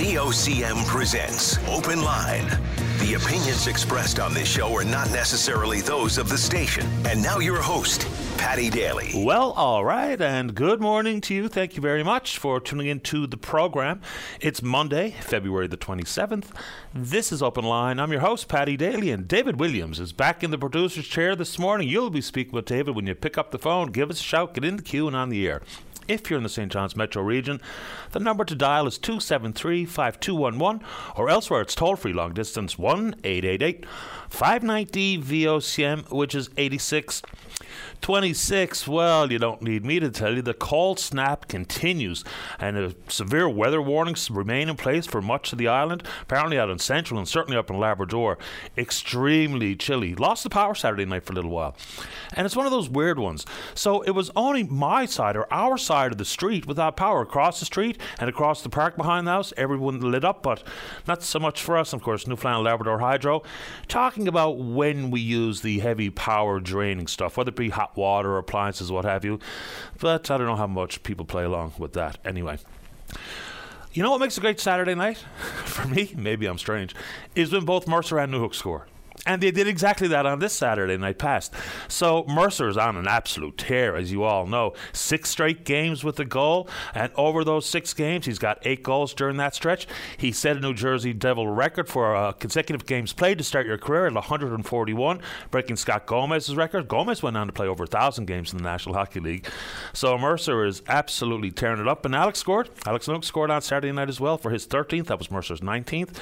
VOCM presents Open Line. The opinions expressed on this show are not necessarily those of the station. And now your host, Paddy Daly. Well, all right, and good morning to you. Thank you very much for tuning into the program. It's Monday, February the 27th. This is Open Line. I'm your host, Paddy Daly, and David Williams is back in the producer's chair this morning. You'll be speaking with David when you pick up the phone. Give us a shout, get in the queue, and on the air. If you're in the St. John's metro region, the number to dial is 273 5211, or elsewhere it's toll free long distance 1 888 590 VOCM, which is 86. 26, well, you don't need me to tell you, the cold snap continues and uh, severe weather warnings remain in place for much of the island, apparently out in central and certainly up in Labrador. Extremely chilly. Lost the power Saturday night for a little while. And it's one of those weird ones. So it was only my side or our side of the street without power. Across the street and across the park behind the house, everyone lit up, but not so much for us, of course. Newfoundland Labrador Hydro talking about when we use the heavy power draining stuff, whether it be hot water, appliances, what have you. But I don't know how much people play along with that anyway. You know what makes a great Saturday night? For me, maybe I'm strange, is when both Mercer and New Newhook score. And they did exactly that on this Saturday night past. So Mercer's on an absolute tear, as you all know. Six straight games with a goal, and over those six games, he's got eight goals during that stretch. He set a New Jersey Devil record for uh, consecutive games played to start your career at 141, breaking Scott Gomez's record. Gomez went on to play over 1,000 games in the National Hockey League. So Mercer is absolutely tearing it up. And Alex scored. Alex Newhook scored on Saturday night as well for his 13th. That was Mercer's 19th.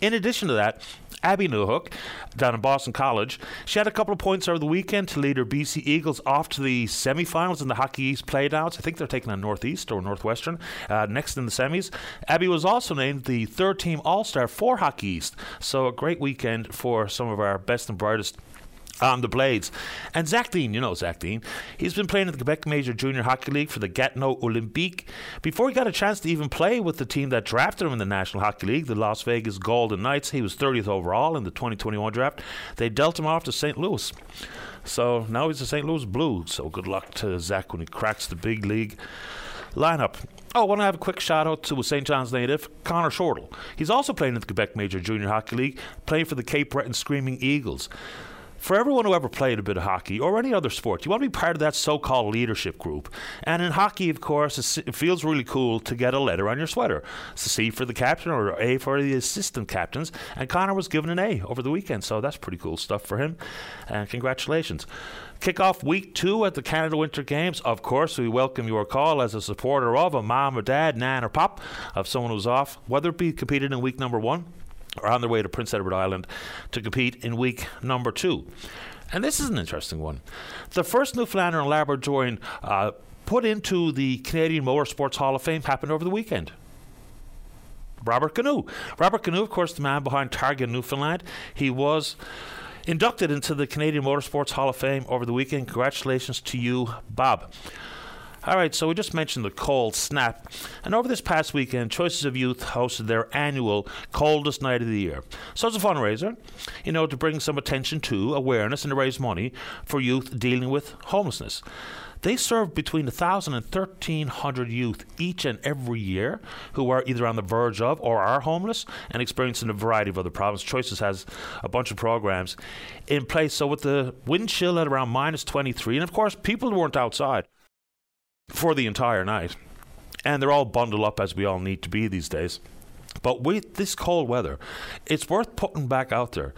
In addition to that, Abby Newhook down in Boston College. She had a couple of points over the weekend to lead her BC Eagles off to the semifinals in the Hockey East playdowns. I think they're taking on Northeast or Northwestern uh, next in the semis. Abby was also named the third team All Star for Hockey East. So a great weekend for some of our best and brightest on the Blades. And Zach Dean, you know Zach Dean, he's been playing in the Quebec Major Junior Hockey League for the Gatineau Olympique. Before he got a chance to even play with the team that drafted him in the National Hockey League, the Las Vegas Golden Knights, he was 30th overall in the 2021 draft. They dealt him off to St. Louis. So now he's the St. Louis Blue. So good luck to Zach when he cracks the big league lineup. Oh, I want to have a quick shout out to a St. John's native, Connor Shortle. He's also playing in the Quebec Major Junior Hockey League, playing for the Cape Breton Screaming Eagles for everyone who ever played a bit of hockey or any other sport, you want to be part of that so called leadership group. And in hockey, of course, it feels really cool to get a letter on your sweater. It's a C for the captain or A for the assistant captains. And Connor was given an A over the weekend, so that's pretty cool stuff for him. And congratulations. Kick off week two at the Canada Winter Games. Of course, we welcome your call as a supporter of a mom or dad, nan or pop of someone who's off, whether it be competed in week number one are on their way to Prince Edward Island to compete in week number two. And this is an interesting one. The first Newfoundlander and Labradorian uh, put into the Canadian Motorsports Hall of Fame happened over the weekend. Robert Canoe. Robert Canoe, of course, the man behind Targa Newfoundland. He was inducted into the Canadian Motorsports Hall of Fame over the weekend. Congratulations to you, Bob. All right, so we just mentioned the cold snap. And over this past weekend, Choices for Youth hosted their annual coldest night of the year. So it's a fundraiser, you know, to bring some attention to, awareness, and to raise money for youth dealing with homelessness. They serve between 1,000 and 1,300 youth each and every year who are either on the verge of or are homeless and experiencing a variety of other problems. Choices has a bunch of programs in place. So, with the wind chill at around minus 23, and of course, people weren't outside for the entire night. And they're all bundled up as we all need to be these days. But with this cold weather, it's worth putting back out there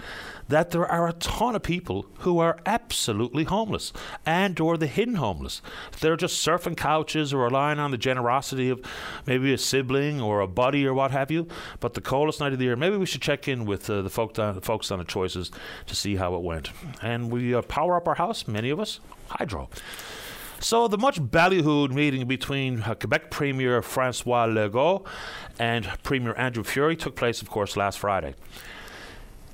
that there are a ton of people who are absolutely homeless and or the hidden homeless. They're just surfing couches or relying on the generosity of maybe a sibling or a buddy or what have you. But the coldest night of the year, maybe we should check in with uh, the, folk down, folks on the choices to see how it went. And we uh, power up our house, many of us, hydro. So the much ballyhooed meeting between uh, Quebec Premier Francois Legault and Premier Andrew Furey took place, of course, last Friday.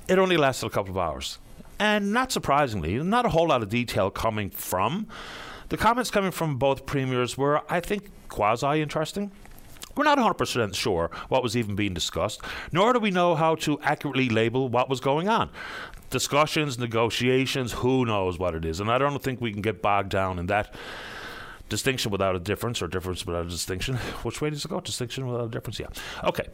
It only lasted a couple of hours. And not surprisingly, not a whole lot of detail coming from. The comments coming from both premiers were, I think, quasi interesting. We're not 100% sure what was even being discussed, nor do we know how to accurately label what was going on. Discussions, negotiations, who knows what it is. And I don't think we can get bogged down in that distinction without a difference or difference without a distinction. Which way does it go? Distinction without a difference? Yeah. Okay.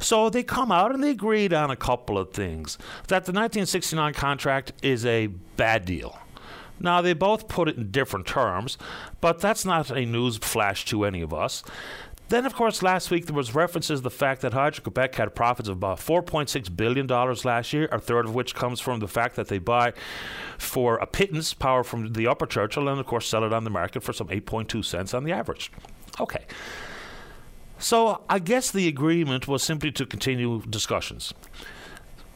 So they come out and they agreed on a couple of things. That the 1969 contract is a bad deal. Now, they both put it in different terms, but that's not a news flash to any of us. Then, of course, last week there was references to the fact that Hydro-Quebec had profits of about $4.6 billion last year, a third of which comes from the fact that they buy for a pittance power from the Upper Churchill and, of course, sell it on the market for some 8.2 cents on the average. Okay. So I guess the agreement was simply to continue discussions.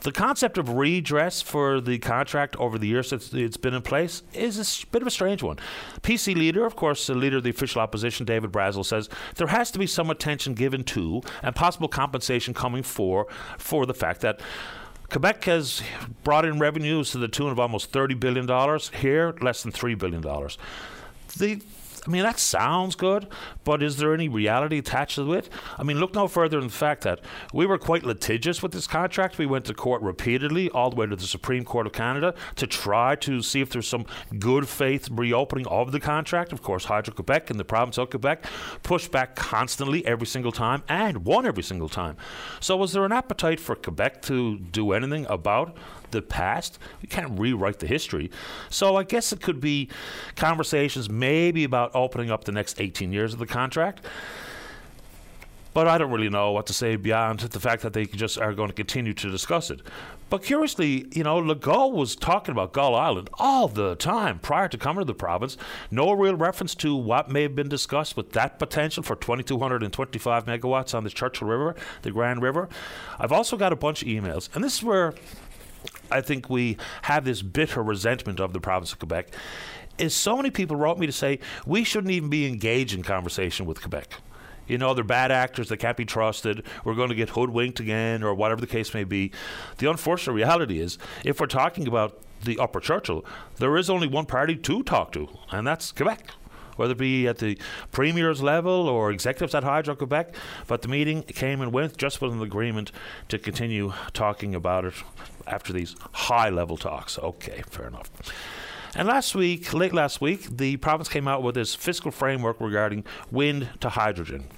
The concept of redress for the contract over the years that it's been in place is a bit of a strange one. PC leader, of course, the leader of the official opposition, David Brazil, says there has to be some attention given to and possible compensation coming for for the fact that Quebec has brought in revenues to the tune of almost $30 billion. Here, less than $3 billion. The I mean, that sounds good, but is there any reality attached to it? I mean, look no further than the fact that we were quite litigious with this contract. We went to court repeatedly, all the way to the Supreme Court of Canada, to try to see if there's some good faith reopening of the contract. Of course, Hydro Quebec and the province of Quebec pushed back constantly every single time and won every single time. So, was there an appetite for Quebec to do anything about the past. We can't rewrite the history. So I guess it could be conversations maybe about opening up the next 18 years of the contract. But I don't really know what to say beyond the fact that they just are going to continue to discuss it. But curiously, you know, Legault was talking about Gull Island all the time prior to coming to the province. No real reference to what may have been discussed with that potential for 2,225 megawatts on the Churchill River, the Grand River. I've also got a bunch of emails, and this is where I think we have this bitter resentment of the province of Quebec is so many people wrote me to say we shouldn't even be engaged in conversation with Quebec. You know, they're bad actors, they can't be trusted, we're going to get hoodwinked again, or whatever the case may be. The unfortunate reality is, if we're talking about the Upper Churchill, there is only one party to talk to, and that's Quebec whether it be at the premier's level or executives at Hydro Quebec. But the meeting came and went just with an agreement to continue talking about it after these high level talks. Okay, fair enough. And last week, late last week, the province came out with this fiscal framework regarding wind to hydrogen.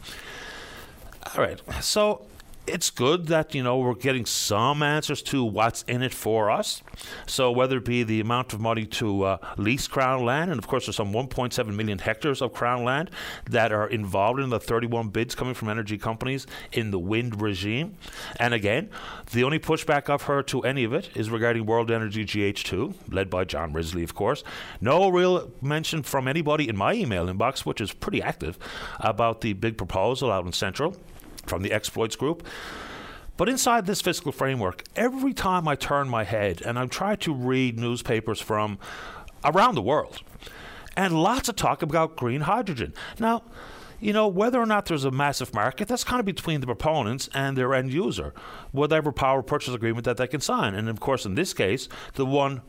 All right, so it's good that you know we're getting some answers to what's in it for us. So whether it be the amount of money to uh, lease crown land, and of course there's some 1.7 million hectares of crown land that are involved in the 31 bids coming from energy companies in the wind regime. And again, the only pushback I've heard to any of it is regarding World Energy GH2, led by John Risley, of course. No real mention from anybody in my email inbox, which is pretty active, about the big proposal out in Central from the exploits group. But inside this fiscal framework, every time I turn my head and I try to read newspapers from around the world, and lots of talk about green hydrogen. Now, you know, whether or not there's a massive market, that's kind of between the proponents and their end user, whatever power purchase agreement that they can sign. And of course, in this case, the one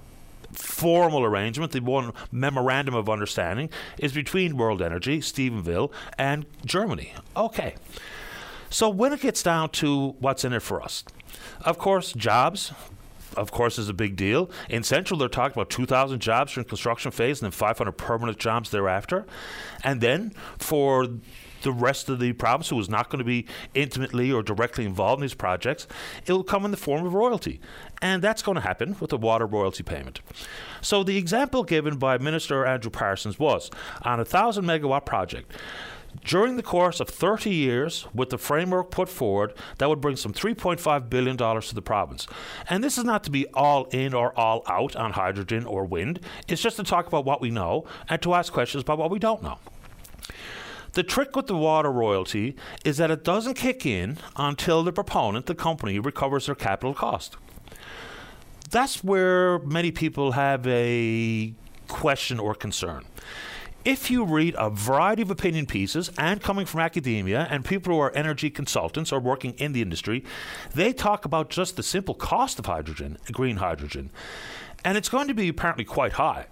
formal arrangement, the one memorandum of understanding, is between World Energy, Stephenville, and Germany. Okay. So when it gets down to what's in it for us, of course, jobs, of course, is a big deal. In Central, they're talking about 2,000 jobs during construction phase and then 500 permanent jobs thereafter. And then for the rest of the province who is not going to be intimately or directly involved in these projects, it will come in the form of royalty. And that's going to happen with the water royalty payment. So the example given by Minister Andrew Parsons was on a 1,000 megawatt project, during the course of 30 years, with the framework put forward, that would bring some $3.5 billion to the province. And this is not to be all in or all out on hydrogen or wind, it's just to talk about what we know and to ask questions about what we don't know. The trick with the water royalty is that it doesn't kick in until the proponent, the company, recovers their capital cost. That's where many people have a question or concern if you read a variety of opinion pieces and coming from academia and people who are energy consultants or working in the industry, they talk about just the simple cost of hydrogen, green hydrogen. And it's going to be apparently quite high.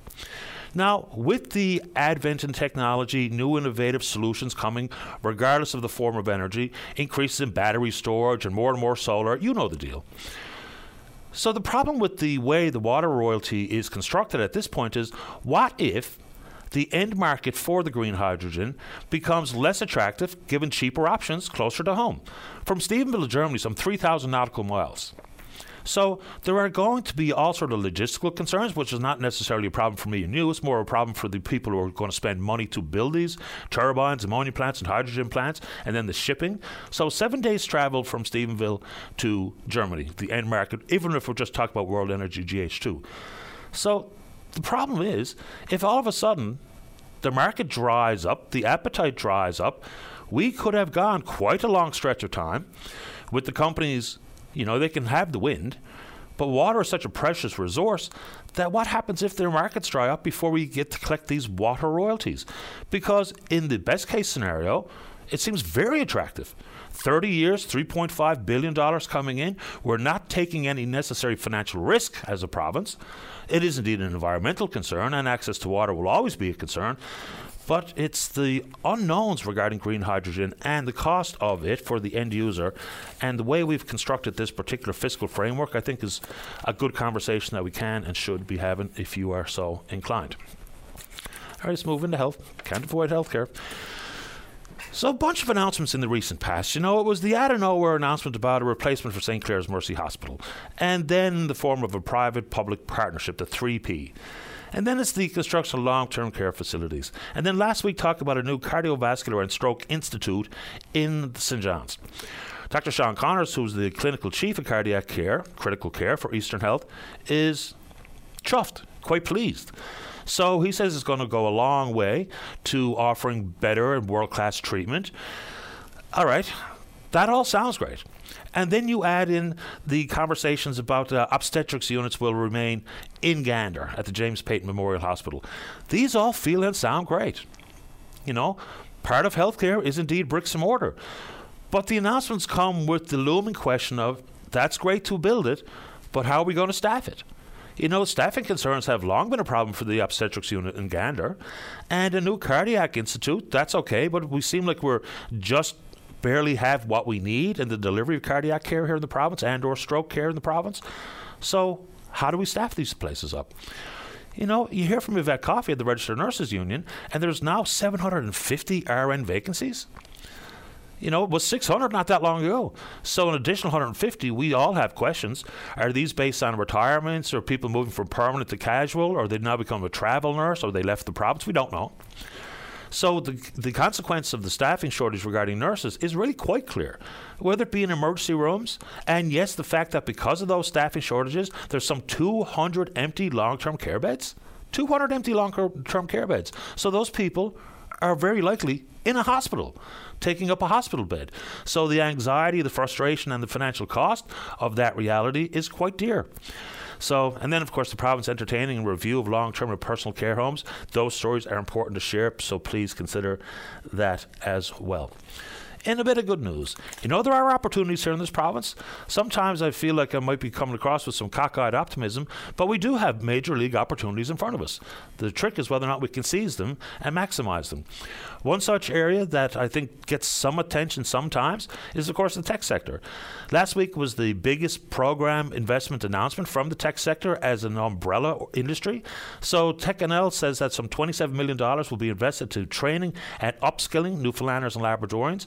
Now, with the advent in technology, new innovative solutions coming, regardless of the form of energy, increases in battery storage and more and more solar, you know the deal. So, the problem with the way the water royalty is constructed at this point is what if the end market for the green hydrogen becomes less attractive given cheaper options closer to home. From Stephenville, Germany, some 3,000 nautical miles. So there are going to be all sort of logistical concerns, which is not necessarily a problem for me and you. It's more a problem for the people who are going to spend money to build these turbines, ammonia plants, and hydrogen plants, and then the shipping. So seven days travel from Stephenville to Germany, the end market, even if we're just talking about World Energy GH2. So the problem is, if all of a sudden the market dries up, the appetite dries up, we could have gone quite a long stretch of time with the companies you know, they can have the wind, but water is such a precious resource that what happens if their markets dry up before we get to collect these water royalties? Because in the best case scenario, it seems very attractive. 30 years, $3.5 billion coming in. We're not taking any necessary financial risk as a province. It is indeed an environmental concern, and access to water will always be a concern but it's the unknowns regarding green hydrogen and the cost of it for the end user and the way we've constructed this particular fiscal framework, I think, is a good conversation that we can and should be having if you are so inclined. All right, let's move into health. Can't avoid healthcare. So, a bunch of announcements in the recent past. You know, it was the out of nowhere announcement about a replacement for St. Clair's Mercy Hospital, and then the form of a private public partnership, the 3P. And then it's the construction of long term care facilities. And then last week, talked about a new cardiovascular and stroke institute in St. John's. Dr. Sean Connors, who's the clinical chief of cardiac care, critical care for Eastern Health, is chuffed, quite pleased. So he says it's going to go a long way to offering better and world class treatment. All right, that all sounds great. And then you add in the conversations about uh, obstetrics units will remain in Gander at the James Paton Memorial Hospital. These all feel and sound great. You know, part of healthcare is indeed bricks and mortar. But the announcements come with the looming question of that's great to build it, but how are we going to staff it? You know, staffing concerns have long been a problem for the obstetrics unit in Gander. And a new cardiac institute, that's okay, but we seem like we're just barely have what we need in the delivery of cardiac care here in the province and or stroke care in the province. So how do we staff these places up? You know, you hear from Yvette Coffey at the Registered Nurses Union, and there's now 750 RN vacancies. You know, it was 600 not that long ago. So, an additional 150, we all have questions. Are these based on retirements or people moving from permanent to casual, or they've now become a travel nurse, or they left the province? We don't know. So the, the consequence of the staffing shortage regarding nurses is really quite clear, whether it be in emergency rooms, and yes, the fact that because of those staffing shortages, there's some 200 empty long-term care beds. 200 empty long-term care beds. So those people are very likely in a hospital, taking up a hospital bed. So the anxiety, the frustration, and the financial cost of that reality is quite dear. So, and then of course the province entertaining a review of long-term and personal care homes. Those stories are important to share, so please consider that as well in a bit of good news. You know, there are opportunities here in this province. Sometimes I feel like I might be coming across with some cockeyed optimism, but we do have major league opportunities in front of us. The trick is whether or not we can seize them and maximize them. One such area that I think gets some attention sometimes is, of course, the tech sector. Last week was the biggest program investment announcement from the tech sector as an umbrella industry. So, TechNL says that some $27 million will be invested to training and upskilling Newfoundlanders and Labradorians.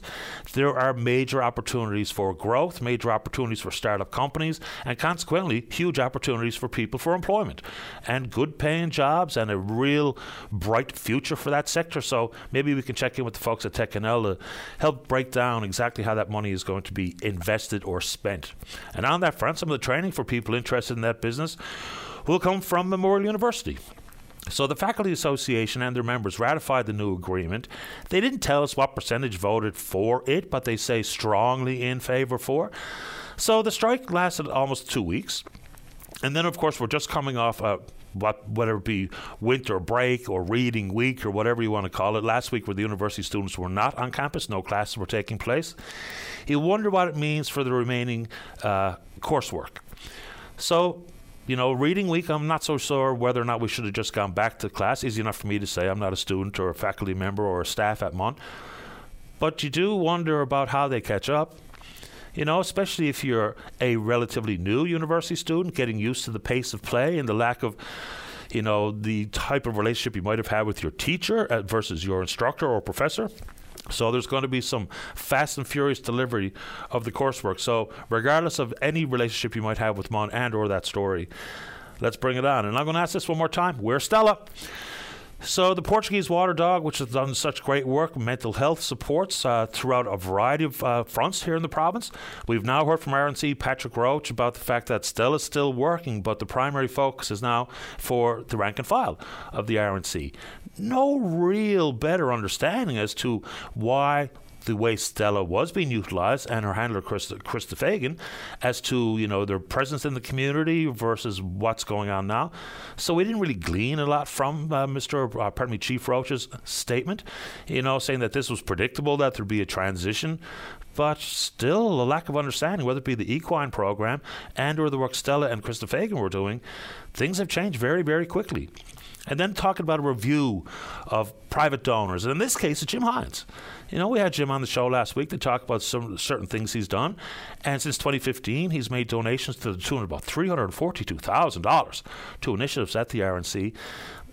There are major opportunities for growth, major opportunities for startup companies, and consequently, huge opportunities for people for employment and good paying jobs and a real bright future for that sector. So maybe we can check in with the folks at TechNL to help break down exactly how that money is going to be invested or spent. And on that front, some of the training for people interested in that business will come from Memorial University. So the Faculty Association and their members ratified the new agreement. They didn't tell us what percentage voted for it, but they say strongly in favor for. So the strike lasted almost two weeks. And then, of course, we're just coming off a what, whether it be winter break or reading week or whatever you want to call it. Last week, where the university students were not on campus, no classes were taking place. You wonder what it means for the remaining uh, coursework. So you know, reading week, I'm not so sure whether or not we should have just gone back to class. Easy enough for me to say I'm not a student or a faculty member or a staff at MUN. But you do wonder about how they catch up. You know, especially if you're a relatively new university student, getting used to the pace of play and the lack of you know, the type of relationship you might have had with your teacher versus your instructor or professor. So there's going to be some fast and furious delivery of the coursework. So regardless of any relationship you might have with MUN and or that story, let's bring it on. And I'm going to ask this one more time. Where's Stella? So, the Portuguese Water Dog, which has done such great work, mental health supports uh, throughout a variety of uh, fronts here in the province. We've now heard from RNC Patrick Roche about the fact that Stella's still working, but the primary focus is now for the rank and file of the RNC. No real better understanding as to why the way Stella was being utilised and her handler Krista, Krista Fagan as to you know their presence in the community versus what's going on now. So we didn't really glean a lot from uh, Mr. Uh, pardon me, Chief Roche's statement. You know, saying that this was predictable that there'd be a transition but still a lack of understanding, whether it be the equine program and or the work Stella and Krista Fagan were doing, things have changed very, very quickly. And then talking about a review of private donors, and in this case, it's Jim Hines. You know, we had Jim on the show last week to talk about some certain things he's done, and since 2015, he's made donations to the tune of about $342,000 to initiatives at the RNC,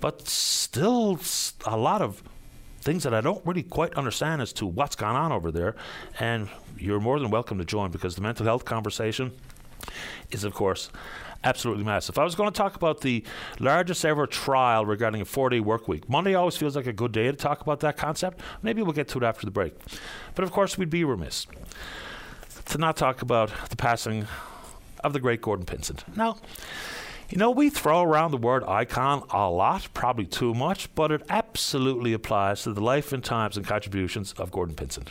but still a lot of things that I don't really quite understand as to what's gone on over there. And you're more than welcome to join because the mental health conversation is, of course, absolutely massive. I was going to talk about the largest ever trial regarding a four day work week. Monday always feels like a good day to talk about that concept. Maybe we'll get to it after the break. But of course, we'd be remiss to not talk about the passing of the great Gordon Pinsent. Now, you know, we throw around the word icon a lot, probably too much, but it absolutely applies to the life and times and contributions of Gordon Pinsent.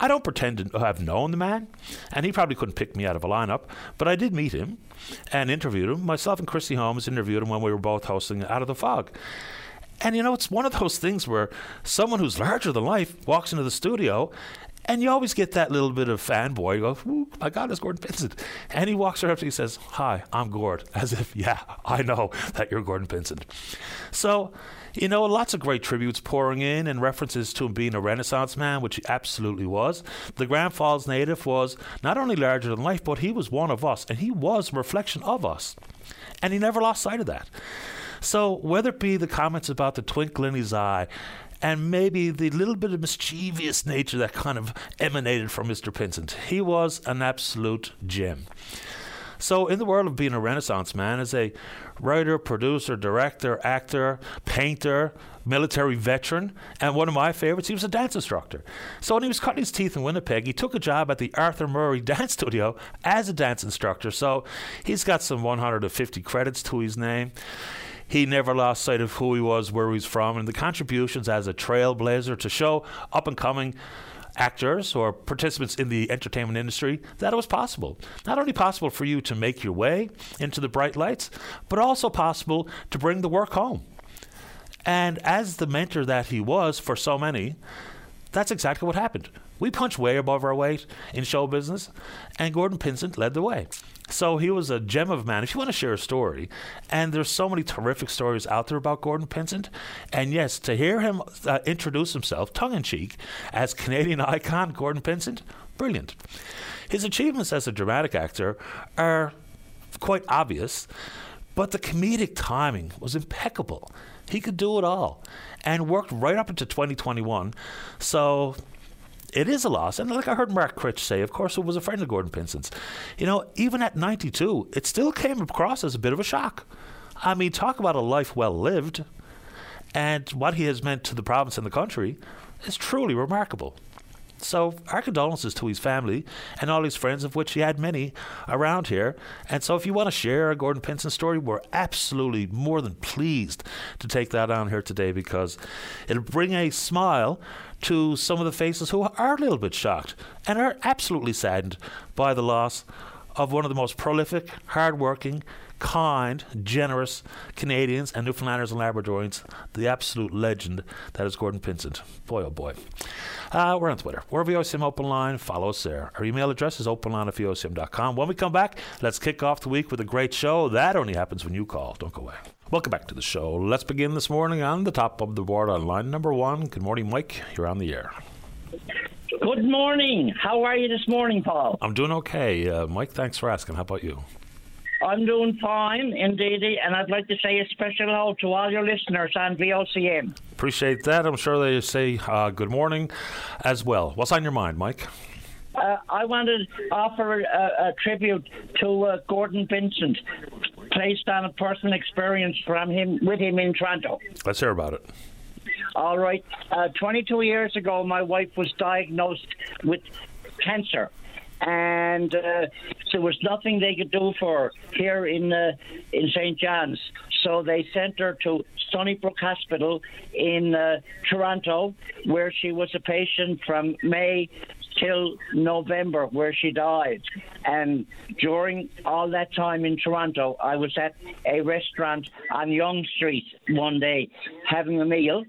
I don't pretend to have known the man, and he probably couldn't pick me out of a lineup, but I did meet him and interviewed him. Myself and Christy Holmes interviewed him when we were both hosting Out of the Fog. And you know, it's one of those things where someone who's larger than life walks into the studio and you always get that little bit of fanboy. You go, my God, it's Gordon Pinsent. And he walks right up to you and says, Hi, I'm Gord. As if, yeah, I know that you're Gordon Pinsent. So you know, lots of great tributes pouring in and references to him being a Renaissance man, which he absolutely was. The Grand Falls native was not only larger than life, but he was one of us, and he was a reflection of us. And he never lost sight of that. So, whether it be the comments about the twinkle in his eye, and maybe the little bit of mischievous nature that kind of emanated from Mr. Pinsent, he was an absolute gem. So, in the world of being a Renaissance man, as a writer, producer, director, actor, painter, military veteran, and one of my favorites, he was a dance instructor. So, when he was cutting his teeth in Winnipeg, he took a job at the Arthur Murray Dance Studio as a dance instructor. So, he's got some 150 credits to his name he never lost sight of who he was, where he was from, and the contributions as a trailblazer to show up and coming actors or participants in the entertainment industry that it was possible. Not only possible for you to make your way into the bright lights, but also possible to bring the work home. And as the mentor that he was for so many, that's exactly what happened. We punched way above our weight in show business, and Gordon Pinsent led the way. So he was a gem of a man. If you want to share a story, and there's so many terrific stories out there about Gordon Pinsent, and yes, to hear him uh, introduce himself tongue in cheek as Canadian icon Gordon Pinsent, brilliant. His achievements as a dramatic actor are quite obvious, but the comedic timing was impeccable. He could do it all and worked right up into 2021. So it is a loss. And like I heard Mark Critch say, of course, it was a friend of Gordon Pinsent's. You know, even at 92, it still came across as a bit of a shock. I mean, talk about a life well lived. And what he has meant to the province and the country is truly remarkable. So, our condolences to his family and all his friends, of which he had many around here. And so, if you want to share a Gordon Pinsent story, we're absolutely more than pleased to take that on here today because it'll bring a smile to some of the faces who are a little bit shocked and are absolutely saddened by the loss of one of the most prolific, hardworking, kind, generous Canadians and Newfoundlanders and Labradorians, the absolute legend that is Gordon Pinsent. Boy, oh boy. Uh, we're on Twitter. We're VOCM Open Line. Follow us there. Our email address is openline. When we come back, let's kick off the week with a great show. That only happens when you call. Don't go away. Welcome back to the show. Let's begin this morning on the top of the board on line number one. Good morning, Mike. You're on the air. Good morning. How are you this morning, Paul? I'm doing okay. Uh, Mike, thanks for asking. How about you? I'm doing fine, indeed, and I'd like to say a special hello to all your listeners on VOCM. Appreciate that. I'm sure they say uh, good morning as well. What's on your mind, Mike? Uh, I wanted to offer a, a tribute to uh, Gordon Vincent, based on a personal experience from him with him in Toronto. Let's hear about it. All right. Uh, 22 years ago, my wife was diagnosed with cancer and uh, there was nothing they could do for her here in uh, in St John's. So they sent her to Sunnybrook Hospital in uh, Toronto, where she was a patient from May till November, where she died. And during all that time in Toronto, I was at a restaurant on Yonge Street one day having a meal.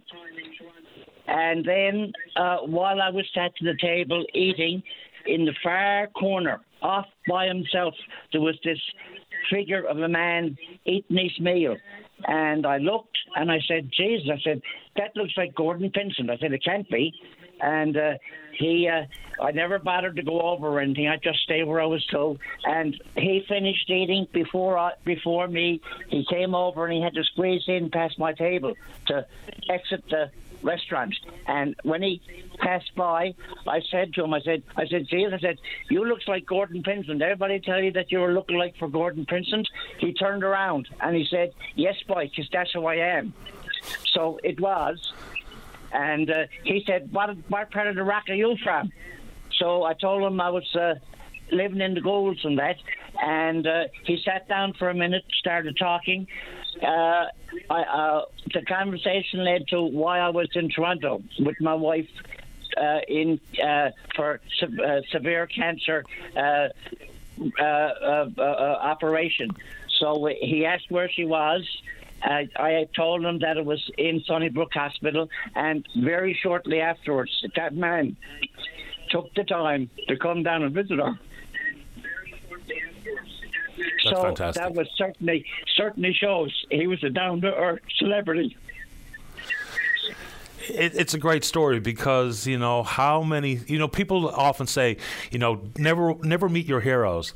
And then, uh, while I was sat to the table eating, in the far corner, off by himself, there was this figure of a man eating his meal. And I looked and I said, Jesus, I said, that looks like Gordon Vincent. I said, it can't be. And uh, he, uh, I never bothered to go over or anything. I just stayed where I was told. And he finished eating before I, before me. He came over and he had to squeeze in past my table to exit the restaurant. And when he passed by, I said to him, I said, I said, see, I said, you looks like Gordon Vincent. Everybody tell you that you were looking like for Gordon Vincent. He turned around and he said, yes, boy, because that's who I am. So it was. And uh, he said, what, what part of the rock are you from? So I told him I was uh, living in the Goulds and that. And uh, he sat down for a minute, started talking. Uh, I, uh, the conversation led to why I was in Toronto with my wife uh, in for se- severe cancer operation. So he asked where she was. I, I told him that it was in Sunnybrook Hospital, and very shortly afterwards, that man took the time to come down and visit her. That's so fantastic. that was certainly certainly shows he was a down to earth celebrity. It, it's a great story because you know how many you know people often say you know never never meet your heroes,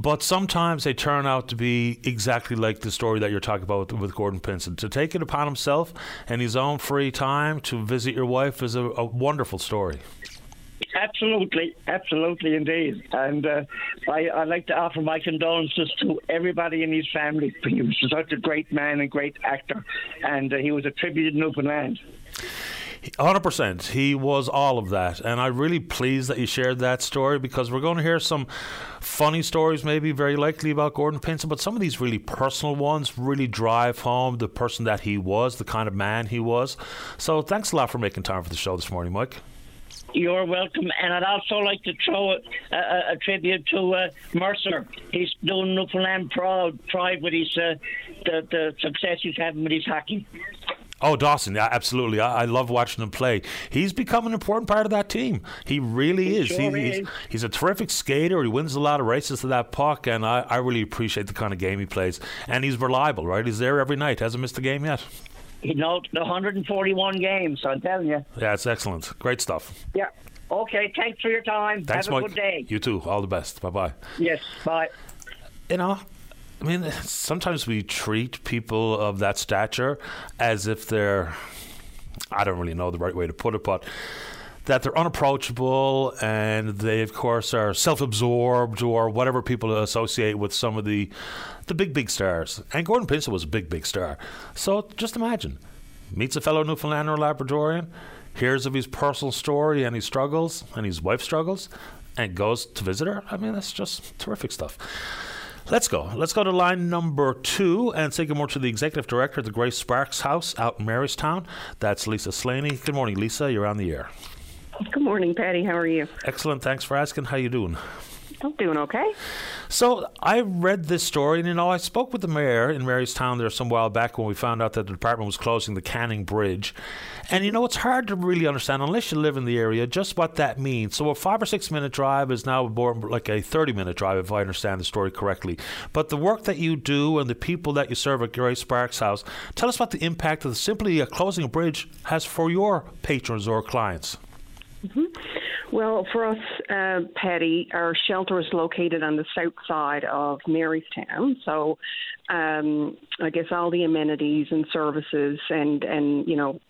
but sometimes they turn out to be exactly like the story that you're talking about with, with Gordon Pinsent. To take it upon himself and his own free time to visit your wife is a, a wonderful story. Absolutely, absolutely indeed. And uh, I, I'd like to offer my condolences to everybody in his family. He was such a great man and great actor, and uh, he was a tribute to Newfoundland. 100%. He was all of that. And I'm really pleased that you shared that story because we're going to hear some funny stories, maybe very likely about Gordon Pinsent, but some of these really personal ones really drive home the person that he was, the kind of man he was. So thanks a lot for making time for the show this morning, Mike. You're welcome, and I'd also like to throw a, a, a tribute to uh, Mercer. He's doing Newfoundland proud, pride with his uh, the, the success he's having with his hockey. Oh, Dawson, yeah, absolutely. I, I, love watching him play. He's become an important part of that team. He really he is. Sure he, is. He's, he's, a terrific skater. He wins a lot of races to that puck, and I, I really appreciate the kind of game he plays. And he's reliable, right? He's there every night. Hasn't missed a game yet. You know, 141 games, I'm telling you. Yeah, it's excellent. Great stuff. Yeah. Okay, thanks for your time. Thanks, Have a Mike. good day. You too. All the best. Bye bye. Yes, bye. You know, I mean, sometimes we treat people of that stature as if they're, I don't really know the right way to put it, but that they're unapproachable and they, of course, are self-absorbed or whatever people associate with some of the the big big stars. And Gordon Pinsent was a big big star. So just imagine, meets a fellow Newfoundlander or Labradorian, hears of his personal story and his struggles and his wife's struggles, and goes to visit her. I mean, that's just terrific stuff. Let's go. Let's go to line number two and say good morning to the executive director of the Grace Sparkes House out in Marystown. That's Lisa Slaney. Good morning, Lisa. You're on the air. Good morning, Paddy. How are you? Excellent. Thanks for asking. How you doing? I'm doing okay. So I read this story, and you know, I spoke with the mayor in Marystown there some while back when we found out that the department was closing the Canning Bridge. And you know, it's hard to really understand unless you live in the area just what that means. So a five or six minute drive is now more like a thirty minute drive, if I understand the story correctly. But the work that you do and the people that you serve at Gary Sparkes House, tell us what the impact of simply uh, closing a bridge has for your patrons or clients. Well, for us, uh, Paddy, our shelter is located on the south side of Marystown. So, um, I guess all the amenities and services and, and, you know,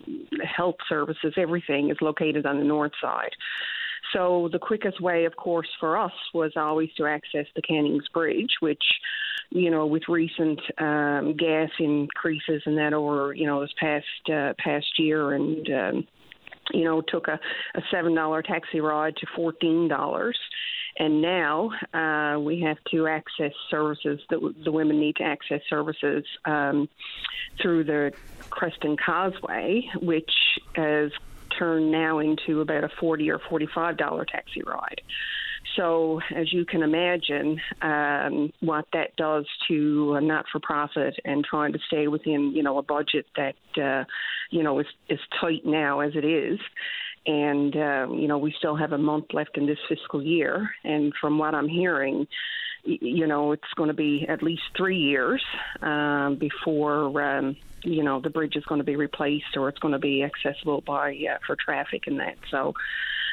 health services, everything is located on the north side. So, the quickest way, of course, for us was always to access the Cannings Bridge, which you know, with recent um, gas increases and that over, you know, this past uh, past year, and um, you know, took a, a seven dollar taxi ride to fourteen dollars. And now uh, we have to access services that the women need to access services um, through the Creston Causeway, which has turned now into about a forty or forty-five dollar taxi ride. So, as you can imagine, um, what that does to a not-for-profit and trying to stay within, you know, a budget that, uh, you know, is is tight now as it is, and um, you know, we still have a month left in this fiscal year, and from what I'm hearing, you know, it's going to be at least three years um, before. Um, you know the bridge is going to be replaced or it's going to be accessible by uh, for traffic and that so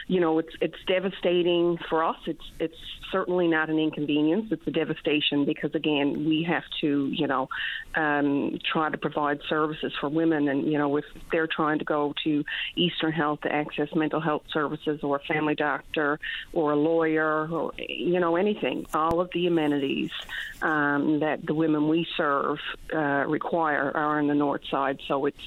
you know, it's it's devastating for us. It's it's certainly not an inconvenience. It's a devastation because again, we have to, you know, um, try to provide services for women, and you know, if they're trying to go to Eastern Health to access mental health services, or a family doctor, or a lawyer, or you know, anything, all of the amenities um, that the women we serve uh, require are on the north side. So it's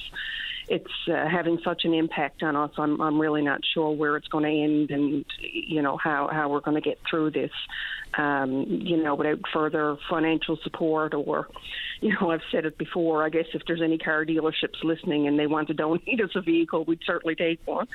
it's uh, having such an impact on us. I'm I'm really not sure where it's going to end, and you know how how we're going to get through this. Um, you know, without further financial support, or you know, I've said it before. I guess if there's any car dealerships listening and they want to donate us a vehicle, we'd certainly take one.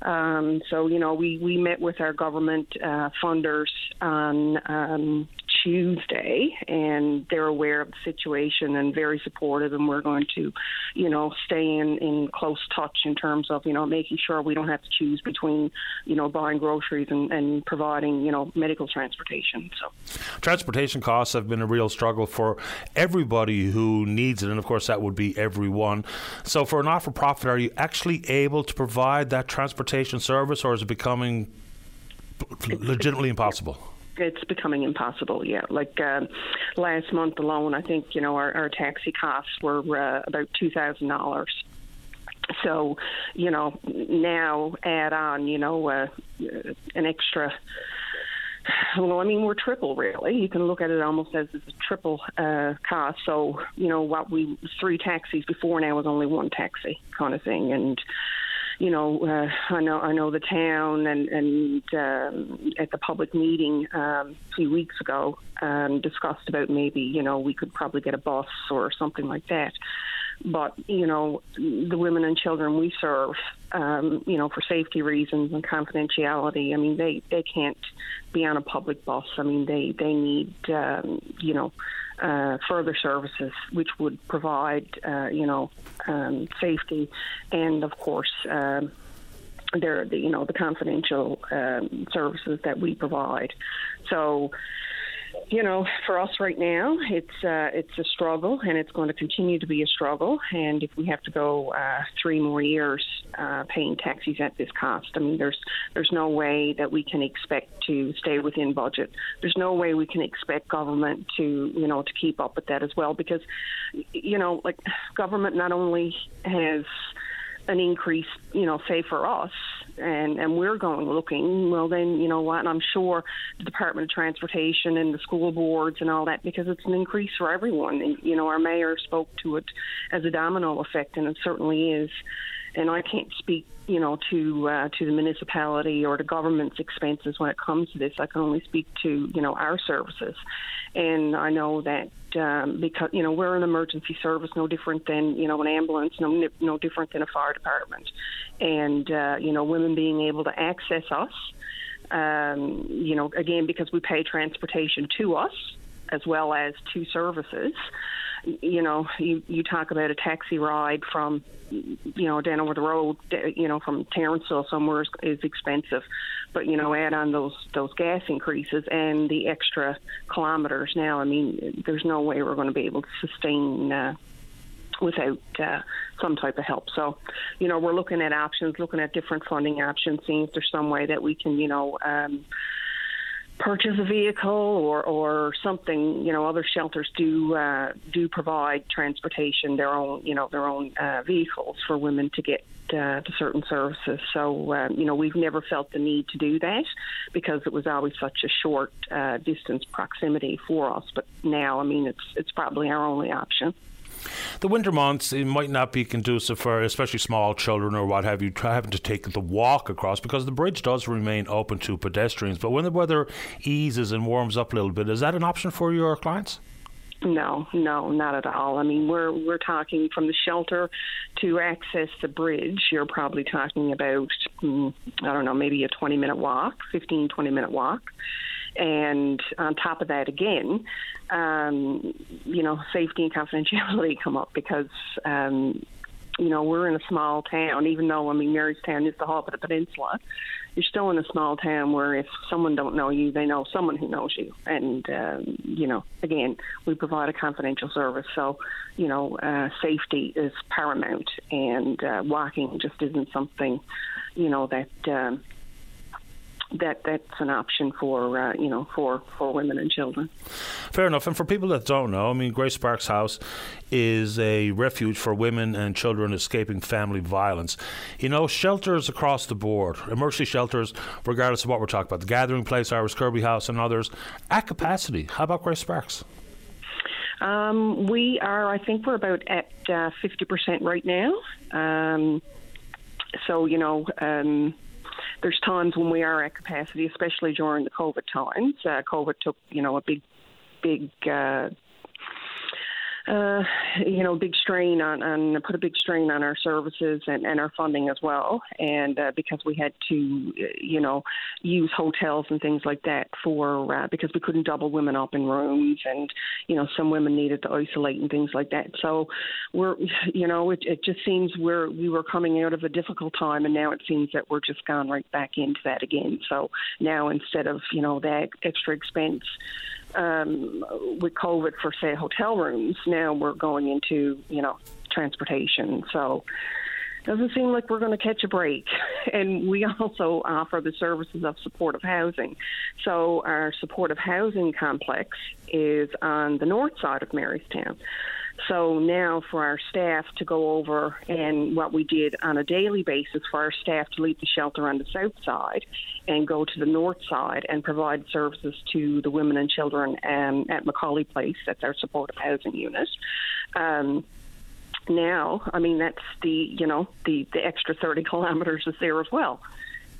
Um, so you know, we we met with our government uh, funders on um, Tuesday, and they're aware of the situation and very supportive. And we're going to, you know, stay in in close touch in terms of you know making sure we don't have to choose between you know buying groceries and, and providing you know medical transportation. So, transportation costs have been a real struggle for everybody who needs it, and of course that would be everyone. So, for a not-for-profit, are you actually able to provide that transportation service, or is it becoming legitimately impossible? It's becoming impossible. Yeah, like uh, last month alone, I think you know our, our taxi costs were uh, about two thousand dollars. So, you know, now add on, you know, uh, an extra. Well, I mean, we're triple really. You can look at it almost as it's a triple uh, cost. So, you know, what we three taxis before now was only one taxi kind of thing, and you know, uh, I know I know the town and and um, at the public meeting um, a few weeks ago um, discussed about maybe you know we could probably get a bus or something like that. But you know, the women and children we serve, um, you know, for safety reasons and confidentiality. I mean, they they can't be on a public bus. I mean, they they need um, you know uh, further services, which would provide, uh, you know, um, safety, and of course, um, there, the, you know, the confidential um, services that we provide. So, you know, for us right now, it's uh, it's a struggle, and it's going to continue to be a struggle. And if we have to go uh, three more years uh, paying taxis at this cost, I mean, there's there's no way that we can expect to stay within budget. There's no way we can expect government to you know to keep up with that as well, because you know, like government not only has an increase, you know, say for us, and and we're going looking. Well, then you know what? I'm sure the Department of Transportation and the school boards and all that because it's an increase for everyone. And, you know, our mayor spoke to it as a domino effect, and it certainly is. And I can't speak, you know, to uh, to the municipality or the government's expenses when it comes to this. I can only speak to you know our services, and I know that um, because you know we're an emergency service, no different than you know an ambulance, no no different than a fire department, and uh, you know women being able to access us, um, you know again because we pay transportation to us as well as to services. You know, you, you talk about a taxi ride from, you know, down over the road, you know, from Terranceville somewhere is, is expensive but you know, add on those those gas increases and the extra kilometers. Now, I mean, there's no way we're going to be able to sustain. Uh, without uh, some type of help. So, you know, we're looking at options, looking at different funding options, seeing if there's some way that we can, you know, um, purchase a vehicle or, or something. You know, other shelters do uh, do provide transportation, their own, you know, their own uh, vehicles for women to get uh, to certain services. So, um, you know, we've never felt the need to do that because it was always such a short uh, distance proximity for us. But now, I mean, it's it's probably our only option. The winter months it might not be conducive for especially small children or what have you having to take the walk across because the bridge does remain open to pedestrians. But when the weather eases and warms up a little bit, is that an option for your clients? No, no, not at all. I mean, we're we're talking from the shelter to access the bridge. You're probably talking about mm, I don't know, maybe a 20 minute walk, 15 20 minute walk. And on top of that, again, um, you know, safety and confidentiality come up because, um, you know, we're in a small town, even though, I mean, Marystown is the hub of the peninsula. You're still in a small town where if someone don't know you, they know someone who knows you. And, um, you know, again, we provide a confidential service. So, you know, uh, safety is paramount and uh, walking just isn't something, you know, that. Um, that that's an option for uh, you know for for women and children. Fair enough. And for people that don't know, I mean, Grace Sparkes House is a refuge for women and children escaping family violence. You know, shelters across the board, emergency shelters, regardless of what we're talking about, the Gathering Place, Iris Kirby House, and others, at capacity. How about Grace Sparkes? Um, we are, I think, we're about at uh, fifty uh, percent right now. Um, so you know. Um, there's times when we are at capacity, especially during the COVID times. Uh, COVID took, you know, a big, big uh, uh, you know, big strain on, on put a big strain on our services and, and our funding as well. And uh, because we had to, you know, use hotels and things like that for uh, because we couldn't double women up in rooms, and you know, some women needed to isolate and things like that. So we're, you know, it, it just seems we're we were coming out of a difficult time, and now it seems that we're just gone right back into that again. So now instead of you know that extra expense um, with COVID for say hotel rooms. Now we're going into you know transportation. So doesn't seem like we're going to catch a break. And we also offer the services of supportive housing. So our supportive housing complex is on the north side of Marystown. So now for our staff to go over and what we did on a daily basis for our staff to leave the shelter on the south side and go to the north side and provide services to the women and children um, at Macaulay Place. That's our supportive housing unit. Um, now, I mean, that's the you know the the extra 30 kilometers is there as well.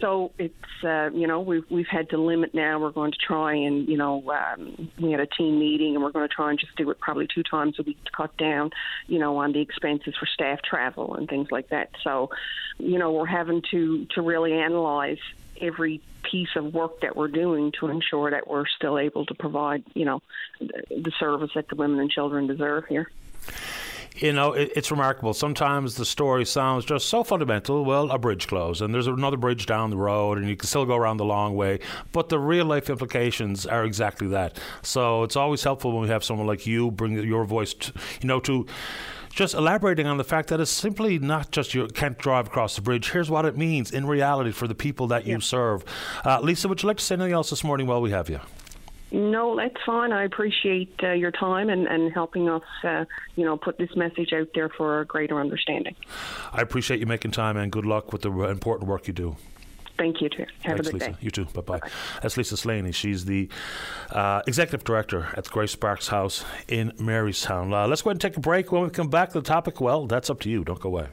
So it's uh, you know we've we've had to limit now. We're going to try and you know um, we had a team meeting and we're going to try and just do it probably two times a week to cut down you know on the expenses for staff travel and things like that. So you know we're having to to really analyze every piece of work that we're doing to ensure that we're still able to provide you know the service that the women and children deserve here you know, it, it's remarkable. Sometimes the story sounds just so fundamental. Well, a bridge closed, and there's another bridge down the road, and you can still go around the long way. But the real life implications are exactly that. So it's always helpful when we have someone like you bring your voice, to, you know, to just elaborating on the fact that it's simply not just you can't drive across the bridge. Here's what it means in reality for the people that you serve. Uh, Lisa, would you like to say anything else this morning while we have you? No, that's fine. I appreciate uh, your time and, and helping us, uh, you know, put this message out there for a greater understanding. I appreciate you making time and good luck with the important work you do. Thank you too. Have Thanks, a good Lisa. day. You too. Bye bye. That's Lisa Slaney. She's the uh, executive director at Grace Sparkes House in Marystown. Uh, let's go ahead and take a break. When we come back to the topic, well, that's up to you. Don't go away.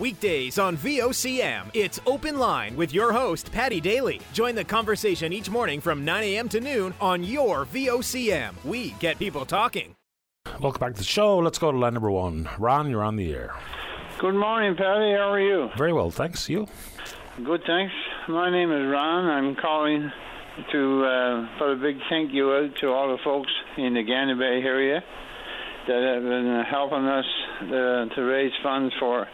Weekdays on VOCM, it's Open Line with your host, Paddy Daly. Join the conversation each morning from 9 a.m. to noon on your VOCM. We get people talking. Welcome back to the show. Let's go to line number one. Ron, you're on the air. Good morning, Paddy. How are you? Very well, thanks. You? Good, thanks. My name is Ron. I'm calling to uh, put a big thank you out to all the folks in the Gander Bay area that have been helping us uh, to raise funds for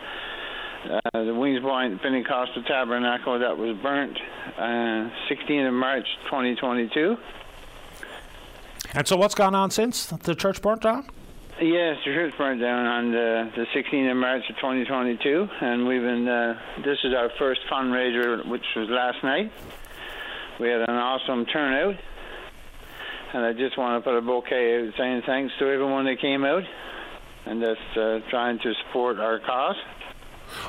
uh, the Wings Point Pentecostal Tabernacle that was burnt uh, 16th of March 2022. And so, what's gone on since the church burnt down? Yes, the church burned down on the, the 16th of March of 2022, and we've been. Uh, this is our first fundraiser, which was last night. We had an awesome turnout, and I just want to put a bouquet out saying thanks to everyone that came out, and that's uh, trying to support our cause.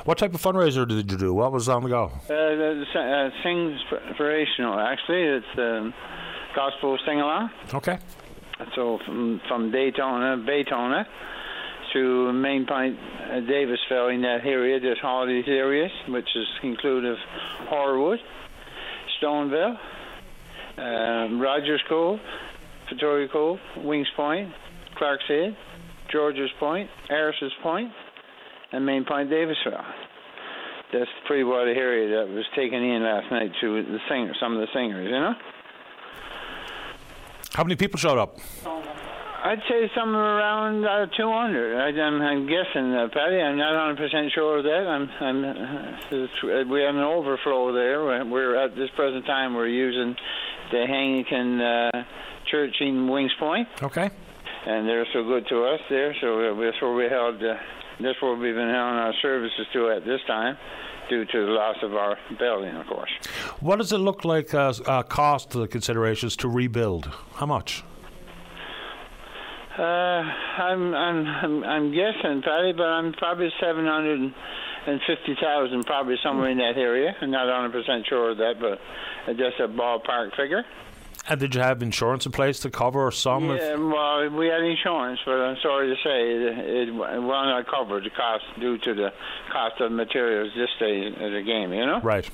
What type of fundraiser did you do? What was on the go? Uh, the, uh, sing inspirational, actually. It's um, gospel sing along. Okay. So from from Daytona, Baytona, to Main Point, uh, Davisville in that area, just all these areas, which is inclusive of Horwood, Stoneville, um, Rogers Cove, Victoria Cove, Wings Point, Clark's Head, George's Point, Harris's Point, and Main Point, Davisville. That's pretty well the area that was taken in last night to the singer, some of the singers, you know. How many people showed up? I'd say somewhere around uh, 200. I, I'm, I'm guessing, uh, Paddy. I'm not 100 percent sure of that. I'm, I'm, uh, we have an overflow there. We're at this present time we're using the Anglican uh, Church in Wings Point. Okay. And they're so good to us there. So that's where we held. Uh, that's where we've been having our services to at this time due to the loss of our building, of course. What does it look like as uh, cost the considerations to rebuild? How much? Uh, I'm, I'm I'm I'm guessing, Paddy, but I'm probably seven hundred and fifty thousand, probably somewhere in that area. I'm not hundred percent sure of that, but just a ballpark figure. And did you have insurance in place to cover some? Yeah, well, we had insurance, but I'm sorry to say it, it will not cover the cost due to the cost of materials this day of the game, you know? Right.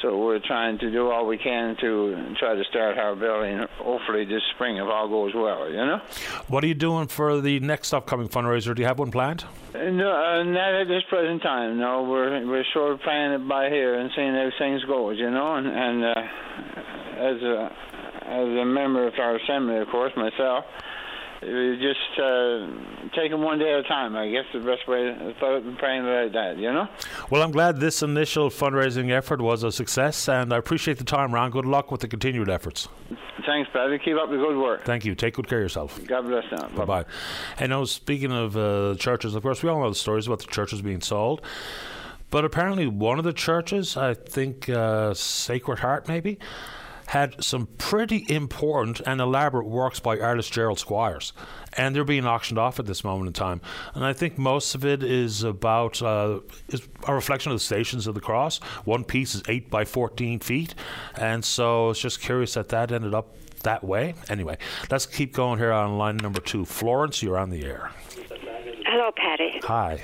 So we're trying to do all we can to try to start our building, hopefully this spring, if all goes well, you know? What are you doing for the next upcoming fundraiser? Do you have one planned? No, uh, not at this present time. No, we're we're sort of playing it by here and seeing how things go, you know. And, and uh, as a as a member of our assembly, of course, myself, just uh, take them one day at a time. I guess the best way to praying like that, you know. Well, I'm glad this initial fundraising effort was a success, and I appreciate the time, Ron. Good luck with the continued efforts. Thanks, Paddy. Keep up the good work. Thank you. Take good care of yourself. God bless now. Bye bye. And now, speaking of uh, churches, of course, we all know the stories about the churches being sold. But apparently, one of the churches, I think uh, Sacred Heart, maybe, had some pretty important and elaborate works by artist Gerald Squires, and they're being auctioned off at this moment in time. And I think most of it is about uh, is a reflection of the Stations of the Cross. One piece is eight by fourteen feet, and so it's just curious that that ended up that way. Anyway, let's keep going here on line number two. Florence, you're on the air. Hello, Paddy. Hi.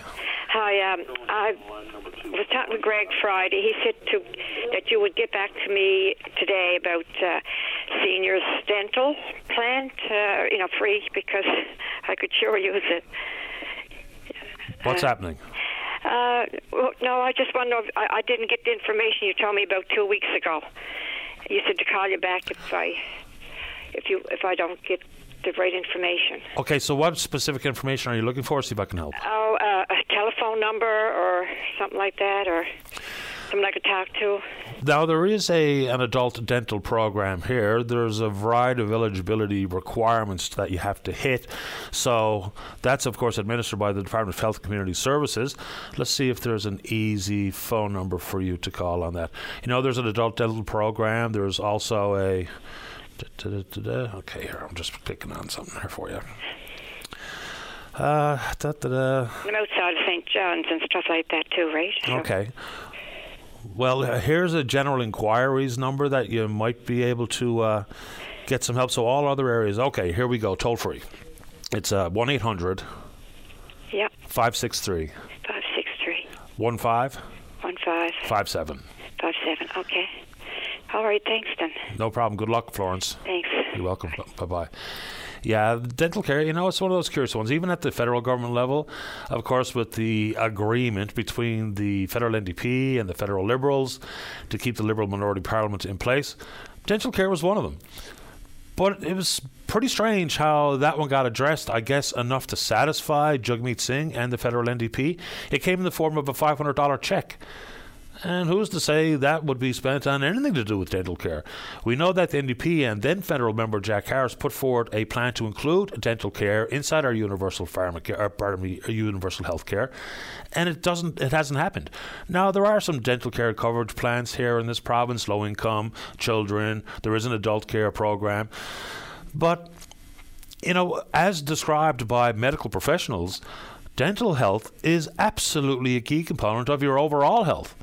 Hi. Um, I was talking to Greg Friday. He said to that you would get back to me today about uh, seniors dental plan, uh, you know, free because I could sure use it. What's uh, happening? Uh, well, no, I just wonder. If, I, I didn't get the information you told me about two weeks ago. You said to call you back if I if you if I don't get the right information. Okay, so what specific information are you looking for? See if I can help. Oh, uh, a telephone number or something like that, or someone I could talk to. Now there is a an adult dental program here. There's a variety of eligibility requirements that you have to hit. So that's of course administered by the Department of Health and Community Services. Let's see if there's an easy phone number for you to call on that. You know, there's an adult dental program. There's also a Okay, here I'm just clicking on something here for you. Uh, da, da, da. I'm outside of St. John's and stuff like that too, right? Okay. Well, uh, here's a general inquiries number that you might be able to uh, get some help. So all other areas. Okay, here we go. Toll free. It's uh, one eight hundred. Yep. Five six three. Five six three. One five. One five. Five seven. Five seven. Okay. All right, thanks then. No problem. Good luck, Florence. Thanks. You're welcome. Bye bye. Yeah, dental care, you know, it's one of those curious ones. Even at the federal government level, of course, with the agreement between the federal NDP and the federal Liberals to keep the Liberal minority parliament in place, dental care was one of them. But it was pretty strange how that one got addressed, I guess, enough to satisfy Jagmeet Singh and the federal NDP. It came in the form of a $500 check. And who's to say that would be spent on anything to do with dental care? We know that the NDP and then federal member Jack Harris put forward a plan to include dental care inside our universal pharmacare, or uh, pardon me, uh, universal health care, and it doesn't, it hasn't happened. Now there are some dental care coverage plans here in this province, low income children. There is an adult care program, but you know, as described by medical professionals, dental health is absolutely a key component of your overall health.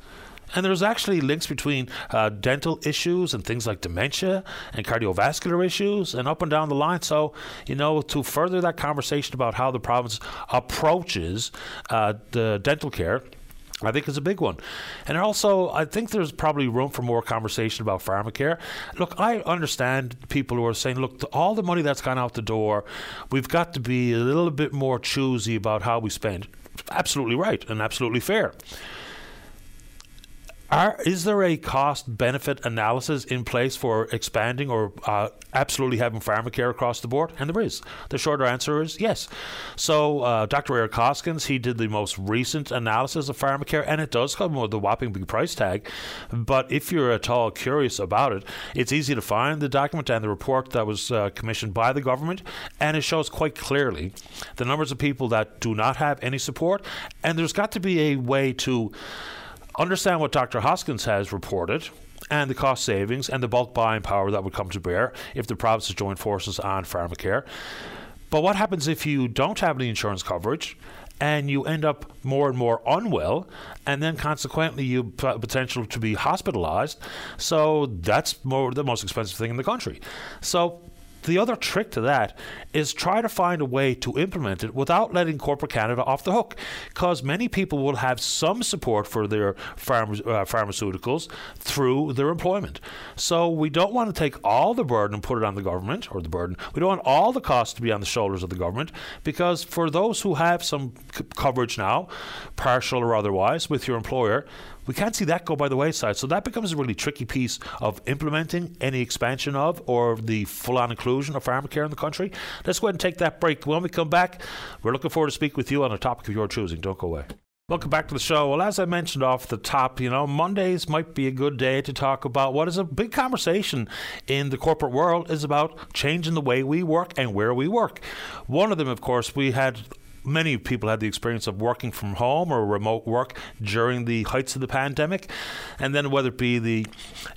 And there's actually links between uh, dental issues and things like dementia and cardiovascular issues and up and down the line. So, you know, to further that conversation about how the province approaches uh, the dental care, I think is a big one. And also, I think there's probably room for more conversation about pharmacare. Look, I understand people who are saying, look, all the money that's gone out the door, we've got to be a little bit more choosy about how we spend. Absolutely right and absolutely fair. Are, is there a cost benefit analysis in place for expanding or uh, absolutely having pharmacare across the board? And there is. The shorter answer is yes. So, uh, Dr. Eric Hoskins, he did the most recent analysis of pharmacare, and it does come with a whopping big price tag. But if you're at all curious about it, it's easy to find the document and the report that was uh, commissioned by the government, and it shows quite clearly the numbers of people that do not have any support. And there's got to be a way to understand what Dr. Hoskins has reported and the cost savings and the bulk buying power that would come to bear if the provinces join forces on pharmacare. But what happens if you don't have any insurance coverage and you end up more and more unwell, and then consequently you potential to be hospitalized. So that's more the most expensive thing in the country. So the other trick to that is try to find a way to implement it without letting corporate Canada off the hook, because many people will have some support for their uh, pharmaceuticals through their employment. So we don't want to take all the burden and put it on the government or the burden. We don't want all the costs to be on the shoulders of the government, because for those who have some c- coverage now, partial or otherwise, with your employer, we can't see that go by the wayside. So that becomes a really tricky piece of implementing any expansion of or the full on inclusion of pharmacare in the country. Let's go ahead and take that break. When we come back, we're looking forward to speak with you on a topic of your choosing. Don't go away. Welcome back to the show. Well, as I mentioned off the top, you know, Mondays might be a good day to talk about what is a big conversation in the corporate world is about changing the way we work and where we work. One of them, of course, we had many people had the experience of working from home or remote work during the heights of the pandemic. And then whether it be the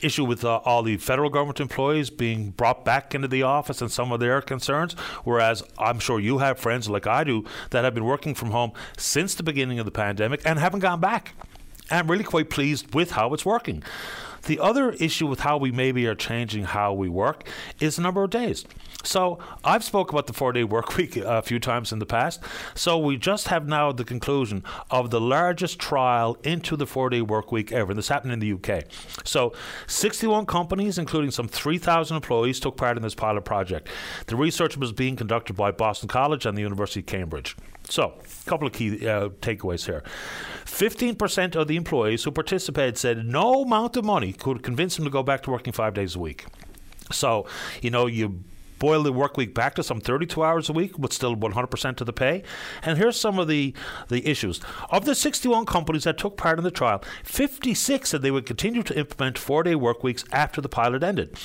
issue with uh, all the federal government employees being brought back into the office and some of their concerns, whereas I'm sure you have friends like I do that have been working from home since the beginning of the pandemic and haven't gone back. I'm really quite pleased with how it's working. The other issue with how we maybe are changing how we work is the number of days. So I've spoke about the four-day work week a few times in the past. So we just have now the conclusion of the largest trial into the four-day work week ever. This happened in the UK. So 61 companies, including some 3,000 employees, took part in this pilot project. The research was being conducted by Boston College and the University of Cambridge. So, a couple of key uh, takeaways here. 15% of the employees who participated said no amount of money could convince them to go back to working five days a week. So, you know, you boil the work week back to some 32 hours a week with still 100% of the pay. And here's some of the, the issues. Of the 61 companies that took part in the trial, 56 said they would continue to implement four day work weeks after the pilot ended.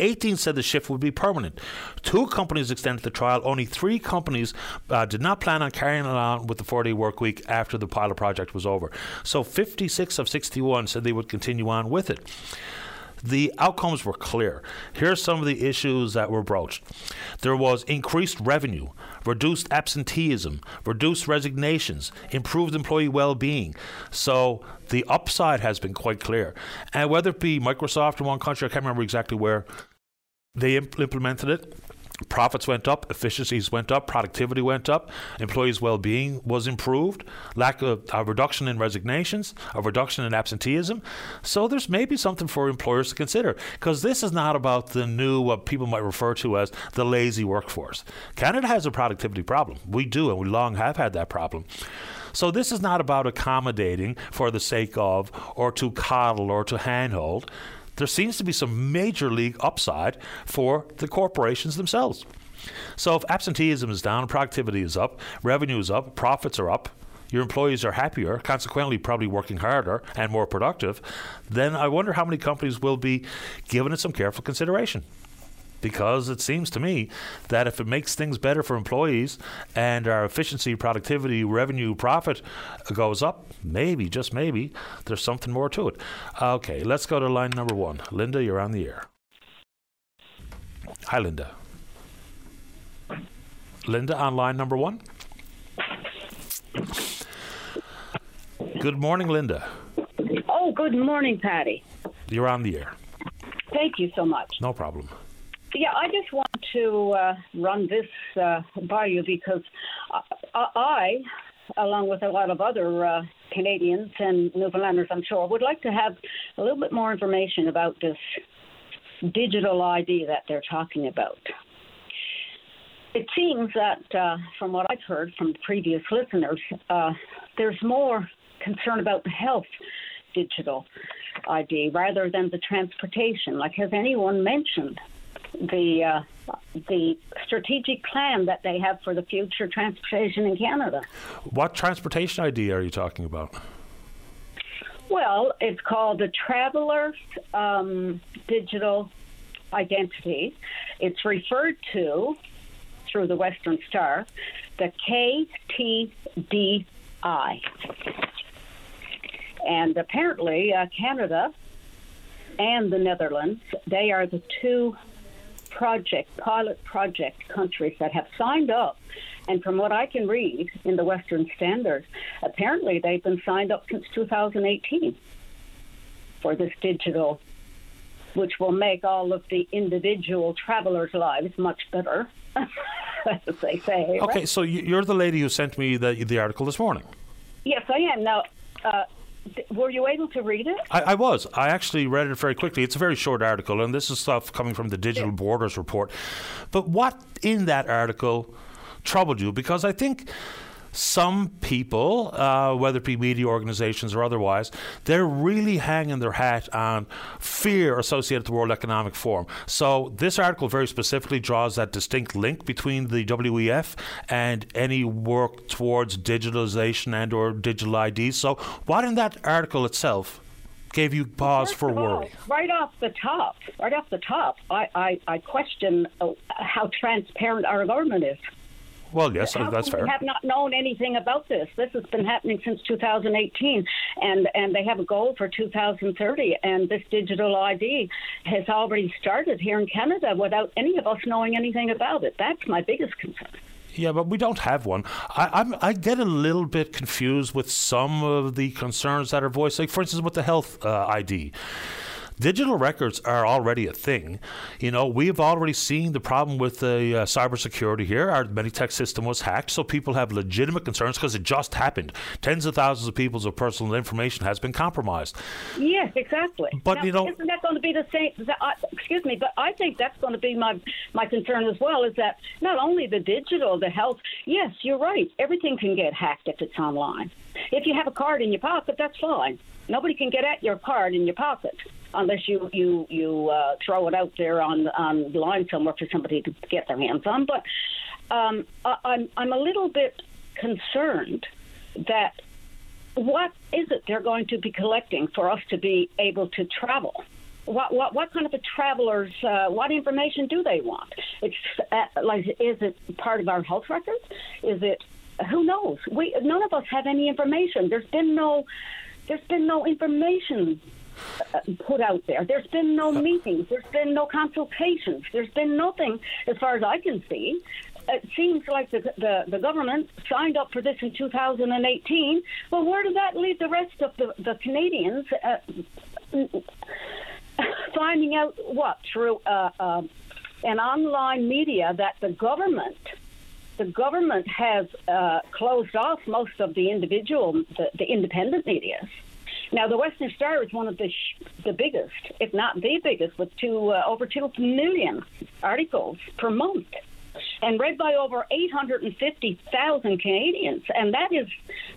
18 said the shift would be permanent. Two companies extended the trial. Only three companies uh, did not plan on carrying on with the four day work week after the pilot project was over. So 56 of 61 said they would continue on with it the outcomes were clear. Here are some of the issues that were broached there was increased revenue, reduced absenteeism, reduced resignations, improved employee well being. So the upside has been quite clear. And whether it be Microsoft in one country, I can't remember exactly where they impl- implemented it Profits went up, efficiencies went up, productivity went up, employees' well being was improved, lack of a reduction in resignations, a reduction in absenteeism. So there's maybe something for employers to consider because this is not about the new, what people might refer to as the lazy workforce. Canada has a productivity problem. We do, and we long have had that problem. So this is not about accommodating for the sake of, or to coddle, or to handhold there seems to be some major league upside for the corporations themselves. So if absenteeism is down, productivity is up, revenue is up, profits are up, your employees are happier, consequently, probably working harder and more productive, then I wonder how many companies will be giving it some careful consideration because it seems to me that if it makes things better for employees and our efficiency, productivity, revenue, profit goes up, maybe, just maybe, there's something more to it. Okay, let's go to line number one. Linda, you're on the air. Hi, Linda. Linda on line number one. Good morning, Linda. Oh, good morning, Paddy. You're on the air. Thank you so much. No problem. Yeah, I just want to uh, run this uh, by you because I, I, along with a lot of other uh, Canadians and Newfoundlanders, I'm sure, would like to have a little bit more information about this digital ID that they're talking about. It seems that, uh, from what I've heard from previous listeners, uh, there's more concern about the health digital ID rather than the transportation. Like, has anyone mentioned the uh, the strategic plan that they have for the future transportation in Canada. What transportation idea are you talking about? Well, it's called the Traveler's um, Digital Identity. It's referred to through the Western Star, the KTDI. And apparently, uh, Canada and the Netherlands, they are the two project, pilot project countries that have signed up. And from what I can read in the Western Standard, apparently they've been signed up since 2018 for this digital, which will make all of the individual travelers' lives much better, as they say. Okay, right? so you're the lady who sent me the, the article this morning. Yes, I am. Now, uh, were you able to read it? I, I, was. I actually read it very quickly. It's a very short article, and this is stuff coming from the Digital yeah. Borders report. But what in that article troubled you? Because I think some people, uh, whether it be media organizations or otherwise, they're really hanging their hat on fear associated with the World Economic Forum. So this article very specifically draws that distinct link between the WEF and any work towards digitalization and or digital ID. So what in that article itself gave you pause First for all, worry? right off the top, right off the top, I, I, I question uh, how transparent our government is. Well, yes, How that's fair. We have not known anything about this. This has been happening since 2018, and and they have a goal for 2030. And this digital ID has already started here in Canada without any of us knowing anything about it. That's my biggest concern. Yeah, but we don't have one. I, I'm, i get a little bit confused with some of the concerns that are voiced, like for instance with the health uh, ID. Digital records are already a thing. You know, we've already seen the problem with the uh, cybersecurity here. Our Meditech system was hacked, so people have legitimate concerns because it just happened. Tens of thousands of people's personal information has been compromised. Yes, exactly. But now, you know, isn't that going to be the same? Uh, excuse me, but I think that's going to be my my concern as well. Is that not only the digital, the health? Yes, you're right. Everything can get hacked if it's online. If you have a card in your pocket, that's fine. Nobody can get at your card in your pocket unless you you you uh, throw it out there on on the line somewhere for somebody to get their hands on. But um, I, I'm I'm a little bit concerned that what is it they're going to be collecting for us to be able to travel? What what what kind of a travelers? Uh, what information do they want? It's uh, like is it part of our health records? Is it who knows? We none of us have any information. There's been no there's been no information put out there. There's been no meetings. There's been no consultations. There's been nothing, as far as I can see. It seems like the, the, the government signed up for this in 2018. Well, where does that leave the rest of the, the Canadians? Uh, finding out what through uh, uh, an online media that the government the government has uh, closed off most of the individual, the, the independent media. Now, the Western Star is one of the sh- the biggest, if not the biggest, with two uh, over two million articles per month. and read by over 850,000 Canadians. And that is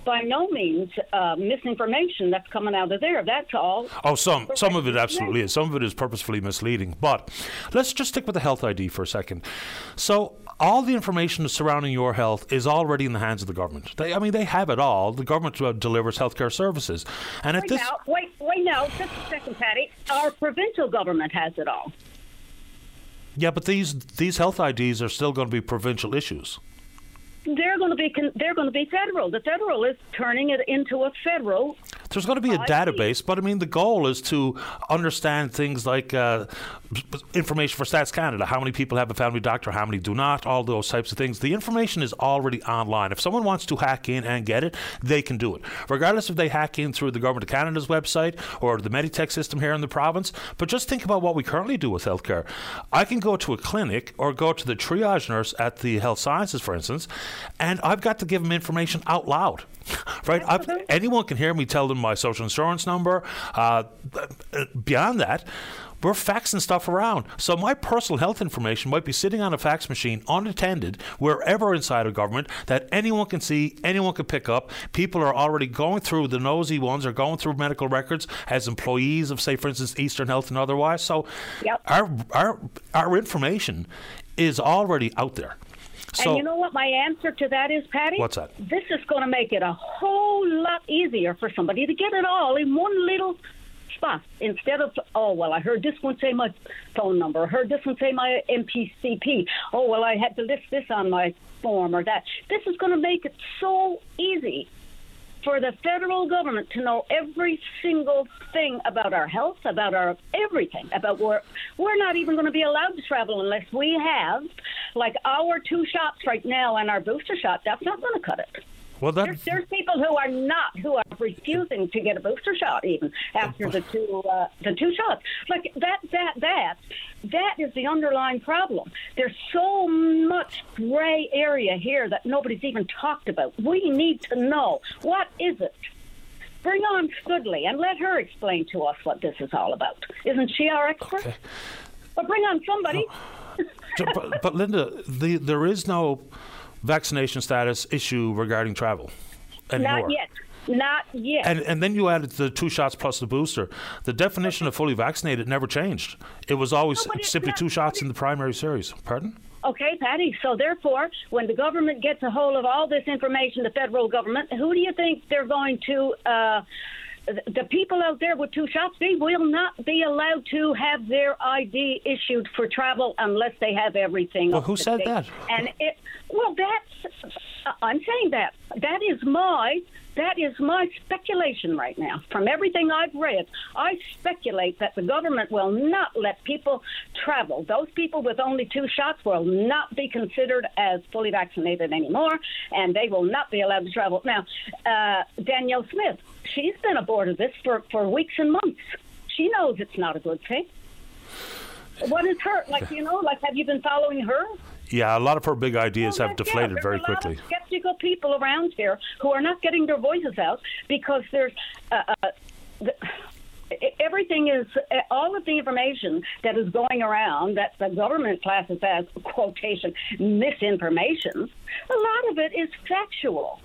by no means uh, misinformation that's coming out of there. That's all. Oh, some some of it absolutely is. Some of it is purposefully misleading. But let's just stick with the health ID for a second. So all the information surrounding your health is already in the hands of the government. They, I mean, they have it all. The government uh, delivers healthcare services, and at wait this. Now, wait, wait now, just a second, Paddy. Our provincial government has it all. Yeah, but these these health IDs are still going to be provincial issues. They're going to be they're going to be federal. The federal is turning it into a federal there's going to be a database, but I mean, the goal is to understand things like uh, information for Stats Canada. How many people have a family doctor? How many do not? All those types of things. The information is already online. If someone wants to hack in and get it, they can do it, regardless if they hack in through the Government of Canada's website or the Meditech system here in the province. But just think about what we currently do with healthcare. I can go to a clinic or go to the triage nurse at the health sciences, for instance, and I've got to give them information out loud right? Anyone can hear me tell them my social insurance number. Uh, beyond that, we're faxing stuff around. So my personal health information might be sitting on a fax machine unattended wherever inside a government that anyone can see, anyone can pick up. People are already going through the nosy ones are going through medical records as employees of, say, for instance, Eastern Health and otherwise. So yep. our our our information is already out there. So, and you know what my answer to that is, Paddy? What's that? This is going to make it a whole lot easier for somebody to get it all in one little spot instead of oh well I heard this one say my phone number, I heard this one say my MPCP. Oh well I had to list this on my form or that. This is going to make it so easy for the federal government to know every single thing about our health, about our everything, about where we're not even going to be allowed to travel unless we have like our two shots right now and our booster shot. That's not going to cut it. Well, that... there's, there's, people who are not who are refusing to get a booster shot even after the two uh, the two shots. Like that that that that is the underlying problem. There's so much gray area here that nobody's even talked about. We need to know what is it. Bring on Studley and let her explain to us what this is all about. Isn't she our expert? Okay. But bring on somebody. but, but Linda, the, there is no vaccination status issue regarding travel anymore. Not yet. Not yet. And and then you added the two shots plus the booster. The definition of fully vaccinated never changed. It was always no, simply not, two shots in the primary series. Pardon? Okay, Paddy. So therefore, when the government gets a hold of all this information, the federal government, who do you think they're going to? Uh, the people out there with two shots, they will not be allowed to have their ID issued for travel unless they have everything. Well, who said that? And it, well, that's I'm saying that that is my that is my speculation right now. From everything I've read, I speculate that the government will not let people travel. Those people with only two shots will not be considered as fully vaccinated anymore, and they will not be allowed to travel. Now, uh, Danielle Smith, she's been aboard of this for, for weeks and months. She knows it's not a good thing. What is her like? You know, like have you been following her? Yeah, a lot of her big ideas well, have deflated very quickly. skeptical people around here who are not getting their voices out because there's. Uh, uh, the, everything is all of the information that is going around that the government classes as quotation misinformation a lot of it is factual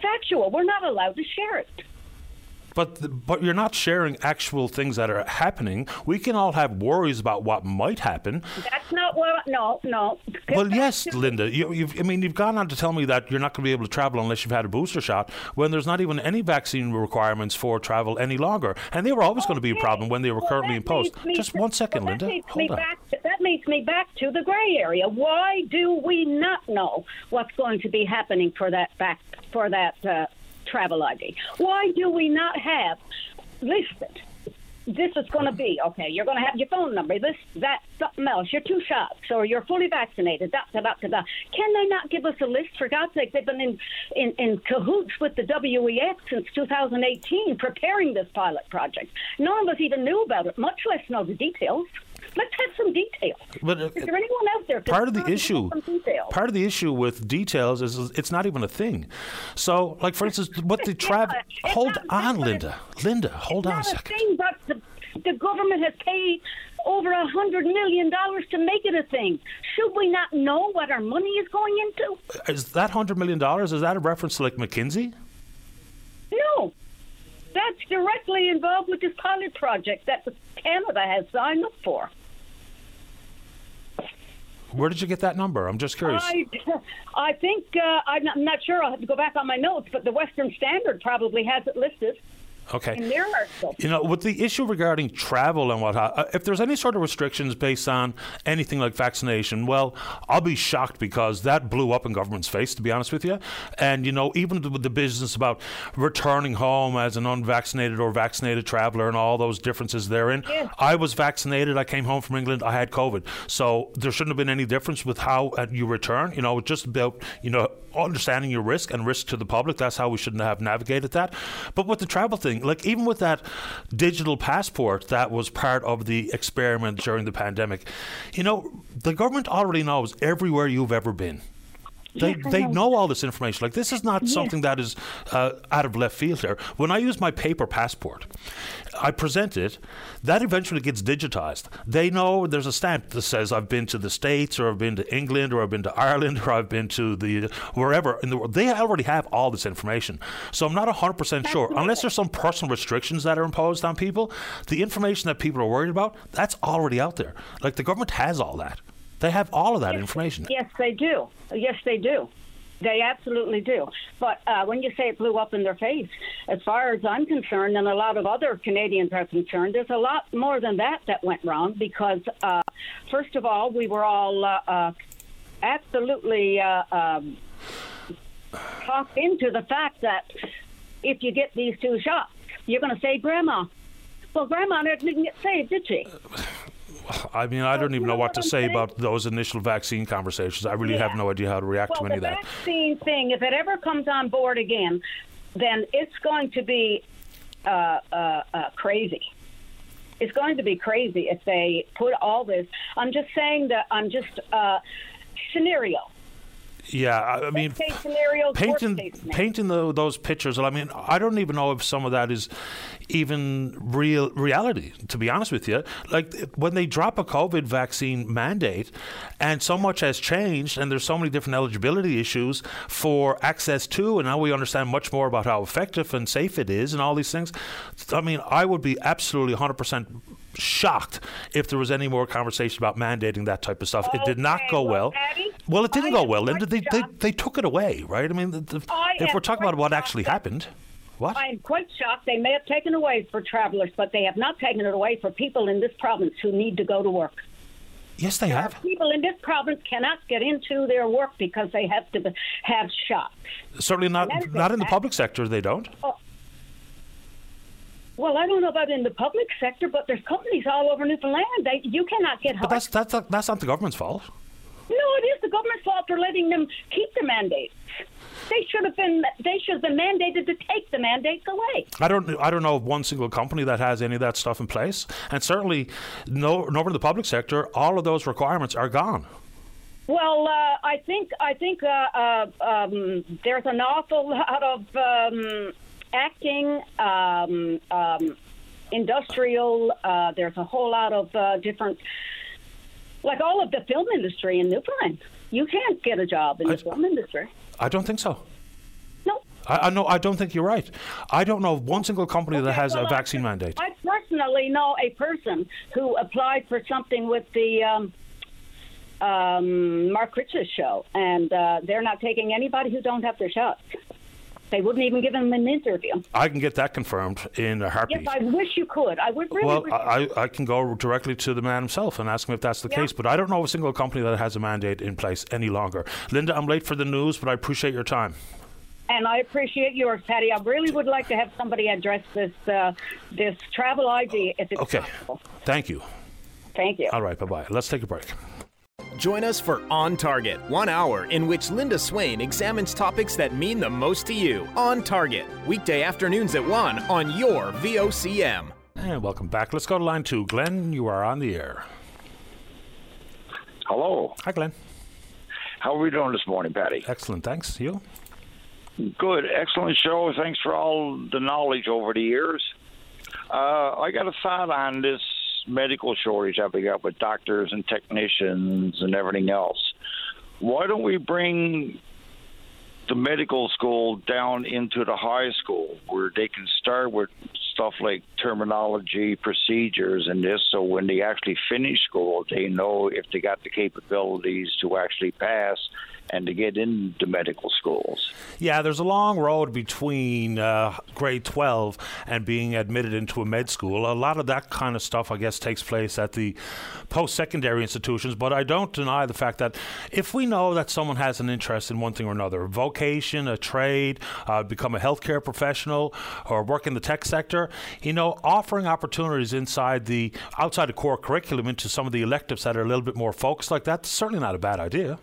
factual we're not allowed to share it but but you're not sharing actual things that are happening. We can all have worries about what might happen. That's not what. No, no. Well, yes, Linda. You, I mean, you've gone on to tell me that you're not going to be able to travel unless you've had a booster shot, when there's not even any vaccine requirements for travel any longer, and they were always okay. going to be a problem when they were well, currently imposed. Just one second, well, Linda. Hold on. Back, that makes me back to the grey area. Why do we not know what's going to be happening for that back for that? Uh, travel ID. Why do we not have listed? This is going to be okay. You're going to have your phone number, this, that, something else. Your two shots, or you're fully vaccinated. Da, da, da, da, da. Can they not give us a list? For God's sake, they've been in, in, in cahoots with the WEF since 2018, preparing this pilot project. None of us even knew about it, much less know the details. Let's have some details. But, uh, is there anyone out there? Part of the issue. Part of the issue with details is it's not even a thing. So, like for instance, what the travel. hold on, Linda. Linda, hold on a second. Thing, but the, the government has paid over a hundred million dollars to make it a thing. Should we not know what our money is going into? Is that hundred million dollars? Is that a reference to like McKinsey? That's directly involved with this pilot project that Canada has signed up for. Where did you get that number? I'm just curious. I, I think uh, I'm, not, I'm not sure. I'll have to go back on my notes, but the Western Standard probably has it listed. Okay. In their article. You know, with the issue regarding travel and what, uh, if there's any sort of restrictions based on anything like vaccination, well, I'll be shocked because that blew up in government's face, to be honest with you. And, you know, even with the business about returning home as an unvaccinated or vaccinated traveler and all those differences therein, Yeah. I was vaccinated. I came home from England. I had COVID. So there shouldn't have been any difference with how uh, you return. You know, just about, you know, understanding your risk and risk to the public. That's how we shouldn't have navigated that. But with the travel thing, like even with that digital passport that was part of the experiment during the pandemic, you know, the government already knows everywhere you've ever been. They, Yes, they know. know all this information. Like this is not something that is uh, out of left field here. When I use my paper passport, I present it. That eventually gets digitized. They know there's a stamp that says I've been to the states, or I've been to England, or I've been to Ireland, or I've been to the wherever in the world. They already have all this information. So I'm not 100 percent sure, unless there's some personal restrictions that are imposed on people. The information that people are worried about, that's already out there. Like the government has all that. They have all of that information. Yes, they do. Yes, they do. They absolutely do. But uh, when you say it blew up in their face, as far as I'm concerned, and a lot of other Canadians are concerned, there's a lot more than that that went wrong because, uh, first of all, we were all uh, uh, absolutely uh, um, talked into the fact that if you get these two shots, you're going to say, Grandma. Well, Grandma didn't get saved, did she? I mean, I don't even know know what what to say saying? about those initial vaccine conversations. I really have no idea how to react Well, to any of that. vaccine thing, if it ever comes on board again, then it's going to be uh, uh, uh, crazy. It's going to be crazy if they put all this. I'm just saying that I'm just uh, scenario. Yeah, I mean, Best case scenario, worst painting painting the, those pictures. I mean, I don't even know if some of that is even real reality. To be honest with you, like when they drop a COVID vaccine mandate, and so much has changed, and there's so many different eligibility issues for access to, and now we understand much more about how effective and safe it is, and all these things. I mean, I would be absolutely 100 percent shocked if there was any more conversation about mandating that type of stuff. it did not go well, well. Well, it didn't I go well, Linda. They, they, they took it away, right? I mean, the, the, I if we're talking about what actually happened, what? I am quite shocked. They may have taken away for travelers, but they have not taken it away for people in this province who need to go to work. yes, they Our have. people in this province cannot get into their work because they have to have shots. Certainly not not in the public sector. They don't. Oh, Well, I don't know about in the public sector, but there's companies all over Newfoundland. They, you cannot get But that's that's not, that's not the government's fault. No, it is the government's fault for letting them keep the mandates. They should have been. They should have been mandated to take the mandates away. I don't I don't know of one single company that has any of that stuff in place, and certainly no nor in the public sector. All of those requirements are gone. Well, uh, I think I think uh, uh, um, there's an awful lot of um, acting, um, um, industrial. Uh, there's a whole lot of uh, different, like all of the film industry in Newfoundland. You can't get a job in the I- film industry. I don't think so. No. I, I know. I don't think you're right. I don't know of one single company that has well, a I- vaccine mandate. I personally know a person who applied for something with the um, um, Mark Rich's show, and uh, they're not taking anybody who don't have their shots. They wouldn't even give them an interview. I can get that confirmed in a Yes, heartbeat. I wish you could. I would really. Well, I, I can go directly to the man himself and ask him if that's the Yeah. case, but I don't know of a single company that has a mandate in place any longer. Linda, I'm late for the news, but I appreciate your time. and I appreciate yours, Paddy. I really would like to have somebody address this uh, this travel ID if it's Okay. possible. Thank you. Thank you. All right, bye bye. Let's take a break. Join us for On Target, one hour in which Linda Swain examines topics that mean the most to you. On Target, weekday afternoons at 1 on your VOCM. And welcome back. Let's go to line two. Glenn, you are on the air. Hello. Hi, Glenn. How are we doing this morning, Paddy? Excellent. Thanks. You? Good. Excellent show. Thanks for all the knowledge over the years. Uh, I got a thought on this medical shortage we got with doctors and technicians and everything else, why don't we bring the medical school down into the high school where they can start with stuff like terminology, procedures, and this. So when they actually finish school, they know if they got the capabilities to actually pass and to get into medical schools. Yeah, there's a long road between uh, grade 12 and being admitted into a med school. A lot of that kind of stuff, I guess, takes place at the post secondary institutions, but I don't deny the fact that if we know that someone has an interest in one thing or another, vocation, a trade, uh, become a healthcare professional, or work in the tech sector, you know, offering opportunities inside the outside the core curriculum into some of the electives that are a little bit more focused like that, certainly not a bad idea.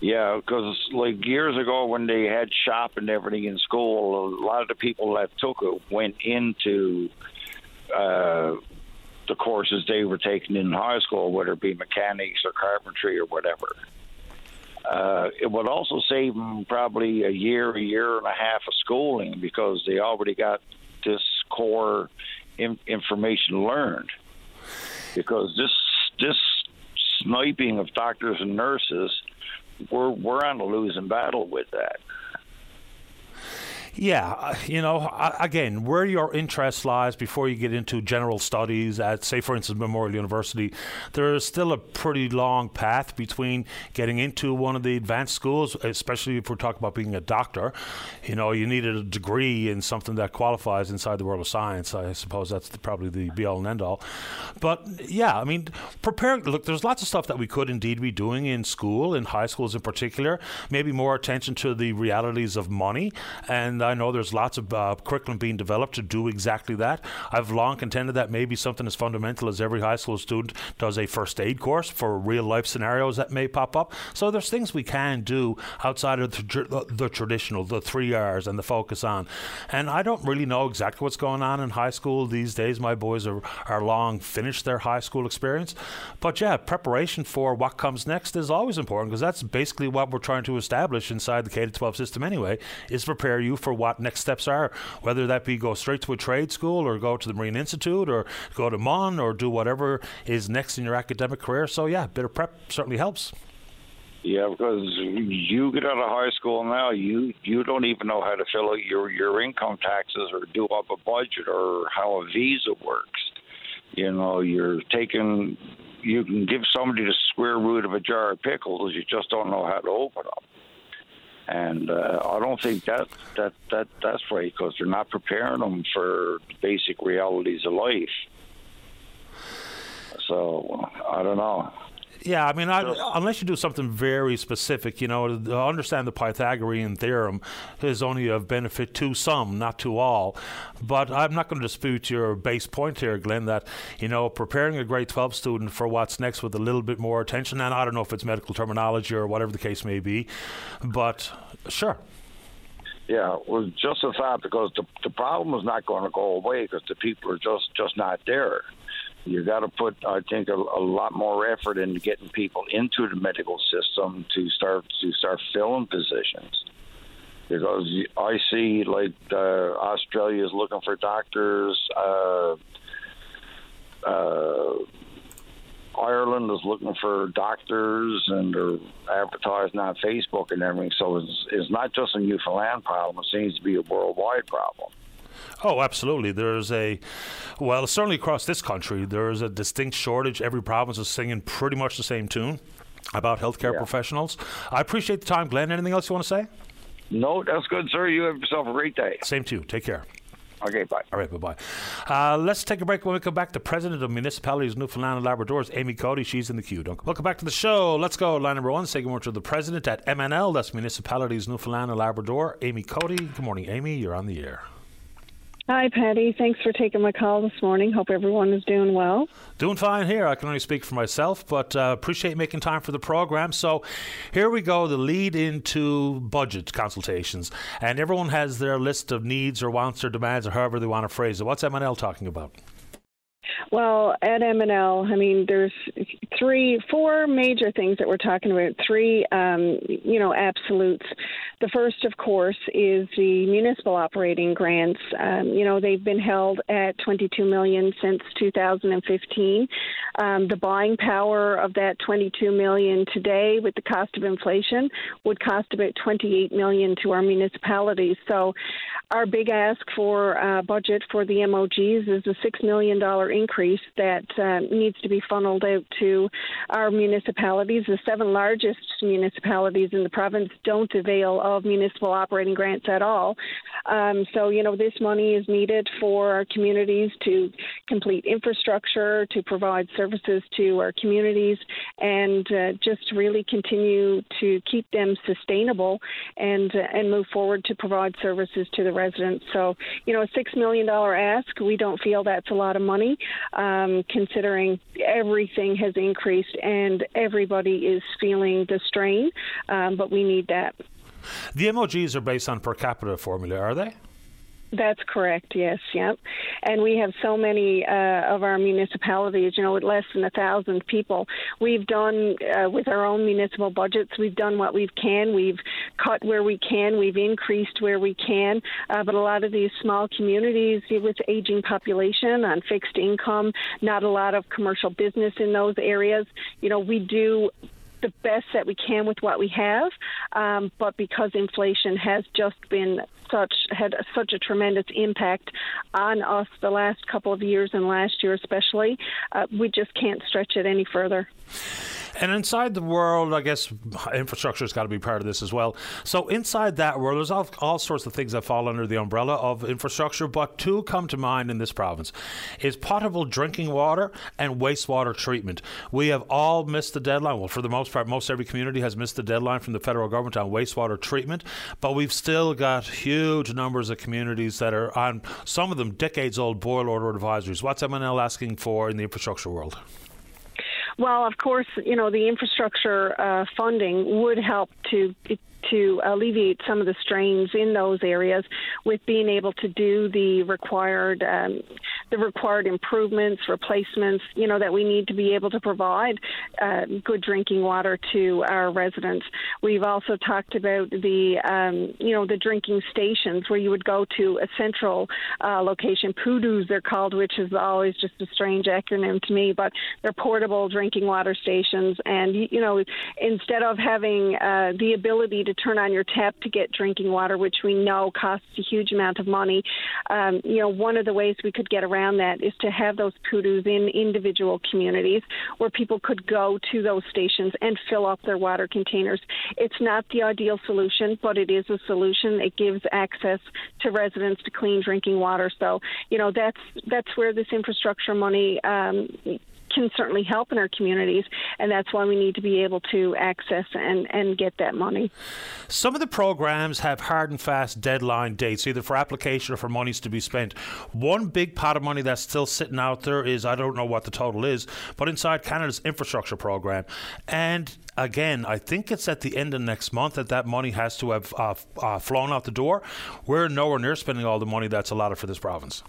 Yeah, because like years ago when they had shop and everything in school, a lot of the people that took it went into uh, the courses they were taking in high school, whether it be mechanics or carpentry or whatever. Uh, it would also save them probably a year, a year and a half of schooling because they already got this core in- information learned. Because this this sniping of doctors and nurses we're we're on a losing battle with that. Yeah, uh, you know, again, where your interest lies before you get into general studies at, say, for instance, Memorial University, there is still a pretty long path between getting into one of the advanced schools, especially if we're talking about being a doctor. You know, you need a degree in something that qualifies inside the world of science. I suppose that's the, probably the be all and end all. But yeah, I mean, preparing, look, there's lots of stuff that we could indeed be doing in school, in high schools in particular, maybe more attention to the realities of money and I know there's lots of uh, curriculum being developed to do exactly that. I've long contended that maybe something as fundamental as every high school student does a first aid course for real life scenarios that may pop up. So there's things we can do outside of the, the traditional, the three R's and the focus on. And I don't really know exactly what's going on in high school these days. My boys are, are long finished their high school experience. But yeah, preparation for what comes next is always important because that's basically what we're trying to establish inside the K 12 system anyway, is prepare you for what next steps are, whether that be go straight to a trade school or go to the Marine Institute or go to MUN or do whatever is next in your academic career. So, yeah, a bit of prep certainly helps. Yeah, because you get out of high school now, you you don't even know how to fill out your your income taxes or do up a budget or how a visa works. You know, you're taking you can give somebody the square root of a jar of pickles, you just don't know how to open them and uh, I don't think that that that that's right because they're not preparing them for the basic realities of life. So I don't know. Yeah, I mean, I, unless you do something very specific, you know, to understand the Pythagorean theorem is only of benefit to some, not to all. But I'm not going to dispute your base point here, Glenn, that, you know, preparing a grade 12 student for what's next with a little bit more attention, and I don't know if it's medical terminology or whatever the case may be, but sure. Yeah, well, just a thought because the, the problem is not going to go away because the people are just, just not there you got to put, I think, a, a, lot more effort into getting people into the medical system to start to start filling positions. Because I see, like uh, Australia is looking for doctors. Uh, uh, Ireland is looking for doctors, and they're advertising on Facebook and everything. So it's, it's not just a Newfoundland problem; it seems to be a worldwide problem. Oh, absolutely. There's a, well, certainly across this country, there's a distinct shortage. Every province is singing pretty much the same tune about healthcare yeah. professionals. I appreciate the time, Glenn. Anything else you want to say? No, that's good, sir. You have yourself a great day. Same to you. Take care. Okay, bye. All right, bye bye. Uh, let's take a break. When we come back, the president of municipalities of Newfoundland and Labrador is Amy Cody. She's in the queue. Don't welcome back to the show. Let's go. Line number one. Say good morning to the president at MNL. That's municipalities Newfoundland and Labrador, Amy Cody. Good morning, Amy. You're on the air. Hi, Paddy. Thanks for taking my call this morning. Hope everyone is doing well. Doing fine here. I can only speak for myself, but uh, appreciate making time for the program. So, here we go the lead into budget consultations. And everyone has their list of needs or wants or demands or however they want to phrase it. What's MNL talking about? Well, at MNL, I mean, there's three, four major things that we're talking about. Three, um, you know, absolutes. The first, of course, is the municipal operating grants. Um, you know, they've been held at 22 million since 2015. Um, the buying power of that 22 million today, with the cost of inflation, would cost about 28 million to our municipalities. So, our big ask for uh, budget for the MOGs is a six million dollar increase that uh, needs to be funneled out to our municipalities. The seven largest municipalities in the province don't avail of municipal operating grants at all. Um, so, you know, this money is needed for our communities to complete infrastructure, to provide services to our communities, and uh, just really continue to keep them sustainable and uh, and move forward to provide services to the residents. So, you know, a six million dollar ask, we don't feel that's a lot of money, um, considering everything has increased and everybody is feeling the strain. Um, but we need that. The MOGs are based on per capita formula, are they? That's correct. Yes. Yep. And we have so many uh, of our municipalities. You know, with less than a thousand people, we've done uh, with our own municipal budgets. We've done what we can. We've cut where we can. We've increased where we can. Uh, but a lot of these small communities with aging population on fixed income, not a lot of commercial business in those areas. You know, we do the best that we can with what we have, um, but because inflation has just been such had such a tremendous impact on us the last couple of years and last year especially, uh, we just can't stretch it any further. And inside the world, I guess infrastructure has got to be part of this as well. So inside that world, there's all, all sorts of things that fall under the umbrella of infrastructure, but two come to mind in this province: is potable drinking water and wastewater treatment. We have all missed the deadline. Well, for the most part, most every community has missed the deadline from the federal government on wastewater treatment, but we've still got huge numbers of communities that are on some of them decades-old boil order advisories. What's MNL asking for in the infrastructure world? Well, of course, you know the infrastructure uh, funding would help to to alleviate some of the strains in those areas with being able to do the required um, the required improvements, replacements, you know, that we need to be able to provide uh, good drinking water to our residents. We've also talked about the um, you know the drinking stations where you would go to a central uh, location, PUDUs they're called, which is always just a strange acronym to me, but they're portable drinking water stations, and you know instead of having uh, the ability to turn on your tap to get drinking water, which we know costs a huge amount of money. Um, you know, one of the ways we could get around that is to have those PUDUs in individual communities where people could go to those stations and fill up their water containers. It's not the ideal solution, but it is a solution. It gives access to residents to clean drinking water. So, you know, that's that's where this infrastructure money um, can certainly help in our communities, and that's why we need to be able to access and, and get that money. Some of the programs have hard and fast deadline dates, either for application or for monies to be spent. One big pot of money that's still sitting out there is I don't know what the total is, but inside Canada's infrastructure program. And again, I think it's at the end of next month that that money has to have uh, uh, flown out the door. We're nowhere near spending all the money that's allotted for this province.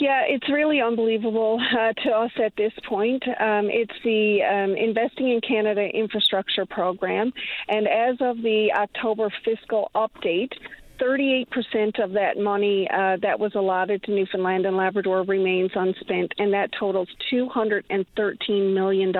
Yeah, it's really unbelievable uh, to us at this point. Um, it's the um, Investing in Canada Infrastructure Program, and as of the October fiscal update, 38% of that money uh, that was allotted to Newfoundland and Labrador remains unspent, and that totals $213 million.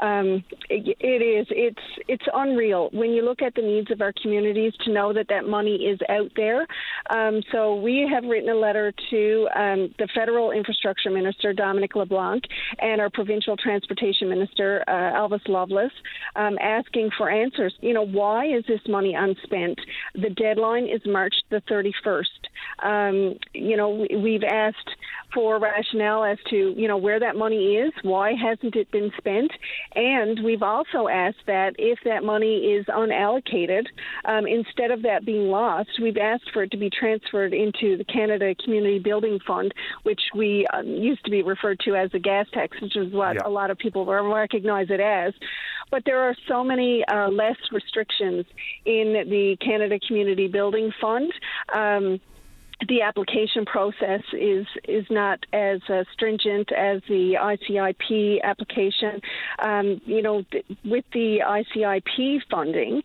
Um, it, it is. It's it's unreal when you look at the needs of our communities to know that that money is out there. Um, so we have written a letter to um, the federal infrastructure minister Dominic LeBlanc and our provincial transportation minister uh, Elvis Loveless, um, asking for answers. You know, why is this money unspent? The deadline is March the 31st. Um, you know, we've asked for rationale as to you know where that money is, why hasn't it been spent, and we've also asked that if that money is unallocated, um, instead of that being lost, we've asked for it to be transferred into the Canada Community Building Fund, which we um, used to be referred to as the gas tax, which is what yeah. a lot of people recognize it as. But there are so many uh, less restrictions in the Canada Community Building Fund. Um, the application process is is not as uh, stringent as the ICIP application. Um, you know, th- with the ICIP funding,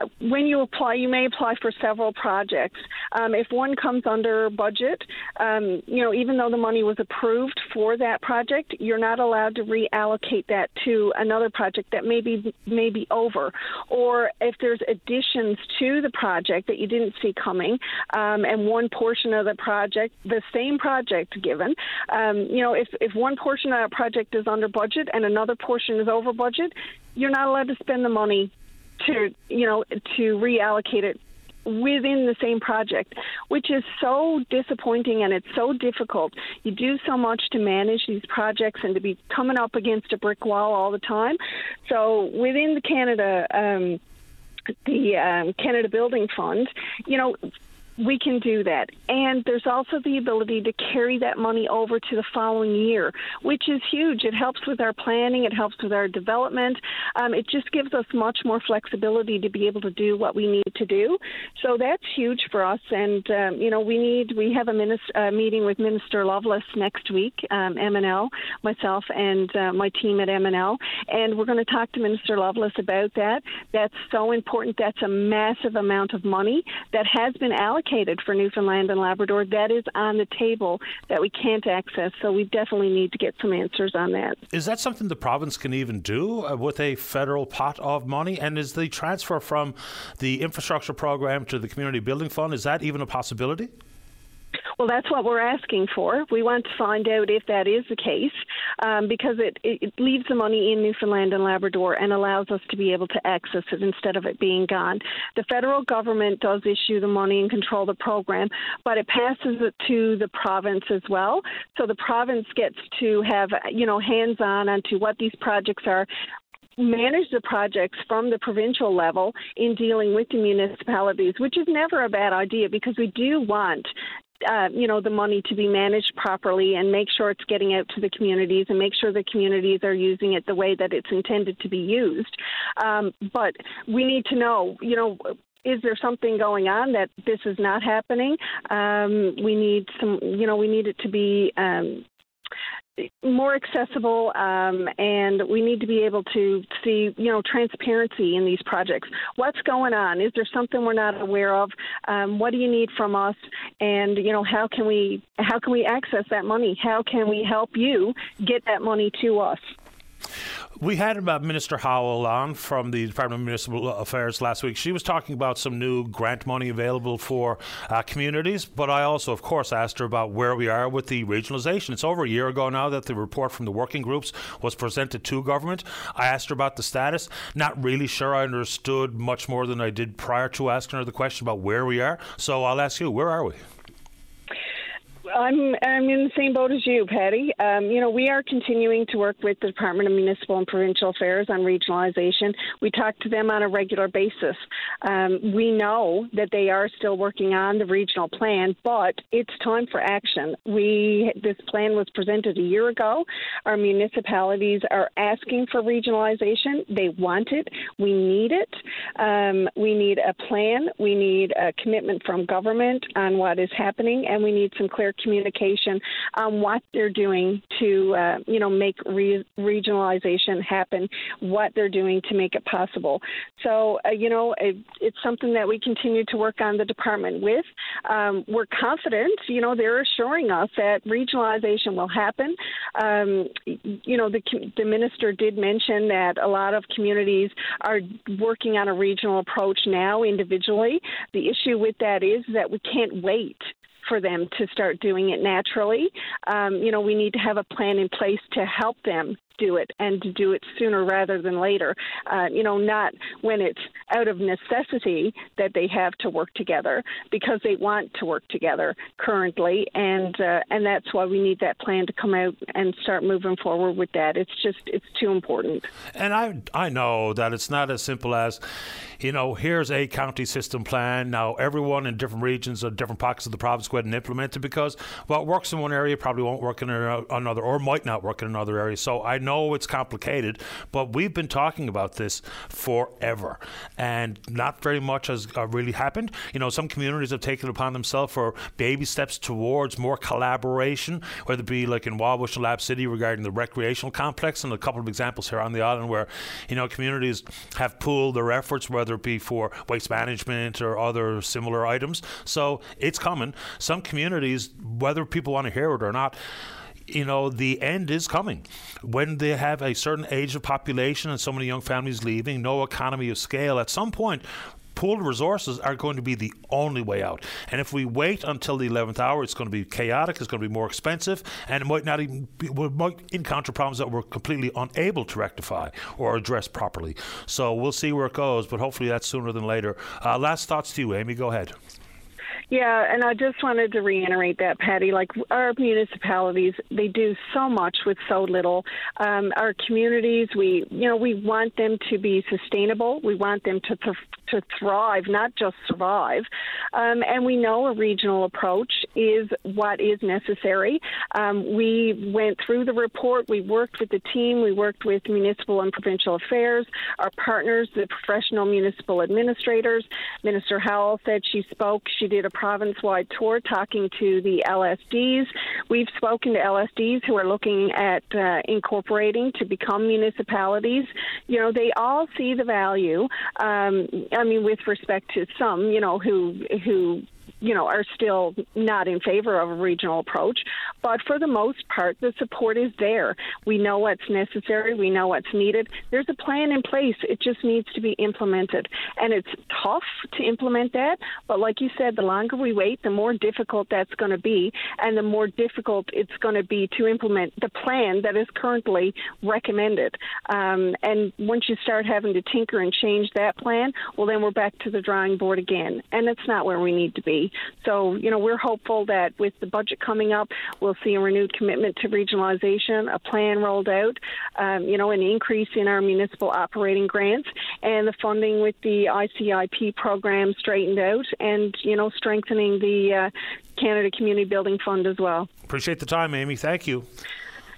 uh, when you apply, you may apply for several projects. Um, if one comes under budget, um, you know, even though the money was approved for that project, you're not allowed to reallocate that to another project that may be may be over, or if there's additions to the project that you didn't see coming, um, and one portion portion of the project, the same project given. Um, you know, if, if one portion of that project is under budget and another portion is over budget, you're not allowed to spend the money to, you know, to reallocate it within the same project, which is so disappointing and it's so difficult. You do so much to manage these projects and to be coming up against a brick wall all the time. So within the Canada, um, the um, Canada Building Fund, you know, we can do that. And there's also the ability to carry that money over to the following year, which is huge. It helps with our planning, it helps with our development. Um, it just gives us much more flexibility to be able to do what we need to do. So that's huge for us. And, um, you know, we need, we have a uh, meeting with Minister Loveless next week, um, MNL, myself and uh, my team at MNL. And we're going to talk to Minister Loveless about that. That's so important. That's a massive amount of money that has been allocated allocated for Newfoundland and Labrador. That is on the table that we can't access. So we definitely need to get some answers on that. Is that something the province can even do uh, with a federal pot of money? And is the transfer from the infrastructure program to the community building fund is that even a possibility? Well, that's what we're asking for. We want to find out if that is the case um, because it, it leaves the money in Newfoundland and Labrador and allows us to be able to access it instead of it being gone. The federal government does issue the money and control the program, but it passes it to the province as well. So the province gets to have, you know, hands on onto what these projects are, manage the projects from the provincial level in dealing with the municipalities, which is never a bad idea because we do want uh, you know the money to be managed properly and make sure it's getting out to the communities and make sure the communities are using it the way that it's intended to be used. Um, but we need to know, you know, is there something going on that this is not happening? Um, we need some, you know, we need it to be um, more accessible, um, and we need to be able to see, you know, transparency in these projects. What's going on? Is there something we're not aware of? Um, what do you need from us? And you know, how can we how can we access that money? How can we help you get that money to us? We had about Minister Howell on from the Department of Municipal Affairs last week. She was talking about some new grant money available for uh, communities, but I also, of course, asked her about where we are with the regionalisation. It's over a year ago now that the report from the working groups was presented to government. I asked her about the status. Not really sure I understood much more than I did prior to asking her the question about where we are. So I'll ask you, where are we? I'm I'm in the same boat as you, Paddy. Um, you know, we are continuing to work with the Department of Municipal and Provincial Affairs on regionalization. We talk to them on a regular basis. Um, we know that they are still working on the regional plan, but it's time for action. We this plan was presented a year ago. Our municipalities are asking for regionalization. They want it. We need it. Um, we need a plan. We need a commitment from government on what is happening, and we need some clear communication on what they're doing to, uh, you know, make re- regionalization happen, what they're doing to make it possible. So, uh, you know, it, it's something that we continue to work on the department with. Um, we're confident, you know, they're assuring us that regionalization will happen. Um, you know, the, the minister did mention that a lot of communities are working on a regional approach now individually. The issue with that is that we can't wait for them to start doing it naturally. Um, you know, we need to have a plan in place to help them do it and to do it sooner rather than later. Uh, you know, not when it's out of necessity that they have to work together because they want to work together currently, and uh, and that's why we need that plan to come out and start moving forward with that. It's just it's too important. And I I know that it's not as simple as, you know, here's a county system plan. Now everyone in different regions or different pockets of the province go ahead and implement it because what works in one area probably won't work in another or might not work in another area. So I know it's complicated, but we've been talking about this forever, and not very much has uh, really happened. You know, some communities have taken upon themselves for baby steps towards more collaboration, whether it be like in Wabush and Lab City regarding the recreational complex, and a couple of examples here on the island where, you know, communities have pooled their efforts, whether it be for waste management or other similar items. So it's coming. Some communities, whether people want to hear it or not, you know, the end is coming. When they have a certain age of population and so many young families leaving, no economy of scale, at some point, pooled resources are going to be the only way out. And if we wait until the 11th hour, it's going to be chaotic, it's going to be more expensive, and it might not even be, we might encounter problems that we're completely unable to rectify or address properly. So we'll see where it goes, but hopefully that's sooner than later. Uh, last thoughts to you, Amy. Go ahead. Yeah, and I just wanted to reiterate that, Paddy. Like our municipalities, they do so much with so little. Um, our communities, we, you know, we want them to be sustainable. We want them to th- to thrive, not just survive. Um, and we know a regional approach is what is necessary. Um, we went through the report. We worked with the team. We worked with municipal and provincial affairs, our partners, the professional municipal administrators. Minister Howell said she spoke. She did a province wide tour talking to the LSDs. We've spoken to LSDs who are looking at uh, incorporating to become municipalities. You know, they all see the value. Um, I mean, with respect to some, you know, who who you know, are still not in favor of a regional approach. But for the most part, the support is there. We know what's necessary. We know what's needed. There's a plan in place. It just needs to be implemented. And it's tough to implement that. But like you said, the longer we wait, the more difficult that's going to be. And the more difficult it's going to be to implement the plan that is currently recommended. Um, and once you start having to tinker and change that plan, well, then we're back to the drawing board again. And that's not where we need to be. So, you know, we're hopeful that with the budget coming up, we'll see a renewed commitment to regionalization, a plan rolled out, um, you know, an increase in our municipal operating grants, and the funding with the ICIP program straightened out, and, you know, strengthening the uh, Canada Community Building Fund as well. Appreciate the time, Amy. Thank you.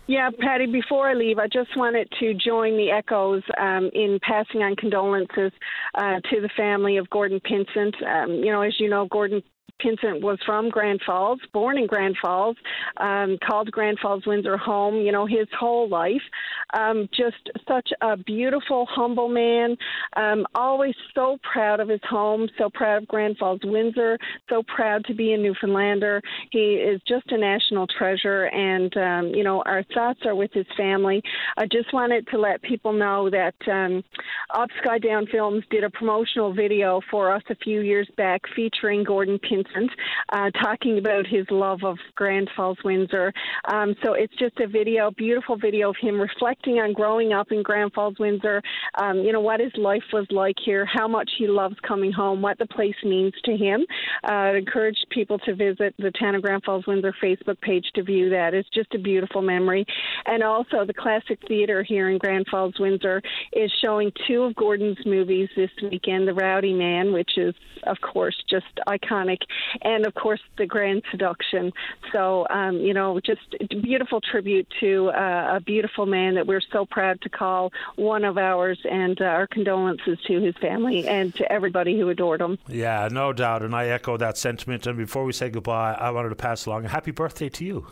Yeah, Paddy, before I leave, I just wanted to join the echoes um, in passing on condolences uh, to the family of Gordon Pinsent. Um, you know, as you know, Gordon Pinsent was from Grand Falls, born in Grand Falls, um, called Grand Falls Windsor home, you know, his whole life. Um, just such a beautiful, humble man, um, always so proud of his home, so proud of Grand Falls Windsor, so proud to be a Newfoundlander. He is just a national treasure, and, um, you know, our thoughts are with his family. I just wanted to let people know that um, Up Films did a promotional video for us a few years back featuring Gordon Pinsent Uh, talking about his love of Grand Falls, Windsor. Um, so it's just a video, beautiful video of him reflecting on growing up in Grand Falls, Windsor. Um, you know what his life was like here, how much he loves coming home, what the place means to him. Uh, I encourage people to visit the Town of Grand Falls, Windsor Facebook page to view that. It's just a beautiful memory. And also, the Classic Theater here in Grand Falls, Windsor is showing two of Gordon's movies this weekend The Rowdy Man, which is, of course, just iconic, and of course the Grand Seduction. So um, you know, just a beautiful tribute to uh, a beautiful man that we're so proud to call one of ours, and uh, our condolences to his family and to everybody who adored him. Yeah, no doubt, and I echo that sentiment. And before we say goodbye, I wanted to pass along a happy birthday to you.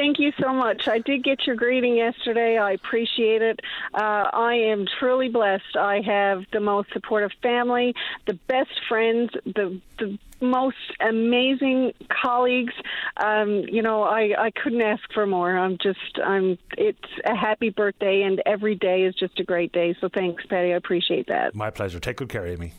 Thank you so much. I did get your greeting yesterday. I appreciate it. Uh, I am truly blessed. I have the most supportive family, the best friends, the the most amazing colleagues. Um, you know, I, I couldn't ask for more. I'm just, I'm. It's a happy birthday, and every day is just a great day. So thanks, Paddy. I appreciate that. My pleasure. Take good care, Amy.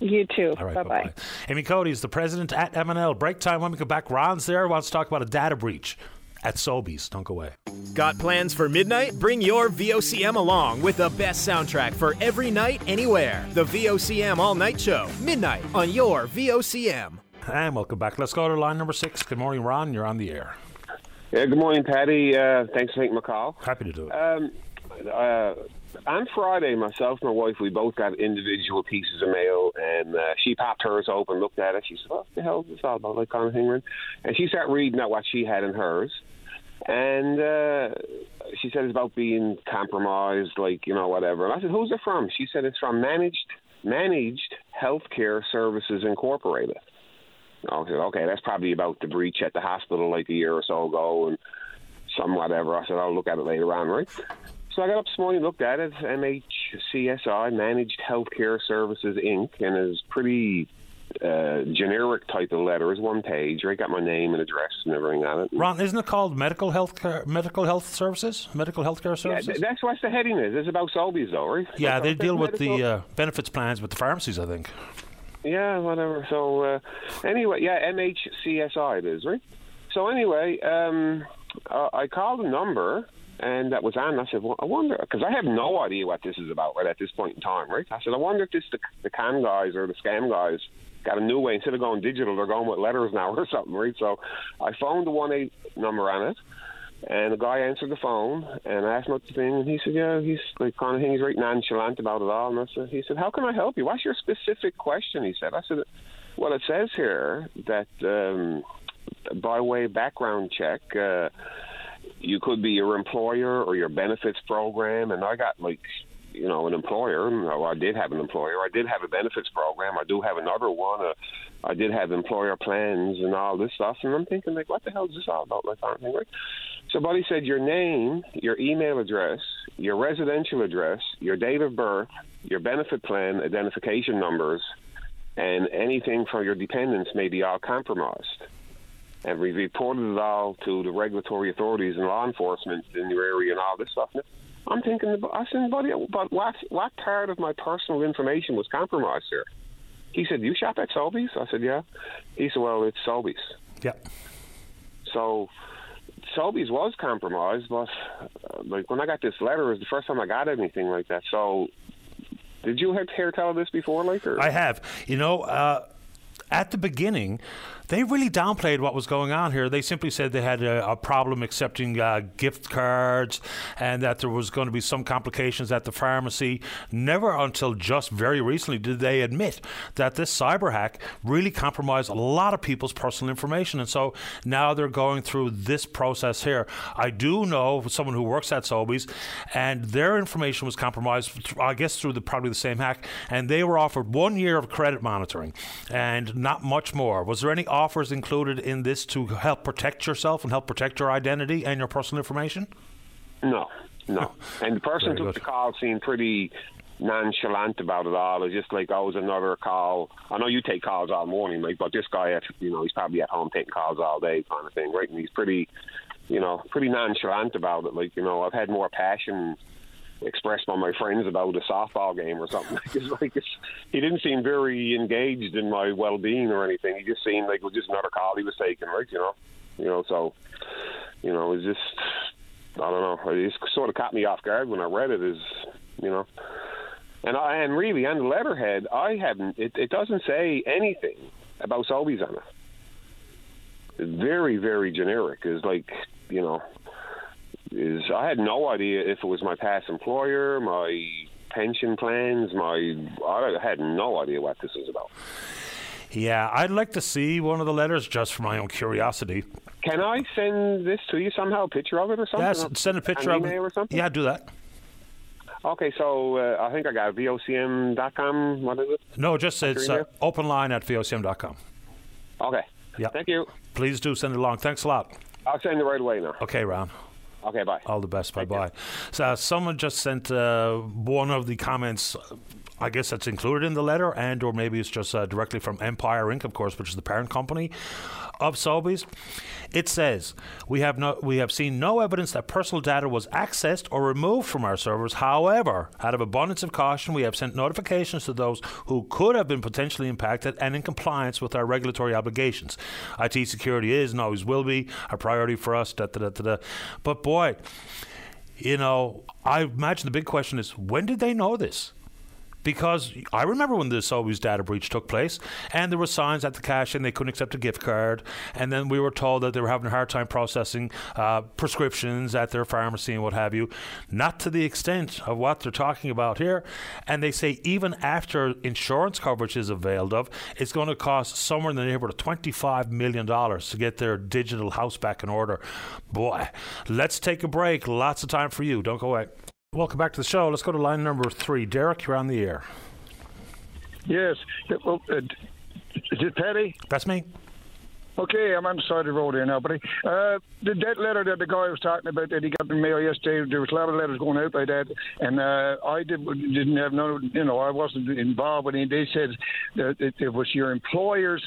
You too. All right, bye bye. Amy Cody is the president at MNL. Break time when we come back. Ron's there. Wants to talk about a data breach at Sobeys. Don't go away. Got plans for midnight? Bring your VOCM along with the best soundtrack for every night, anywhere. The VOCM All Night Show, midnight on your VOCM. And welcome back. Let's go to line number six. Good morning, Ron. You're on the air. Yeah, good morning, Paddy. Uh, thanks for taking my call. Happy to do it. Um, uh, on Friday, myself and my wife, we both got individual pieces of mail, and uh, she popped hers open, looked at it. She said, "What the hell is this all about?" Like kind of thing, and she started reading out what she had in hers. And uh, she said it's about being compromised, like you know, whatever. And I said, "Who's it from?" She said it's from Managed Managed Healthcare Services Incorporated. I said, "Okay, that's probably about the breach at the hospital like a year or so ago, and some whatever." I said, "I'll look at it later on, right?" So I got up this morning, looked at it, MHCSI, Managed Healthcare Services Inc., and is pretty uh, generic type of letters, one page. Right, got my name and address and everything on it. Ron, isn't it called medical health care, medical health services? Medical health care services? th- that's what the heading is. It's about Sobeys, though, right? Yeah, they deal with medical- the uh, benefits plans with the pharmacies, I think. Yeah, whatever. So uh, anyway, yeah, MHCSI it is, right? So anyway, um, uh, I called a number and that was on. I said, well, I wonder because I have no idea what this is about right at this point in time, right? I said, I wonder if this the, the con guys or the scam guys got a new way instead of going digital, they're going with letters now or something, right? So I phoned the one eight number on it. And the guy answered the phone and I asked him what the thing, and he said, "Yeah, he's like kind of thing. He's right nonchalant about it all." And I said, "He said, how can I help you? What's your specific question?" He said. I said, "Well, it says here that um, by way background check, uh, you could be your employer or your benefits program." And I got like, you know, an employer. No, I did have an employer. I did have a benefits program. I do have another one. Uh, I did have employer plans and all this stuff. And I'm thinking, like, what the hell is this all about? Like? So, buddy said your name, your email address, your residential address, your date of birth, your benefit plan identification numbers, and anything from your dependents may be all compromised. And we reported it all to the regulatory authorities and law enforcement in your area and all this stuff. I'm thinking, I said, buddy, but what, what part of my personal information was compromised here? He said, you shop at Sobeys? I said, yeah. He said, well, it's Sobeys. Yeah. So Sobeys was compromised, but uh, like when I got this letter, it was the first time I got anything like that. So did you have hear tell of this before, like? Or? I have. You know, uh, at the beginning, they really downplayed what was going on here. They simply said they had a, a problem accepting uh, gift cards and that there was going to be some complications at the pharmacy. Never until just very recently did they admit that this cyber hack really compromised a lot of people's personal information. And so now they're going through this process here. I do know someone who works at Sobeys, and their information was compromised, I guess, through the probably the same hack, and they were offered one year of credit monitoring and not much more. Was there any offers included in this to help protect yourself and help protect your identity and your personal information? No, no. And the person Very took good. the call seemed pretty nonchalant about it all. It's just like, oh, was another call. I know you take calls all morning, like, but this guy, you know, he's probably at home taking calls all day, kind of thing, right? And he's pretty, you know, pretty nonchalant about it. Like, you know, I've had more passion expressed by my friends about a softball game or something. it's like it's, he didn't seem very engaged in my well-being or anything. He just seemed like it was just another call he was taking, right? You know, you know. So, you know, it was just I don't know. It just sort of caught me off guard when I read it. Is you know, and I and really on the letterhead, I haven't. It, it doesn't say anything about Sobeys on it. It's very very generic. Is like you know, is I had no idea if it was my past employer, my pension plans, my I had no idea what this was about. Yeah, I'd like to see one of the letters just for my own curiosity. Can I send this to you somehow? A picture of it or something? Yes, send a picture An of it. or something? Yeah, do that. Okay, so uh, I think I got vocm.com. What is it? No, just it's uh, open line at vocm.com. Okay. Yeah. Thank you. Please do send it along. Thanks a lot. I'll send it right away now. Okay, Ron. Okay, bye. All the best. Bye bye. So someone just sent uh, one of the comments. I guess that's included in the letter, and or maybe it's just uh, directly from Empire Inc., of course, which is the parent company of Sobeys. It says we have no, we have seen no evidence that personal data was accessed or removed from our servers. However, out of abundance of caution, we have sent notifications to those who could have been potentially impacted and in compliance with our regulatory obligations. IT security is and always will be a priority for us. Da, da, da. But boy, you know, I imagine the big question is when did they know this? Because I remember when the Sobeys data breach took place, and there were signs at the cash and they couldn't accept a gift card, and then we were told that they were having a hard time processing uh, prescriptions at their pharmacy and what have you. Not to the extent of what they're talking about here, and they say even after insurance coverage is availed of, it's going to cost somewhere in the neighborhood of twenty-five million dollars to get their digital house back in order. Boy, let's take a break. Lots of time for you. Don't go away. Welcome back to the show. Let's go to line number three. Derek, you're on the air. Yes. Well, uh, is it Paddy? That's me. Okay, I'm on the side of the road here now, buddy. Uh, the that letter that the guy was talking about that he got in the mail yesterday, there was a lot of letters going out like that, and uh, I did, didn't have no, you know, I wasn't involved with it. They said that it, it was your employer's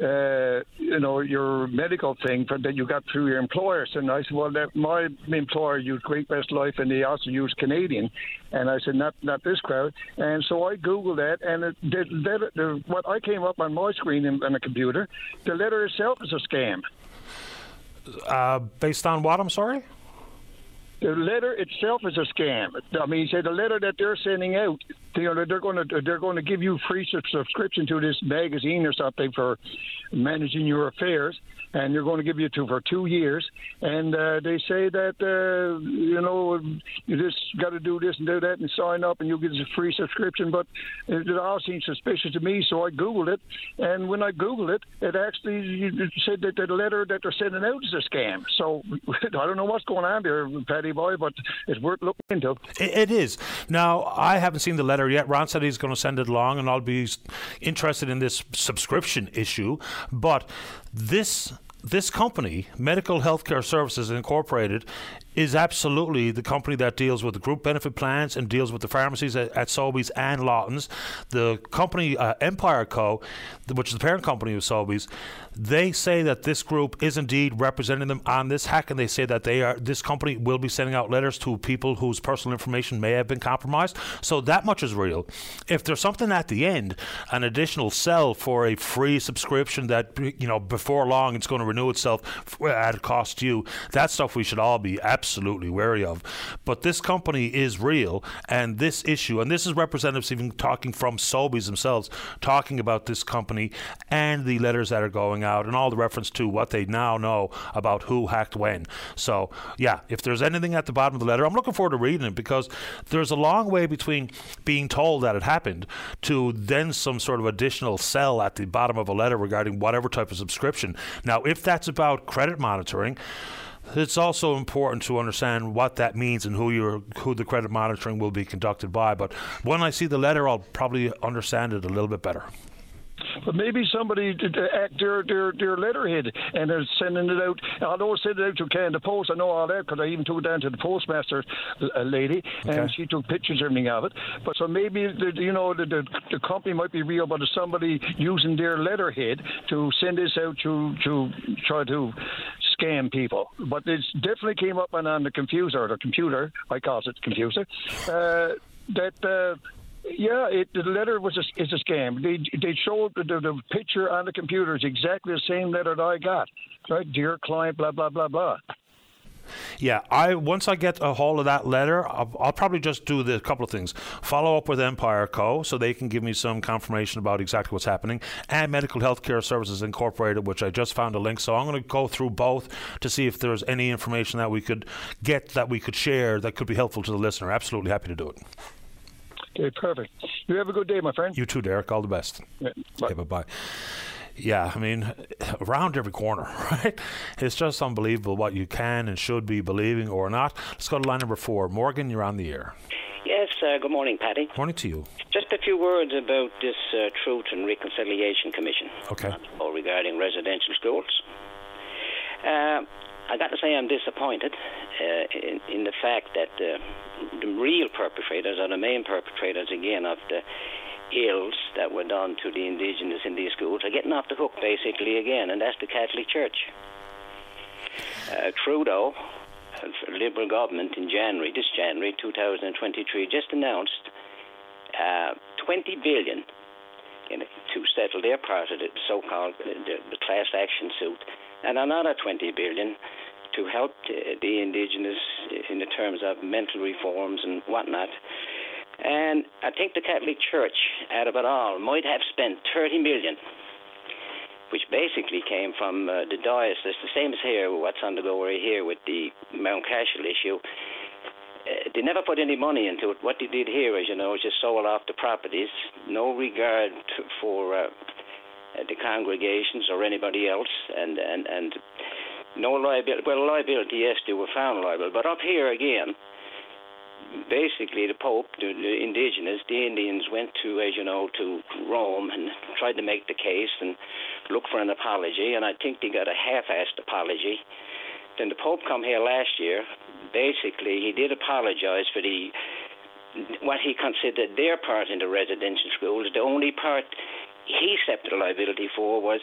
uh, you know, your medical thing for, that you got through your employers. And I said, well, that, my employer used Great West Life, and they also used Canadian. And I said, not not this crowd. And so I googled that, and it, the, the, what I came up on my screen on the computer, the letter itself is a scam. Uh, based on what? I'm sorry. The letter itself is a scam. I mean, say the letter that they're sending out, you know, they're going to they're going to give you free subscription to this magazine or something for managing your affairs, and they're going to give you two for two years. And uh, they say that uh, you know you just got to do this and do that and sign up, and you'll get a free subscription. But it, all seems suspicious to me, so I googled it, and when I googled it, it actually said that the letter that they're sending out is a scam. So I don't know what's going on there, Paddy boy, but it's worth looking into. It, it is. Now, I haven't seen the letter yet. Ron said he's going to send it along, and I'll be interested in this subscription issue. But this this company, Medical Healthcare Services Incorporated, is absolutely the company that deals with the group benefit plans and deals with the pharmacies at, at Sobeys and Lawton's. The company uh, Empire Co., which is the parent company of Sobeys, they say that this group is indeed representing them on this hack, and they say that they are this company will be sending out letters to people whose personal information may have been compromised. So that much is real. If there's something at the end, an additional sell for a free subscription that you know before long it's going to renew itself at a cost to you, that stuff we should all be absolutely wary of. But this company is real, and this issue, and this is representatives even talking from Sobeys themselves, talking about this company and the letters that are going out and all the reference to what they now know about who hacked when. So, yeah, if there's anything at the bottom of the letter, I'm looking forward to reading it because there's a long way between being told that it happened to then some sort of additional cell at the bottom of a letter regarding whatever type of subscription. Now, if that's about credit monitoring, it's also important to understand what that means and who your who the credit monitoring will be conducted by. But when I see the letter, I'll probably understand it a little bit better. But maybe somebody did act their their their letterhead and they're sending it out. I know send it out to Canada Post. I know all that because I even took it down to the postmaster uh, lady, okay. and she took pictures and everything of it. But so maybe the, you know the, the the company might be real, but it's somebody using their letterhead to send this out to to try to scam people. But it definitely came up on, on the computer, the computer. I call it computer. Uh, that. Uh, yeah, it, the letter was a, is a scam. They they showed the, the, picture on the computer is exactly the same letter that I got. Right, dear client, blah blah blah blah. Yeah, I once I get a hold of that letter, I'll, I'll, probably just do the couple of things: follow up with Empire Co. so they can give me some confirmation about exactly what's happening, and Medical Healthcare Services Incorporated, which I just found a link. So I'm going to go through both to see if there's any information that we could get that we could share that could be helpful to the listener. Absolutely happy to do it. Okay, perfect. You have a good day, my friend. You too, Derek. All the best. Yeah, bye. Okay, bye-bye. Yeah, I mean, around every corner, right? It's just unbelievable what you can and should be believing or not. Let's go to line number four. Morgan, you're on the air. Yes, uh, good morning, Paddy. Morning to you. Just a few words about this uh, Truth and Reconciliation Commission. Okay. Uh, regarding residential schools. Uh, I got to say I'm disappointed uh, in, in, the fact that uh, the real perpetrators are the main perpetrators again of the ills that were done to the indigenous in these schools are getting off the hook basically again, and that's the Catholic Church. Uh, Trudeau, Liberal government in January, this January 2023, just announced uh, 20 billion to settle their part of the so-called uh, the, the class action suit and another 20 billion to help the indigenous in the terms of mental reforms and whatnot. And I think the Catholic Church, out of it all, might have spent 30 million, which basically came from uh, the diocese. The same as here, what's go here with the Mount Cashel issue. Uh, they never put any money into it. What they did here, as you know, is just sold off the properties, no regard for uh, the congregations or anybody else, and and and no liability. Well, liability, yes, they were found liable, but up here again basically the Pope, the, the indigenous, the Indians went to, as you know, to Rome and tried to make the case and look for an apology, and I think they got a half-assed apology. Then the Pope come here last year. Basically, he did apologize for the what he considered their part in the residential schools. The only part he accepted liability for was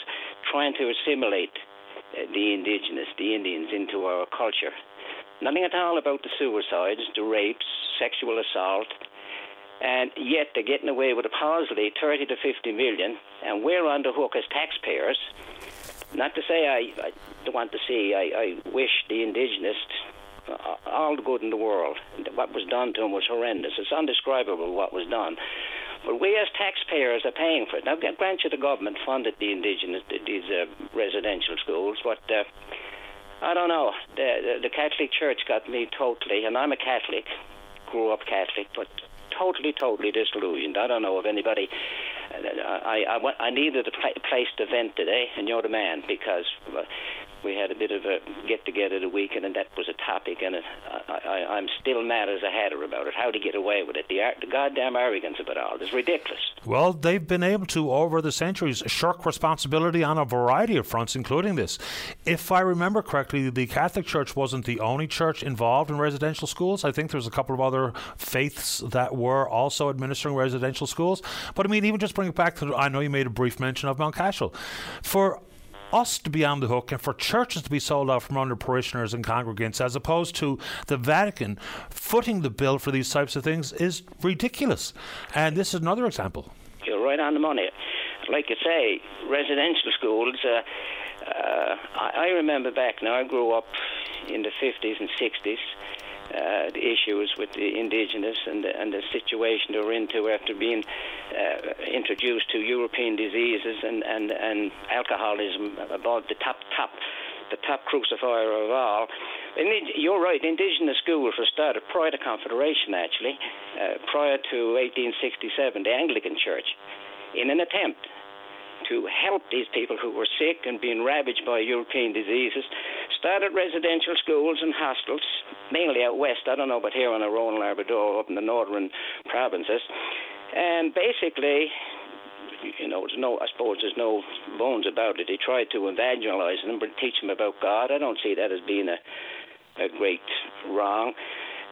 trying to assimilate the indigenous, the Indians, into our culture. Nothing at all about the suicides, the rapes, sexual assault, and yet they're getting away with supposedly 30 to 50 million, and we're on the hook as taxpayers. Not to say I, I don't want to see, I, I wish the indigenous uh, all the good in the world. What was done to them was horrendous. It's undescribable what was done. But we as taxpayers are paying for it. Now, grant you the government funded the indigenous, these uh, residential schools, but uh, I don't know. The, the, the Catholic Church got me totally, and I'm a Catholic, grew up Catholic, but totally, totally disillusioned. I don't know if anybody. I I, I, I needed a place to vent today, and you're the man because uh, we had a bit of a get together the weekend, and that was a topic, and uh, it, I, I'm still mad as a hatter about it. How to get away with it? The, the goddamn arrogance it all is ridiculous. Well, they've been able to, over the centuries, shirk responsibility on a variety of fronts, including this. If I remember correctly, the Catholic Church wasn't the only church involved in residential schools. I think there's a couple of other faiths that were also administering residential schools. But I mean, even just bring it back to, I know you made a brief mention of Mount Cashel. For us to be on the hook and for churches to be sold out from under parishioners and congregants as opposed to the Vatican footing the bill for these types of things is ridiculous. And this is another example. You're right on the money. Like you say, residential schools. Uh, uh, I, I remember back now, I grew up in the 50s and 60s uh, the issues with the indigenous and the, and the situation they're into after being uh, introduced to European diseases and, and, and alcoholism about the top top the top crucifier of all. You're right, indigenous schools were started prior to Confederation, actually, uh, prior to 1867, the Anglican Church, in an attempt to help these people who were sick and being ravaged by European diseases. Started residential schools and hostels, mainly out west. I don't know, but here on the Rhone Labrador, up in the northern provinces. And basically, you know, there's no, I suppose there's no bones about it. They tried to evangelize them, but teach them about God. I don't see that as being a, a great wrong.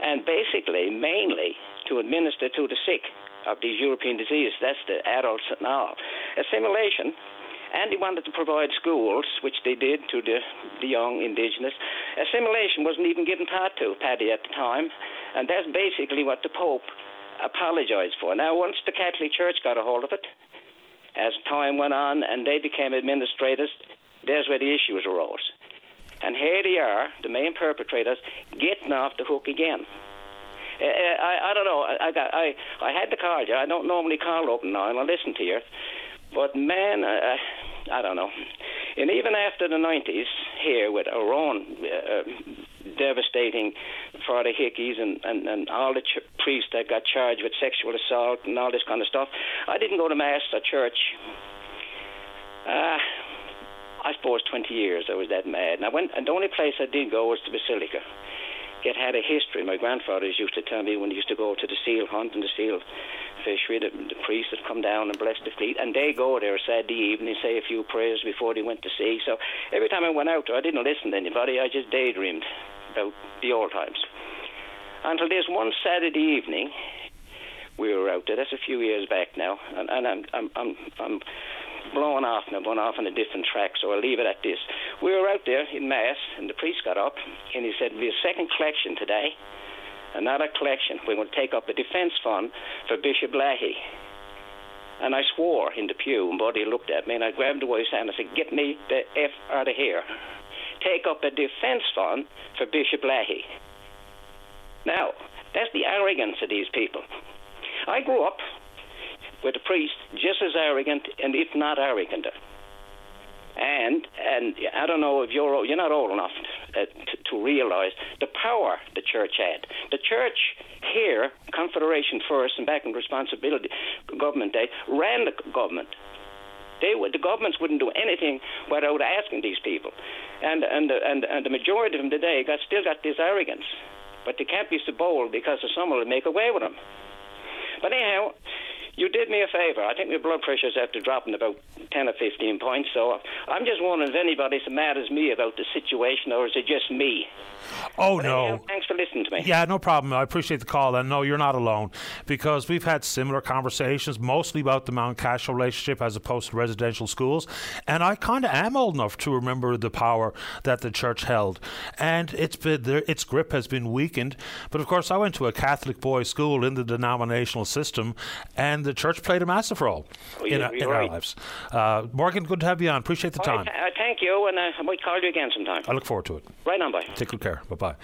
And basically, mainly to administer to the sick of these European diseases. That's the adults and all. Assimilation. And they wanted to provide schools, which they did to the, the young indigenous. Assimilation wasn't even given thought to, Paddy, at the time. And that's basically what the Pope apologized for. Now, once the Catholic Church got a hold of it, as time went on and they became administrators, there's where the issues arose. And here they are, the main perpetrators, getting off the hook again. Uh, I, I don't know. I, I got I I had to call you. I don't normally call open now, and I listen to you. But man, uh, I don't know. And even after the 90s, here with our own uh, devastating Father Hickeys and, and, and all the ch- priests that got charged with sexual assault and all this kind of stuff, I didn't go to Mass or church. Uh, I suppose 20 years I was that mad. And I went, and the only place I did go was the Basilica it had a history. My grandfathers used to tell me when they used to go to the seal hunt and the seal fishery, the, the priests would come down and bless the fleet, and they go there Saturday evening, say a few prayers before they went to sea. So every time I went out there, I didn't listen to anybody. I just daydreamed about the old times. Until this one Saturday evening, we were out there. That's a few years back now, and, and I'm, I'm, I'm, I'm blowing off and going off on a different track, so I'll leave it at this. We were out there in Mass, and the priest got up and he said, be a second collection today, another collection. We're going to take up a defense fund for Bishop Lahey. And I swore in the pew, and Buddy looked at me, and I grabbed the wife's hand and said, Get me the F out of here. Take up a defense fund for Bishop Lahey. Now, that's the arrogance of these people. I grew up with a priest just as arrogant, and if not arrogant. And and I don't know if you're you're not old enough uh, to, to realise the power the church had. The church here, Confederation First, and back in responsibility, government day, ran the government. They would, the governments wouldn't do anything without asking these people, and and and and the majority of them today got still got this arrogance, but they can't be so bold because someone will make away with them. But anyhow, you did me a favour. I think my blood pressure's after dropping about 10 or 15 points, so I'm just wondering if anybody's as mad as me about the situation, or is it just me? Oh, But no. anyhow, thanks for listening to me. Yeah, no problem. I appreciate the call. And no, you're not alone because we've had similar conversations, mostly about the Mount Cashel relationship as opposed to residential schools. And I kind of am old enough to remember the power that the church held. And it's been, its grip has been weakened. But of course, I went to a Catholic boys' school in the denominational system, and the church played a massive role Oh, in, you're- our, in you're our lives. Uh, Morgan, good to have you on. Appreciate the All time. right, I thank you, and uh, I might call you again sometime. I look forward to it. Right on, bye. Take good care. Bye bye.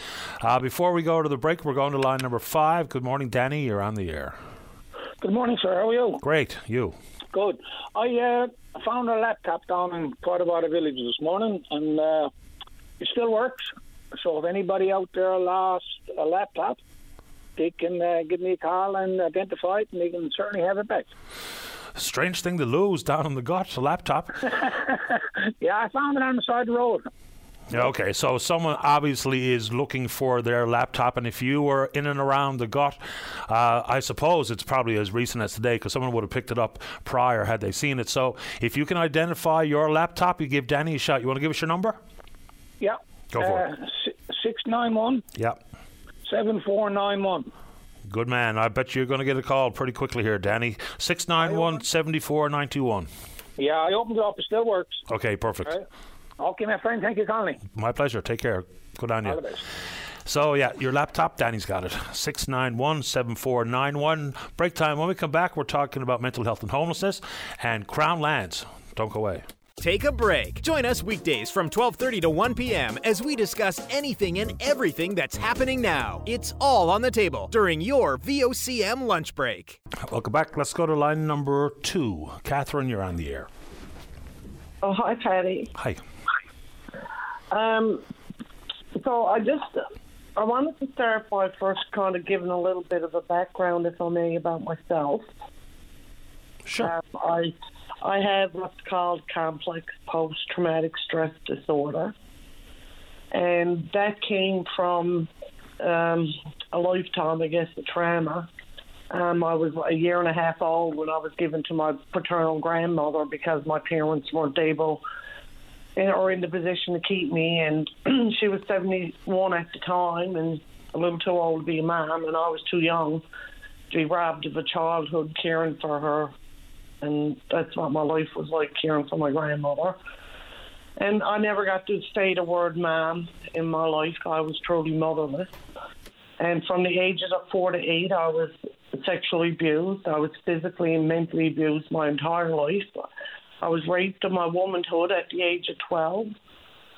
Uh, before we go to the break, we're going to line number five. Good morning, Danny. You're on the air. Good morning, sir. How are you? Great. You. Good. I uh, found a laptop down in Portavada Village this morning, and uh, it still works. So if anybody out there lost a laptop, they can uh, give me a call and identify it, and they can certainly have it back. Strange thing to lose down in the gut, a laptop. yeah, I found it on the side of the road. Okay, so someone obviously is looking for their laptop, and if you were in and around the gut, uh, I suppose it's probably as recent as today because someone would have picked it up prior had they seen it. So if you can identify your laptop, you give Danny a shot. You want to give us your number? Yeah. Go for uh, Six nine one Yeah. Seven four nine one. Good man. I bet you're going to get a call pretty quickly here, Danny. 691 74921. Yeah, I opened it up. It still works. Okay, perfect. Right. Okay, my friend. Thank you, Conley. My pleasure. Take care. Good on you. So, yeah, your laptop, Danny's got it. Six nine one seven four nine one. Break time. When we come back, we're talking about mental health and homelessness and Crown Lands. Don't go away. Take a break. Join us weekdays from 12:30 to 1 p.m. as we discuss anything and everything that's happening now. It's all on the table during your VOCM lunch break. Welcome back. Let's go to line number two. Catherine, you're on the air. Oh, hi, Paddy. Hi. Um, so I just I wanted to start by first kind of giving a little bit of a background, if I may, about myself. Sure. Um, I I have what's called complex post-traumatic stress disorder, and that came from um, a lifetime, I guess, of trauma. Um, I was a year and a half old when I was given to my paternal grandmother because my parents weren't able in, or in the position to keep me, and she was 71 at the time and a little too old to be a mom, and I was too young to be robbed of a childhood caring for her. And that's what my life was like, caring for my grandmother. And I never got to say the word mom in my life. I was truly motherless. And from the ages of four to eight, I was sexually abused. I was physically and mentally abused my entire life. I was raped in my womanhood at the age of 12.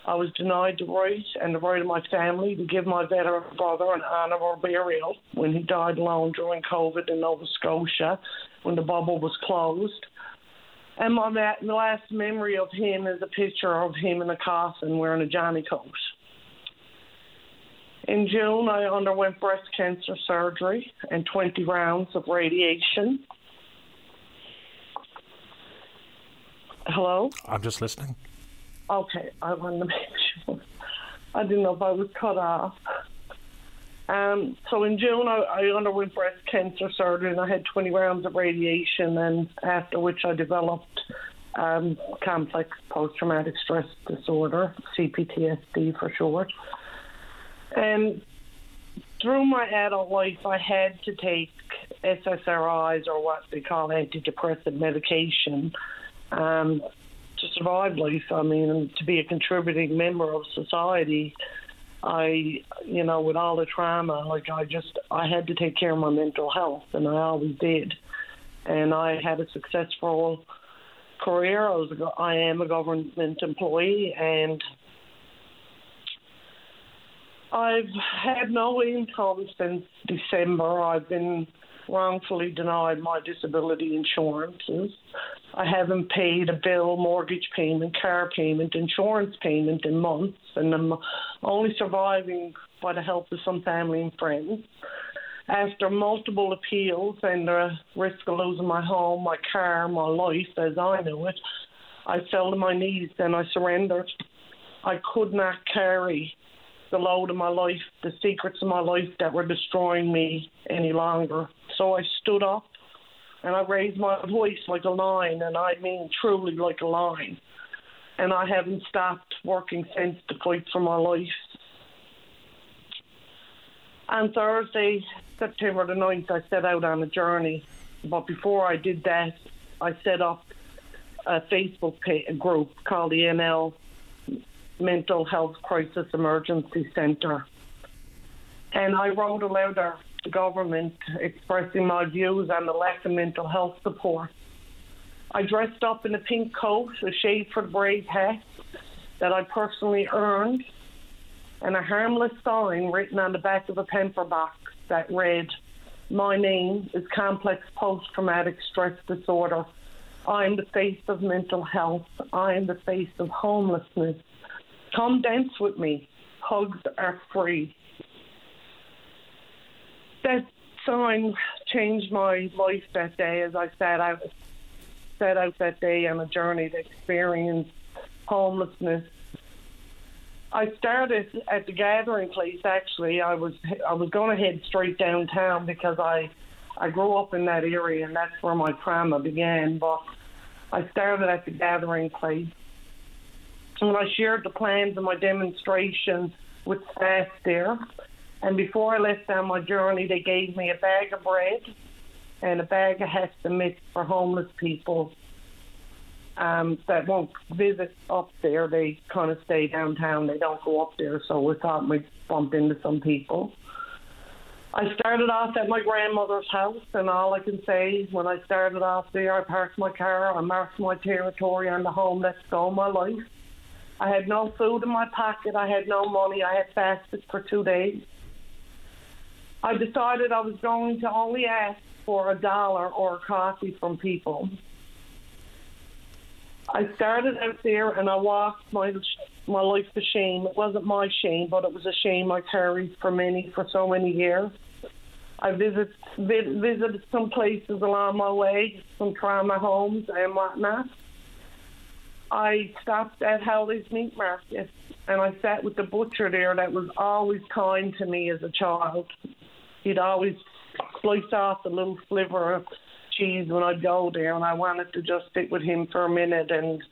I was denied the right and the right of my family to give my veteran brother an honorable burial when he died alone during COVID in Nova Scotia when the bubble was closed. And my ma- last memory of him is a picture of him in a coffin wearing a Johnny coat. In June, I underwent breast cancer surgery and 20 rounds of radiation. Hello? I'm just listening. Okay, I wanted to make sure. I didn't know if I was cut off. Um, so in June, I, I underwent breast cancer surgery and I had 20 rounds of radiation, and after which I developed um, complex post traumatic stress disorder, CPTSD for short. And through my adult life, I had to take SSRIs or what they call antidepressant medication um, to survive life. I mean, to be a contributing member of society. I, you know, with all the trauma, like I just, I had to take care of my mental health, and I always did. And I had a successful career. I was, a, I am a government employee, and I've had no income since December. I've been wrongfully denied my disability insurances. I haven't paid a bill, mortgage payment, car payment, insurance payment in months, and I'm only surviving by the help of some family and friends. After multiple appeals and the risk of losing my home, my car, my life as I knew it, I fell to my knees and I surrendered. I could not carry the load of my life, the secrets of my life that were destroying me any longer. So I stood up and I raised my voice like a lion, and I mean truly like a lion. And I haven't stopped working since to fight for my life. On Thursday, September the 9th, I set out on a journey. But before I did that, I set up a Facebook group called the NL Mental Health Crisis Emergency Centre. And I wrote a letter to government expressing my views on the lack of mental health support. I dressed up in a pink coat, a Schaefer braid hat that I personally earned, and a harmless sign written on the back of a pamper box that read, My name is Complex Post Traumatic Stress Disorder. I am the face of mental health. I am the face of homelessness. Come dance with me. Hugs are free. That sign changed my life that day as I set out set out that day on a journey to experience homelessness. I started at the gathering place. Actually, I was I was going to head straight downtown because I I grew up in that area and that's where my trauma began. But I started at the gathering place and I shared the plans of my demonstration with staff there. And before I left on my journey, they gave me a bag of bread and a bag of Hesta mix for homeless people um, that won't visit up there. They kind of stay downtown. They don't go up there. So we thought we'd bump into some people. I started off at my grandmother's house, and all I can say when I started off there, I parked my car, I marked my territory on the home let's go my life. I had no food in my pocket. I had no money. I had fasted for two days. I decided I was going to only ask for a dollar or a coffee from people. I started out there and I walked my my life to shame. It wasn't my shame, but it was a shame I carried for many for so many years. I visit, visited some places along my way, some trauma homes and whatnot. I stopped at Howley's Meat Market and I sat with the butcher there that was always kind to me as a child. He'd always slice off a little sliver of cheese when I'd go there, and I wanted to just sit with him for a minute and,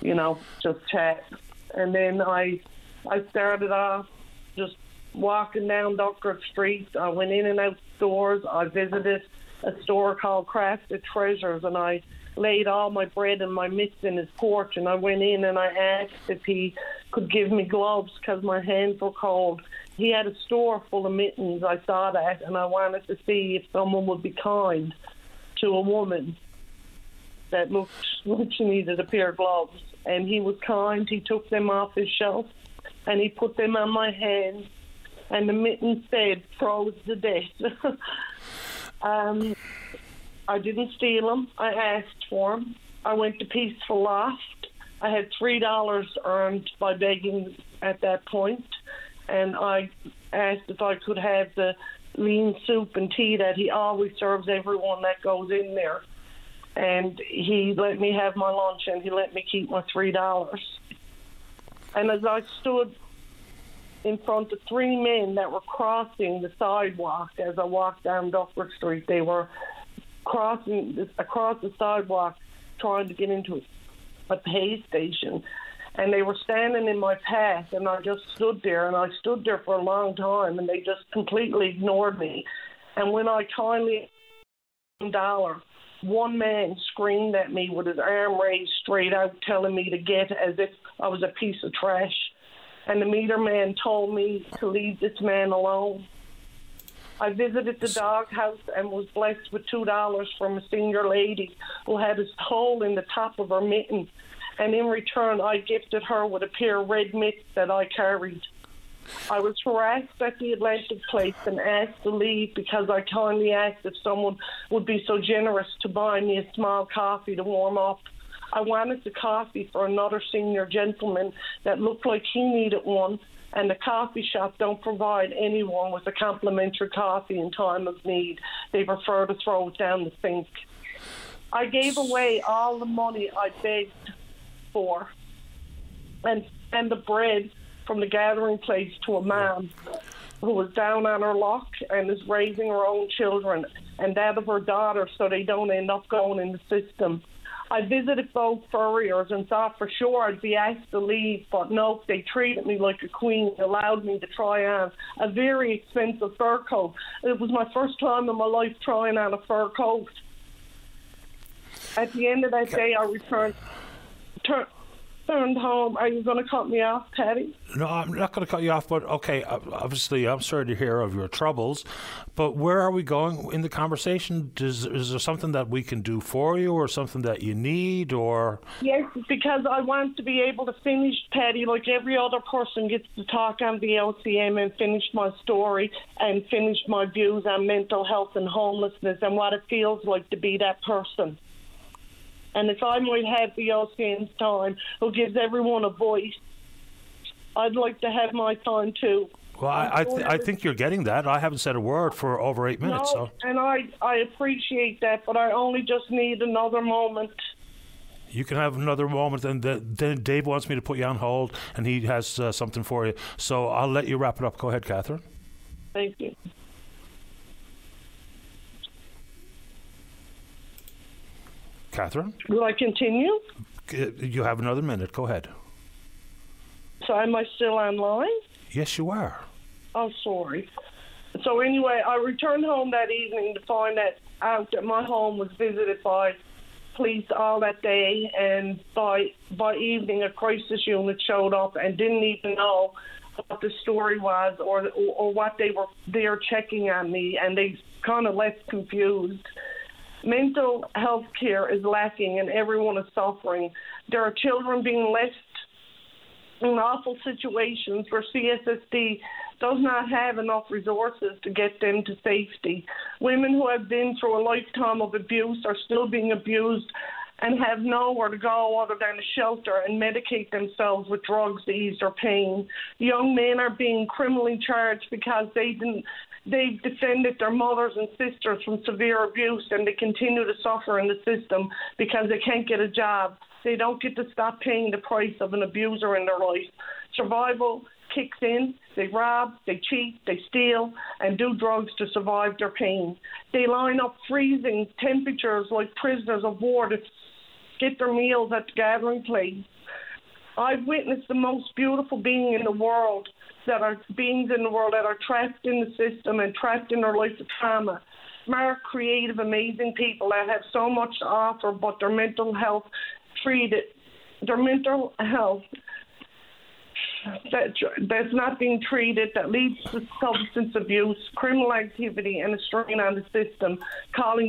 you know, just chat. And then I, I started off just walking down Duckworth Street. I went in and out stores. I visited a store called Crafted Treasures, and I laid all my bread and my mitts in his porch, and I went in and I asked if he could give me gloves because my hands were cold. He had a store full of mittens. I saw that, and I wanted to see if someone would be kind to a woman that looked like she needed a pair of gloves. And he was kind. He took them off his shelf, and he put them on my hands, and the mittens said, "Froze to death." um, I didn't steal them. I asked for them. I went to Peaceful Loft. I had three dollars earned by begging at that point, and I asked if I could have the lean soup and tea that he always serves everyone that goes in there. And he let me have my lunch, and he let me keep my three dollars. And as I stood in front of three men that were crossing the sidewalk as I walked down Duckworth Street, they were crossing across the sidewalk trying to get into a pay station and they were standing in my path and I just stood there and I stood there for a long time and they just completely ignored me. And when I kindly dollar, one man screamed at me with his arm raised straight out telling me to get as if I was a piece of trash. And the meter man told me to leave this man alone. I visited the doghouse and was blessed with two dollars from a senior lady who had a hole in the top of her mitten, and in return I gifted her with a pair of red mitts that I carried. I was harassed at the Atlantic Place and asked to leave because I kindly asked if someone would be so generous to buy me a small coffee to warm up. I wanted the coffee for another senior gentleman that looked like he needed one, and the coffee shop don't provide anyone with a complimentary coffee in time of need. They prefer to throw it down the sink. I gave away all the money I begged for, and and the bread from the gathering place to a mom who was down on her luck and is raising her own children and that of her daughter so they don't end up going in the system. I visited both furriers and thought for sure I'd be asked to leave, but no, they treated me like a queen, allowed me to try on a very expensive fur coat. It was my first time in my life trying on a fur coat. At the end of that day, I returned, turn, returned home. Are you going to cut me off, Paddy? No, I'm not going to cut you off, but okay, obviously, I'm sorry to hear of your troubles, but where are we going in the conversation? Does, is there something that we can do for you or something that you need or? Yes, because I want to be able to finish, Paddy, like every other person gets to talk on the VOCM and finish my story and finish my views on mental health and homelessness and what it feels like to be that person. And if I'm might have the VOCM's time, who gives everyone a voice, I'd like to have my time too. Well, I I, th- I, think you're getting that. I haven't said a word for over eight minutes. No, so. and I I appreciate that, but I only just need another moment. You can have another moment, and then Dave wants me to put you on hold, and he has uh, something for you. So I'll let you wrap it up. Go ahead, Catherine. Thank you. Catherine? Will I continue? Uh, you have another minute. Go ahead. So am I still online? Yes, you are. Oh, sorry. So anyway, I returned home that evening to find that out that my home was visited by police all that day, and by by evening, a crisis unit showed up and didn't even know what the story was or or, or what they were there checking on me, and they kind of left confused. Mental health care is lacking and everyone is suffering. There are children being left in awful situations where CSSD does not have enough resources to get them to safety. Women who have been through a lifetime of abuse are still being abused and have nowhere to go other than a shelter and medicate themselves with drugs to ease their pain. Young men are being criminally charged because they didn't they've defended their mothers and sisters from severe abuse and they continue to suffer in the system because they can't get a job. They don't get to stop paying the price of an abuser in their life. Survival kicks in, they rob, they cheat, they steal, and do drugs to survive their pain. They line up freezing temperatures like prisoners of war to get their meals at the gathering place. I've witnessed the most beautiful being in the world that are beings in the world that are trapped in the system and trapped in their life of trauma. Smart, creative, amazing people that have so much to offer, but their mental health treated, their mental health that that's not being treated that leads to substance abuse, criminal activity, and a strain on the system,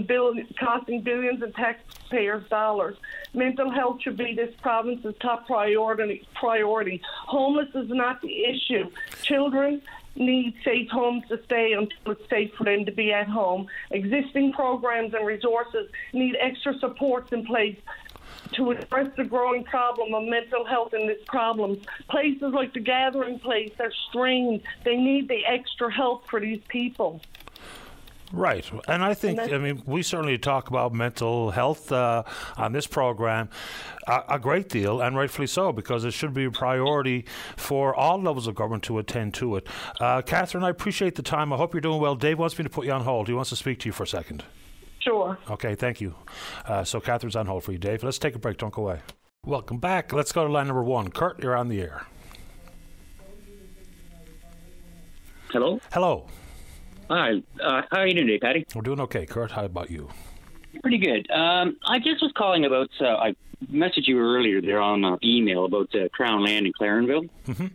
billion, costing billions of taxpayers' dollars. Mental health should be this province's top priority. Priority. Homeless is not the issue. Children need safe homes to stay until it's safe for them to be at home. Existing programs and resources need extra supports in place to address the growing problem of mental health and this problem. Places like the Gathering Place are strained. They need the extra help for these people. Right. And I think, I mean, we certainly talk about mental health uh, on this program a, a, great deal, and rightfully so, because it should be a priority for all levels of government to attend to it. Uh, Catherine, I appreciate the time. I hope you're doing well. Dave wants me to put you on hold. He wants to speak to you for a second. Sure. Okay, thank you. Uh, so Catherine's on hold for you, Dave. Let's take a break. Don't go away. Welcome back. Let's go to line number one. Kurt, you're on the air. Hello. Hello. Hi. Uh, how are you doing today, Paddy? We're doing okay, Kurt. How about you? Pretty good. Um, I just was calling about. Uh, I messaged you earlier there on uh, email about uh, Crown Land in Clarenville. Mm-hmm.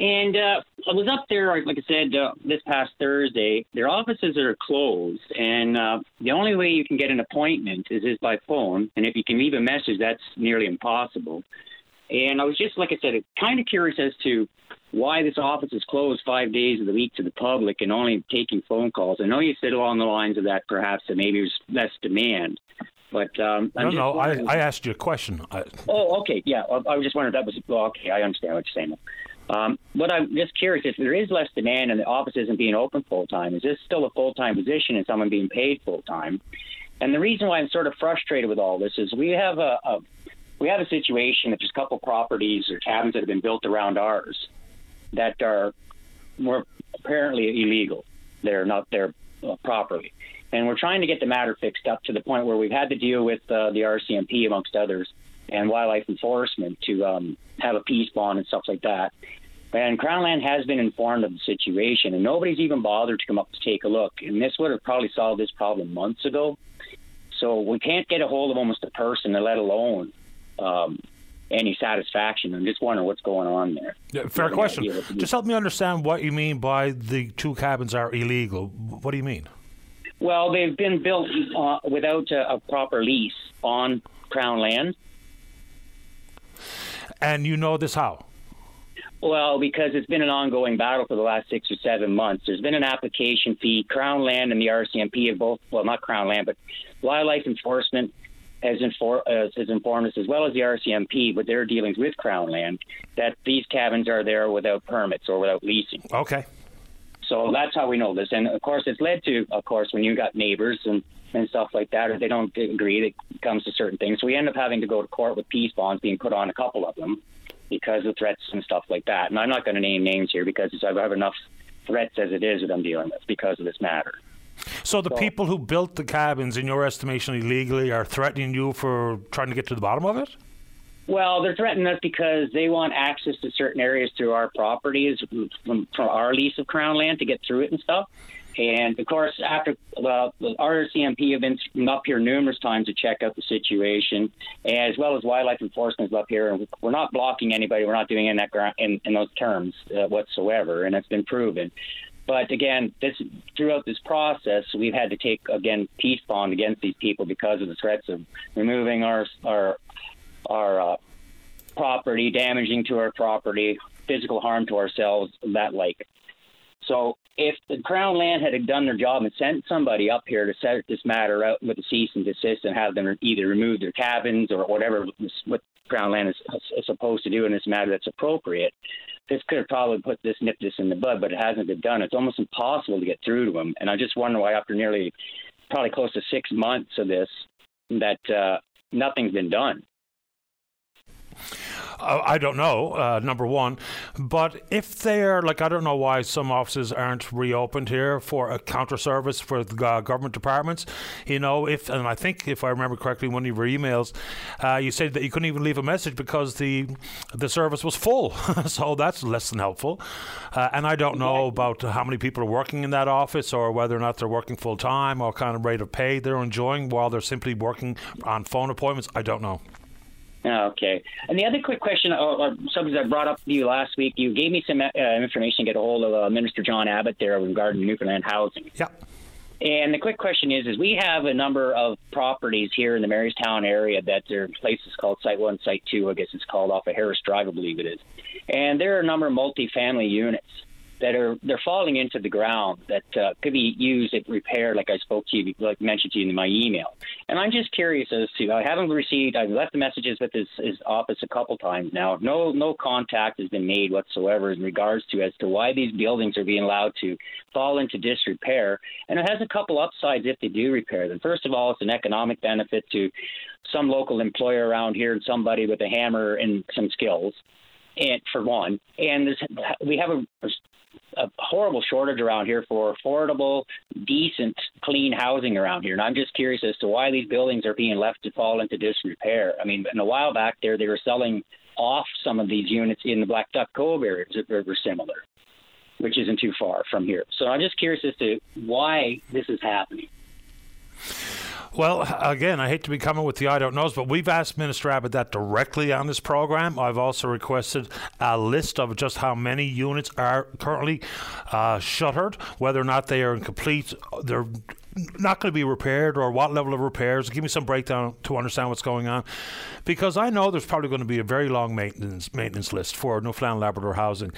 And uh, I was up there, like I said, uh, this past Thursday. Their offices are closed, and uh, the only way you can get an appointment is, is by phone. And if you can leave a message, that's nearly impossible. And I was just, like I said, kind of curious as to why this office is closed five days of the week to the public and only taking phone calls. I know you said along the lines of that perhaps that maybe there's less demand. But um, no, no, I, I asked you a question. I, oh, okay, yeah. I, I was just wondering if that was well, okay. I understand what you're saying. Um, but I'm just curious if there is less demand and the office isn't being open full time. Is this still a full time position and someone being paid full time? And the reason why I'm sort of frustrated with all this is we have a, a we have a situation that there's a couple properties or cabins that have been built around ours that are more apparently illegal. They're not there uh, properly. And we're trying to get the matter fixed up to the point where we've had to deal with uh, the RCMP, amongst others, and wildlife enforcement to um, have a peace bond and stuff like that. And Crown Land has been informed of the situation, and nobody's even bothered to come up to take a look. And this would have probably solved this problem months ago. So we can't get a hold of almost a person, let alone um, any satisfaction. I'm just wondering what's going on there. Yeah, fair question. Just help me understand what you mean by the two cabins are illegal. What do you mean? Well, they've been built uh, without a, a proper lease on Crown land. And you know this how? Well, because it's been an ongoing battle for the last six or seven months. There's been an application fee. Crown Land and the RCMP have both, well, not Crown Land, but Wildlife Enforcement has, infor- uh, has informed us, as well as the RCMP, with their dealings with Crown Land, that these cabins are there without permits or without leasing. Okay. So that's how we know this. And of course, it's led to, of course, when you got neighbors and, and stuff like that, or they don't agree, it comes to certain things. So we end up having to go to court with peace bonds being put on a couple of them because of threats and stuff like that. And I'm not going to name names here because I have enough threats as it is that I'm dealing with because of this matter. So the so, people who built the cabins, in your estimation, illegally, are threatening you for trying to get to the bottom of it? Well, they're threatening us because they want access to certain areas through our properties from, from our lease of Crown land to get through it and stuff. And of course, after well, the RCMP have been up here numerous times to check out the situation, as well as wildlife enforcement is up here. And we're not blocking anybody. We're not doing in that in, in those terms uh, whatsoever, and it's been proven. But again, this throughout this process, we've had to take again peace bond against these people because of the threats of removing our our our uh, property, damaging to our property, physical harm to ourselves, that like. So if the Crown Land had done their job and sent somebody up here to set this matter out with a cease and desist and have them either remove their cabins or whatever what Crown Land is, is supposed to do in this matter that's appropriate, this could have probably put this nipped this in the bud, but it hasn't been done. It's almost impossible to get through to them, and I just wonder why after nearly probably close to six months of this that uh, nothing's been done. I don't know, uh, number one. But if they're, like, I don't know why some offices aren't reopened here for a counter service for the uh, government departments. You know, if, and I think if I remember correctly, one of your emails, uh, you said that you couldn't even leave a message because the the service was full. so that's less than helpful. Uh, and I don't know about how many people are working in that office or whether or not they're working full time or kind of rate of pay they're enjoying while they're simply working on phone appointments. I don't know. Okay. And the other quick question, or, or something I brought up to you last week, you gave me some uh, information to get a hold of uh, Minister John Abbott there regarding Newfoundland housing. Yeah. And the quick question is: is we have a number of properties here in the Marystown area that are places called Site One, Site Two. I guess it's called off of Harris Drive, I believe it is. And there are a number of multifamily units that are they're falling into the ground that uh, could be used at repair, like I spoke to you, like mentioned to you in my email. And I'm just curious as to I haven't received. I've left the messages with his, his office a couple times now. No no contact has been made whatsoever in regards to as to why these buildings are being allowed to fall into disrepair. And it has a couple upsides if they do repair them. First of all, it's an economic benefit to some local employer around here and somebody with a hammer and some skills and for one, and we have a, a horrible shortage around here for affordable, decent, clean housing around here. And I'm just curious as to why these buildings are being left to fall into disrepair. I mean, in a while back there, they were selling off some of these units in the Black Duck Cove areas that were similar, which isn't too far from here. So I'm just curious as to why this is happening. Well, again, I hate to be coming with the I don't knows, but we've asked Minister Abbott that directly on this program. I've also requested a list of just how many units are currently uh, shuttered, whether or not they are incomplete. They're not going to be repaired or what level of repairs. Give me some breakdown to understand what's going on, because I know there's probably going to be a very long maintenance maintenance list for Newfoundland Labrador housing.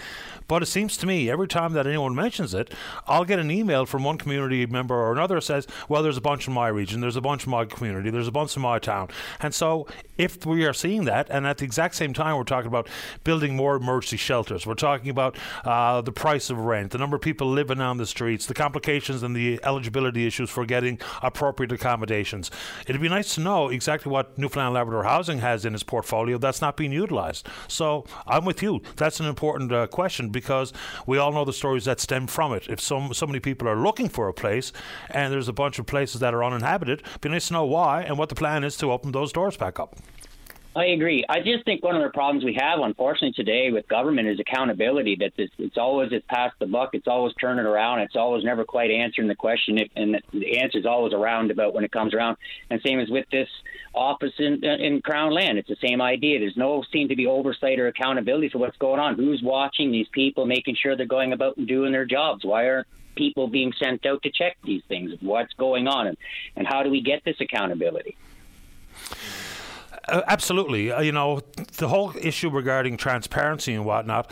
But it seems to me every time that anyone mentions it, I'll get an email from one community member or another says, "Well, there's a bunch in my region, there's a bunch in my community, there's a bunch in my town," and so if we are seeing that, and at the exact same time we're talking about building more emergency shelters, we're talking about uh, the price of rent, the number of people living on the streets, the complications and the eligibility issues for getting appropriate accommodations. It'd be nice to know exactly what Newfoundland Labrador Housing has in its portfolio that's not being utilized. So I'm with you. That's an important uh, question because we all know the stories that stem from it. If so, so many people are looking for a place and there's a bunch of places that are uninhabited, it'd be nice to know why and what the plan is to open those doors back up. I agree. I just think one of the problems we have, unfortunately, today with government is accountability. That it's, it's always it's past the buck. It's always turning around. It's always never quite answering the question, and the answer is always around about when it comes around. And same as with this office in, in Crown Land, it's the same idea. There's no seem to be oversight or accountability for what's going on. Who's watching these people, making sure they're going about and doing their jobs? Why aren't people being sent out to check these things? What's going on, and, and how do we get this accountability? Uh, absolutely. Uh, you know, the whole issue regarding transparency and whatnot,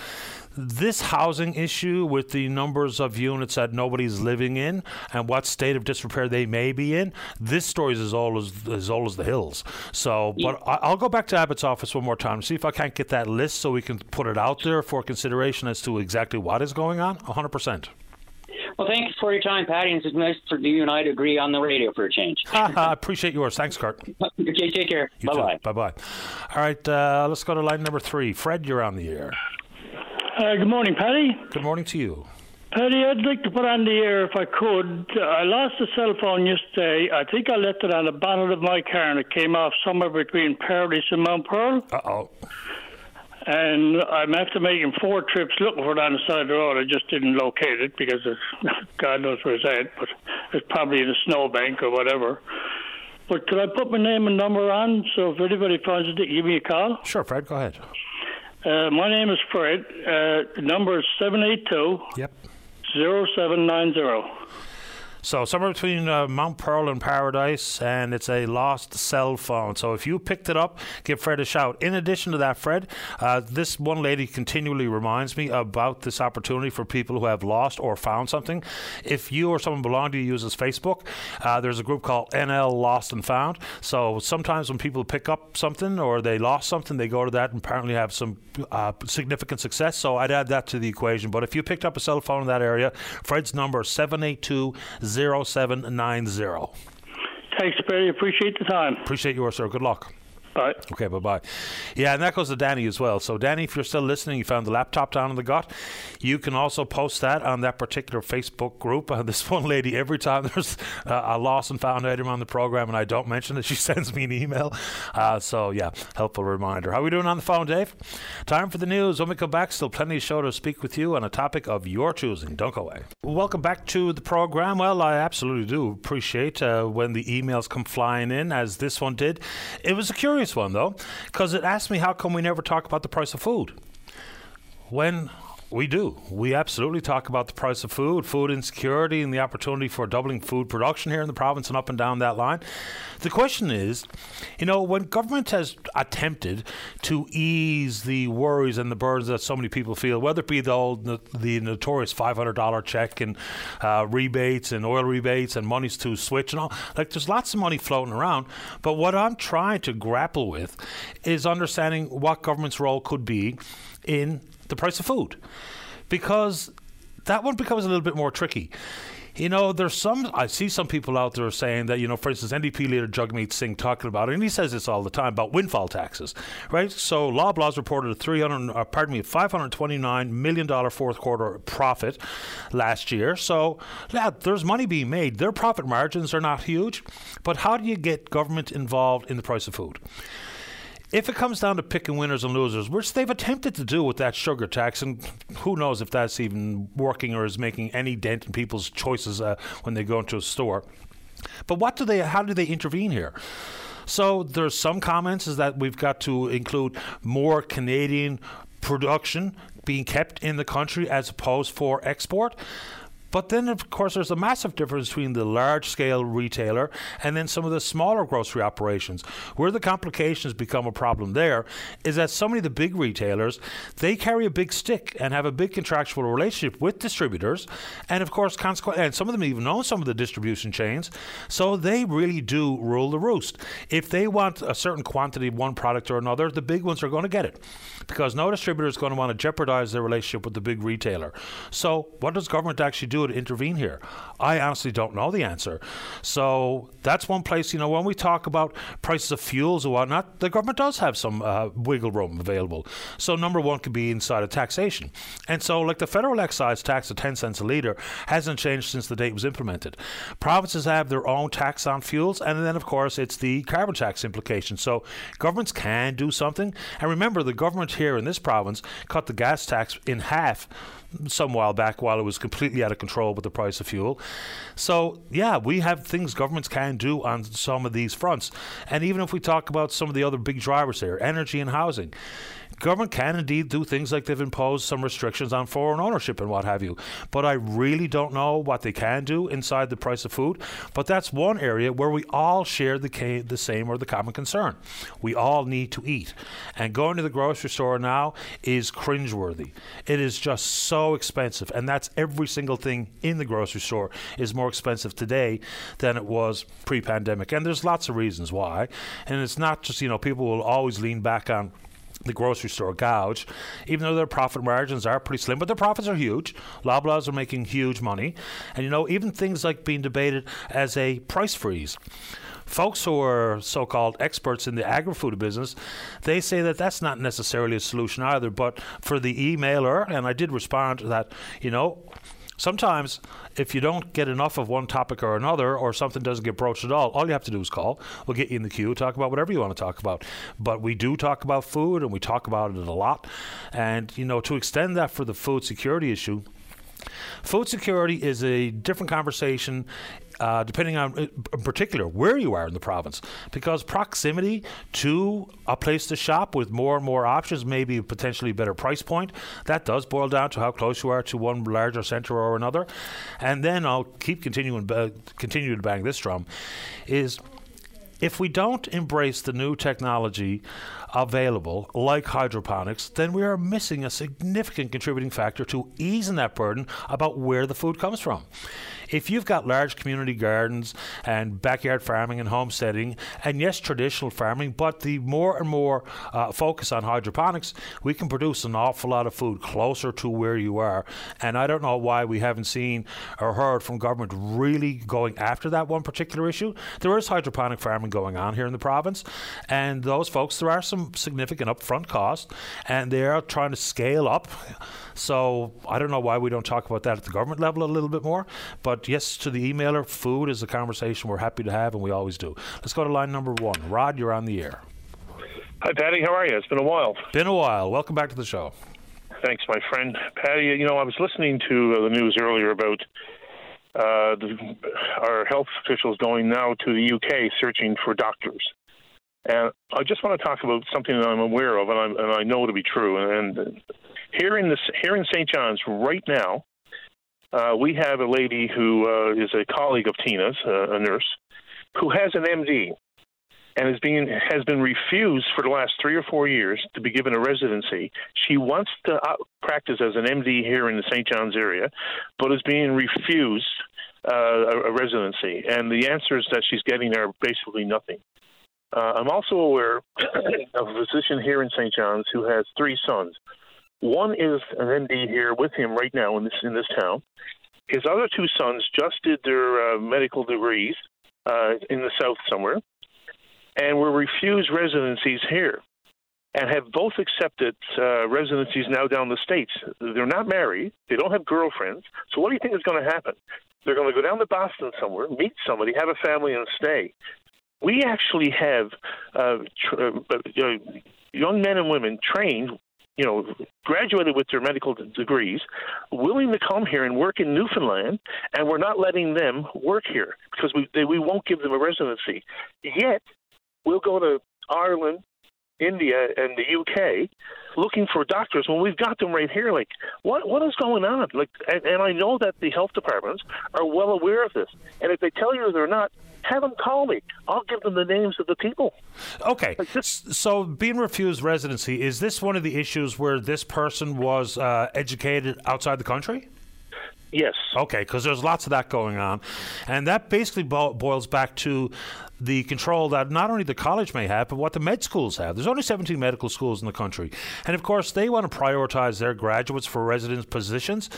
this housing issue with the numbers of units that nobody's living in and what state of disrepair they may be in, this story is as old as, as old as the hills. So, but I'll go back to Abbott's office one more time to see if I can't get that list so we can put it out there for consideration as to exactly what is going on. 100%. Well, thanks for your time, Paddy. It's nice for you and I to agree on the radio for a change. I appreciate yours. Thanks, Kurt. Okay, take care. Bye bye. Bye bye. All right, uh, let's go to line number three. Fred, you're on the air. Uh, good morning, Paddy. Good morning to you. Paddy, I'd like to put on the air if I could. I lost a cell phone yesterday. I think I left it on the bonnet of my car and it came off somewhere between Paradise and Mount Pearl. Uh oh. And I'm after making four trips looking for it on the side of the road. I just didn't locate it because it's, God knows where it's at, but it's probably in a snowbank or whatever. But could I put my name and number on so if anybody finds it, give me a call? Sure, Fred, go ahead. Uh, my name is Fred. Uh, the number is 782 yep. 0790. So somewhere between uh, Mount Pearl and Paradise, and it's a lost cell phone. So if you picked it up, give Fred a shout. In addition to that, Fred, uh, this one lady continually reminds me about this opportunity for people who have lost or found something. If you or someone belong to you uses Facebook, uh, there's a group called NL Lost and Found. So sometimes when people pick up something or they lost something, they go to that and apparently have some uh, significant success. So I'd add that to the equation. But if you picked up a cell phone in that area, Fred's number is 782 0790. Thanks, Barry. Appreciate the time. Appreciate yours, sir. Good luck. Bye. Okay, bye bye. Yeah, and that goes to Danny as well. So, Danny, if you're still listening, you found the laptop down in the gut. You can also post that on that particular Facebook group. Uh, this one lady, every time there's uh, a lost and found item on the program and I don't mention it, she sends me an email. Uh, so, yeah, helpful reminder. How are we doing on the phone, Dave? Time for the news. When we come back, still plenty of show to speak with you on a topic of your choosing. Don't go away. Welcome back to the program. Well, I absolutely do appreciate uh, when the emails come flying in, as this one did. It was a curious one, though, because it asked me how come we never talk about the price of food. When we do. We absolutely talk about the price of food, food insecurity, and the opportunity for doubling food production here in the province and up and down that line. The question is, you know, when government has attempted to ease the worries and the burdens that so many people feel, whether it be the old, the notorious $500 check and uh, rebates and oil rebates and monies to switch and all, like there's lots of money floating around. But what I'm trying to grapple with is understanding what government's role could be in the price of food because that one becomes a little bit more tricky. You know, there's some, I see some people out there saying that, you know, for instance, NDP leader Jagmeet Singh talking about it, and he says this all the time about windfall taxes, right? So Loblaws reported a 300, uh, pardon me, $529 million fourth quarter profit last year. So, yeah, there's money being made. Their profit margins are not huge, but how do you get government involved in the price of food? If it comes down to picking winners and losers, which they've attempted to do with that sugar tax, and who knows if that's even working or is making any dent in people's choices uh, when they go into a store. But what do they? How do they intervene here? So there's some comments is that we've got to include more Canadian production being kept in the country as opposed for export. But then, of course, there's a massive difference between the large scale retailer and then some of the smaller grocery operations. Where the complications become a problem there is that so many of the big retailers they carry a big stick and have a big contractual relationship with distributors, and of course, consequently, and some of them even own some of the distribution chains. So they really do rule the roost. If they want a certain quantity of one product or another, the big ones are going to get it because no distributor is going to want to jeopardize their relationship with the big retailer. So, what does government actually do to intervene here? I honestly don't know the answer. So, that's one place, you know, when we talk about prices of fuels and whatnot, the government does have some uh, wiggle room available. So, number one could be inside of taxation. And so, like the federal excise tax of 10 cents a litre hasn't changed since the date was implemented. Provinces have their own tax on fuels, and then, of course, it's the carbon tax implication. So, governments can do something. And remember, the government here in this province cut the gas tax in half some while back while it was completely out of control with the price of fuel. So, yeah, we have things governments can do on some of these fronts. And even if we talk about some of the other big drivers here, energy and housing, government can indeed do things like they've imposed some restrictions on foreign ownership and what have you. But I really don't know what they can do inside the price of food. But that's one area where we all share the, ca- the same or the common concern. We all need to eat. And going to the grocery store now is cringeworthy. It is just so expensive. And that's every single thing in the grocery store is more expensive today than it was pre pandemic. And there's lots of reasons why. And it's not just, you know, people will always lean back on the grocery store gouge, even though their profit margins are pretty slim, but their profits are huge. Loblaws are making huge money. And you know, even things like being debated as a price freeze. Folks who are so called experts in the agri food business, they say that that's not necessarily a solution either. But for the emailer, and I did respond to that, you know, sometimes if you don't get enough of one topic or another, or something doesn't get broached at all, all you have to do is call. We'll get you in the queue, talk about whatever you want to talk about. But we do talk about food, and we talk about it a lot. And you know, to extend that for the food security issue. Food security is a different conversation uh, depending on, uh, in particular, where you are in the province, because proximity to a place to shop with more and more options, maybe a potentially better price point, that does boil down to how close you are to one larger centre or another. And then I'll keep continuing, uh, continue to bang this drum, is if we don't embrace the new technology available, like hydroponics, then we are missing a significant contributing factor to easing that burden about where the food comes from if you've got large community gardens and backyard farming and homesteading, and yes, traditional farming, but the more and more uh, focus on hydroponics, we can produce an awful lot of food closer to where you are. And I don't know why we haven't seen or heard from government really going after that one particular issue. There is hydroponic farming going on here in the province, and those folks, there are some significant upfront costs, and they are trying to scale up. So I don't know why we don't talk about that at the government level a little bit more. But yes, to the emailer, food is a conversation we're happy to have, and we always do. Let's go to line number one. Rod, you're on the air. Hi, Paddy. How are you? It's been a while. Been a while. Welcome back to the show. Thanks, my friend. Paddy, you know, I was listening to uh, the news earlier about uh, the, our health officials going now to the UK searching for doctors. And I just want to talk about something that I'm aware of, and, I'm, and I know to be true. And here in this, here in St. John's right now, uh, we have a lady who uh, is a colleague of Tina's, uh, a nurse, who has an MD and is being has been refused for the last three or four years to be given a residency. She wants to uh, practice as an MD here in the St. John's area, but is being refused uh, a, a residency. And the answers that she's getting are basically nothing. Uh, I'm also aware of a physician here in St. John's who has three sons. One is an MD here with him right now in this in this town. His other two sons just did their uh, medical degrees uh, in the south somewhere, and were refused residencies here, and have both accepted uh, residencies now down the states. They're not married. They don't have girlfriends. So what do you think is going to happen? They're going to go down to Boston somewhere, meet somebody, have a family, and stay. We actually have uh, tr- uh, young men and women trained you know, graduated with their medical degrees, willing to come here and work in Newfoundland, and we're not letting them work here because we they, we won't give them a residency. Yet, we'll go to Ireland, India and the UK looking for doctors when we've got them right here. Like, what what is going on? Like, and, and I know that the health departments are well aware of this. And if they tell you they're not, have them call me. I'll give them the names of the people. Okay. so, being refused residency, is this one of the issues where this person was uh, educated outside the country? Yes. Okay, because there's lots of that going on. And that basically bo- boils back to the control that not only the college may have, but what the med schools have. There's only 17 medical schools in the country. And of course, they want to prioritize their graduates for residence positions.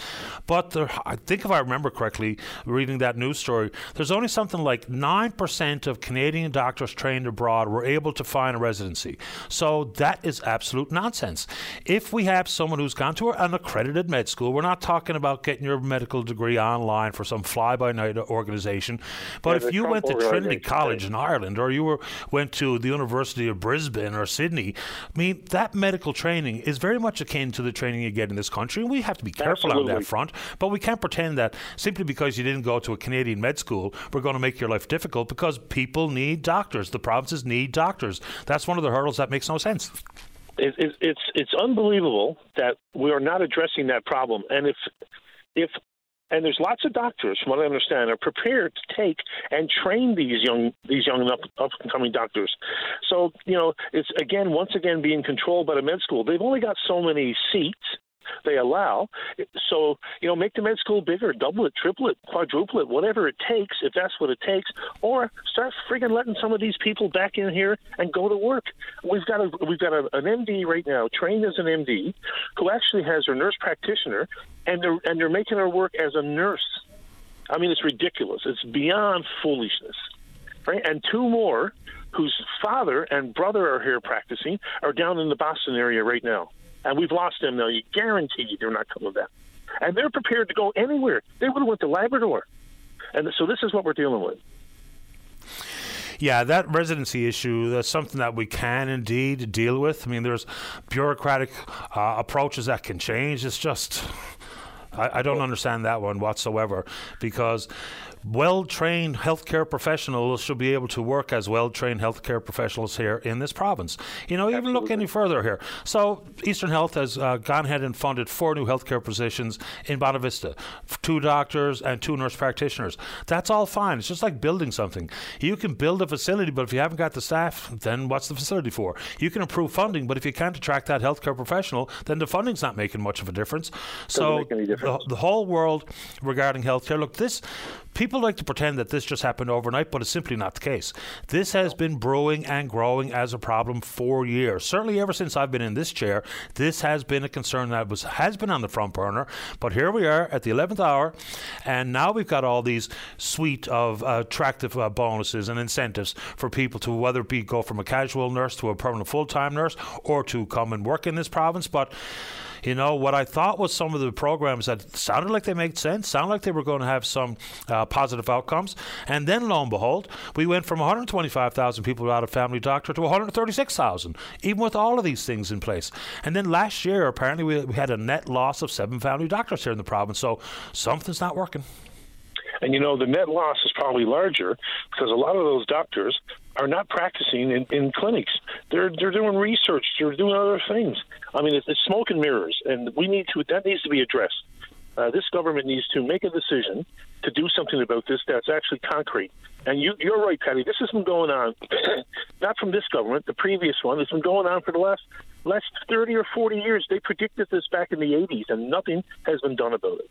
But I think if I remember correctly, reading that news story, there's only something like 9% of Canadian doctors trained abroad were able to find a residency. So that is absolute nonsense. If we have someone who's gone to an accredited med school, we're not talking about getting your medical degree online for some fly by night organization. But Yeah, if you Trump went to Trinity College in Ireland, or you were went to the University of Brisbane or Sydney, I mean that medical training is very much akin to the training you get in this country, and we have to be careful on that front. But we can't pretend that simply because you didn't go to a Canadian med school, we're going to make your life difficult because people need doctors. The provinces need doctors. That's one of the hurdles that makes no sense. it, it, it's it's unbelievable that we are not addressing that problem. And if if and there's lots of doctors, from what I understand, are prepared to take and train these young these young up up and coming doctors. So you know, it's again once again being controlled by the med school. They've only got so many seats they allow. So, you know, make the med school bigger, double it, triple it, quadruple it, whatever it takes, if that's what it takes, or start friggin' letting some of these people back in here and go to work. We've got a we've got a, an MD right now, trained as an MD, who actually has her nurse practitioner, and they're and they're making her work as a nurse. I mean, it's ridiculous. It's beyond foolishness, right? And two more, whose father and brother are here practicing, are down in the Boston area right now, and we've lost them now. You guarantee they're not coming back, and they're prepared to go anywhere. They would have went to Labrador, and so this is what we're dealing with. Yeah, that residency issue, that's something that we can indeed deal with. I mean, there's bureaucratic uh, approaches that can change. It's just, I, I don't understand that one whatsoever because well trained healthcare professionals should be able to work as well trained healthcare professionals here in this province. You know, even look any further here. So, Eastern Health has uh, gone ahead and funded four new healthcare positions in Bonavista two doctors and two nurse practitioners. That's all fine. It's just like building something. You can build a facility, but if you haven't got the staff, then what's the facility for? You can improve funding, but if you can't attract that healthcare professional, then the funding's not making much of a difference. so, make any difference. The, the whole world regarding healthcare. Look, this people like to pretend that this just happened overnight, but it's simply not the case. This has been brewing and growing as a problem for years. Certainly, ever since I've been in this chair, this has been a concern that was has been on the front burner. But here we are at the eleventh hour, and now we've got all these suite of uh, attractive uh, bonuses and incentives for people to whether it be go from a casual nurse to a permanent full time nurse or to come and work in this province, but. You know, what I thought was some of the programs that sounded like they made sense, sounded like they were going to have some uh, positive outcomes. And then, lo and behold, we went from 125,000 people without a family doctor to 136,000, even with all of these things in place. And then last year, apparently, we, we had a net loss of seven family doctors here in the province. So something's not working. And you know, the net loss is probably larger because a lot of those doctors are not practicing in, in clinics. They're they're doing research. They're doing other things. I mean, it's, it's smoke and mirrors, and we need to that needs to be addressed. Uh, this government needs to make a decision to do something about this that's actually concrete. And you, you're right, Paddy. This has been going on, not from this government, the previous one. It's been going on for the last last 30 or 40 years. They predicted this back in the 80s, and nothing has been done about it.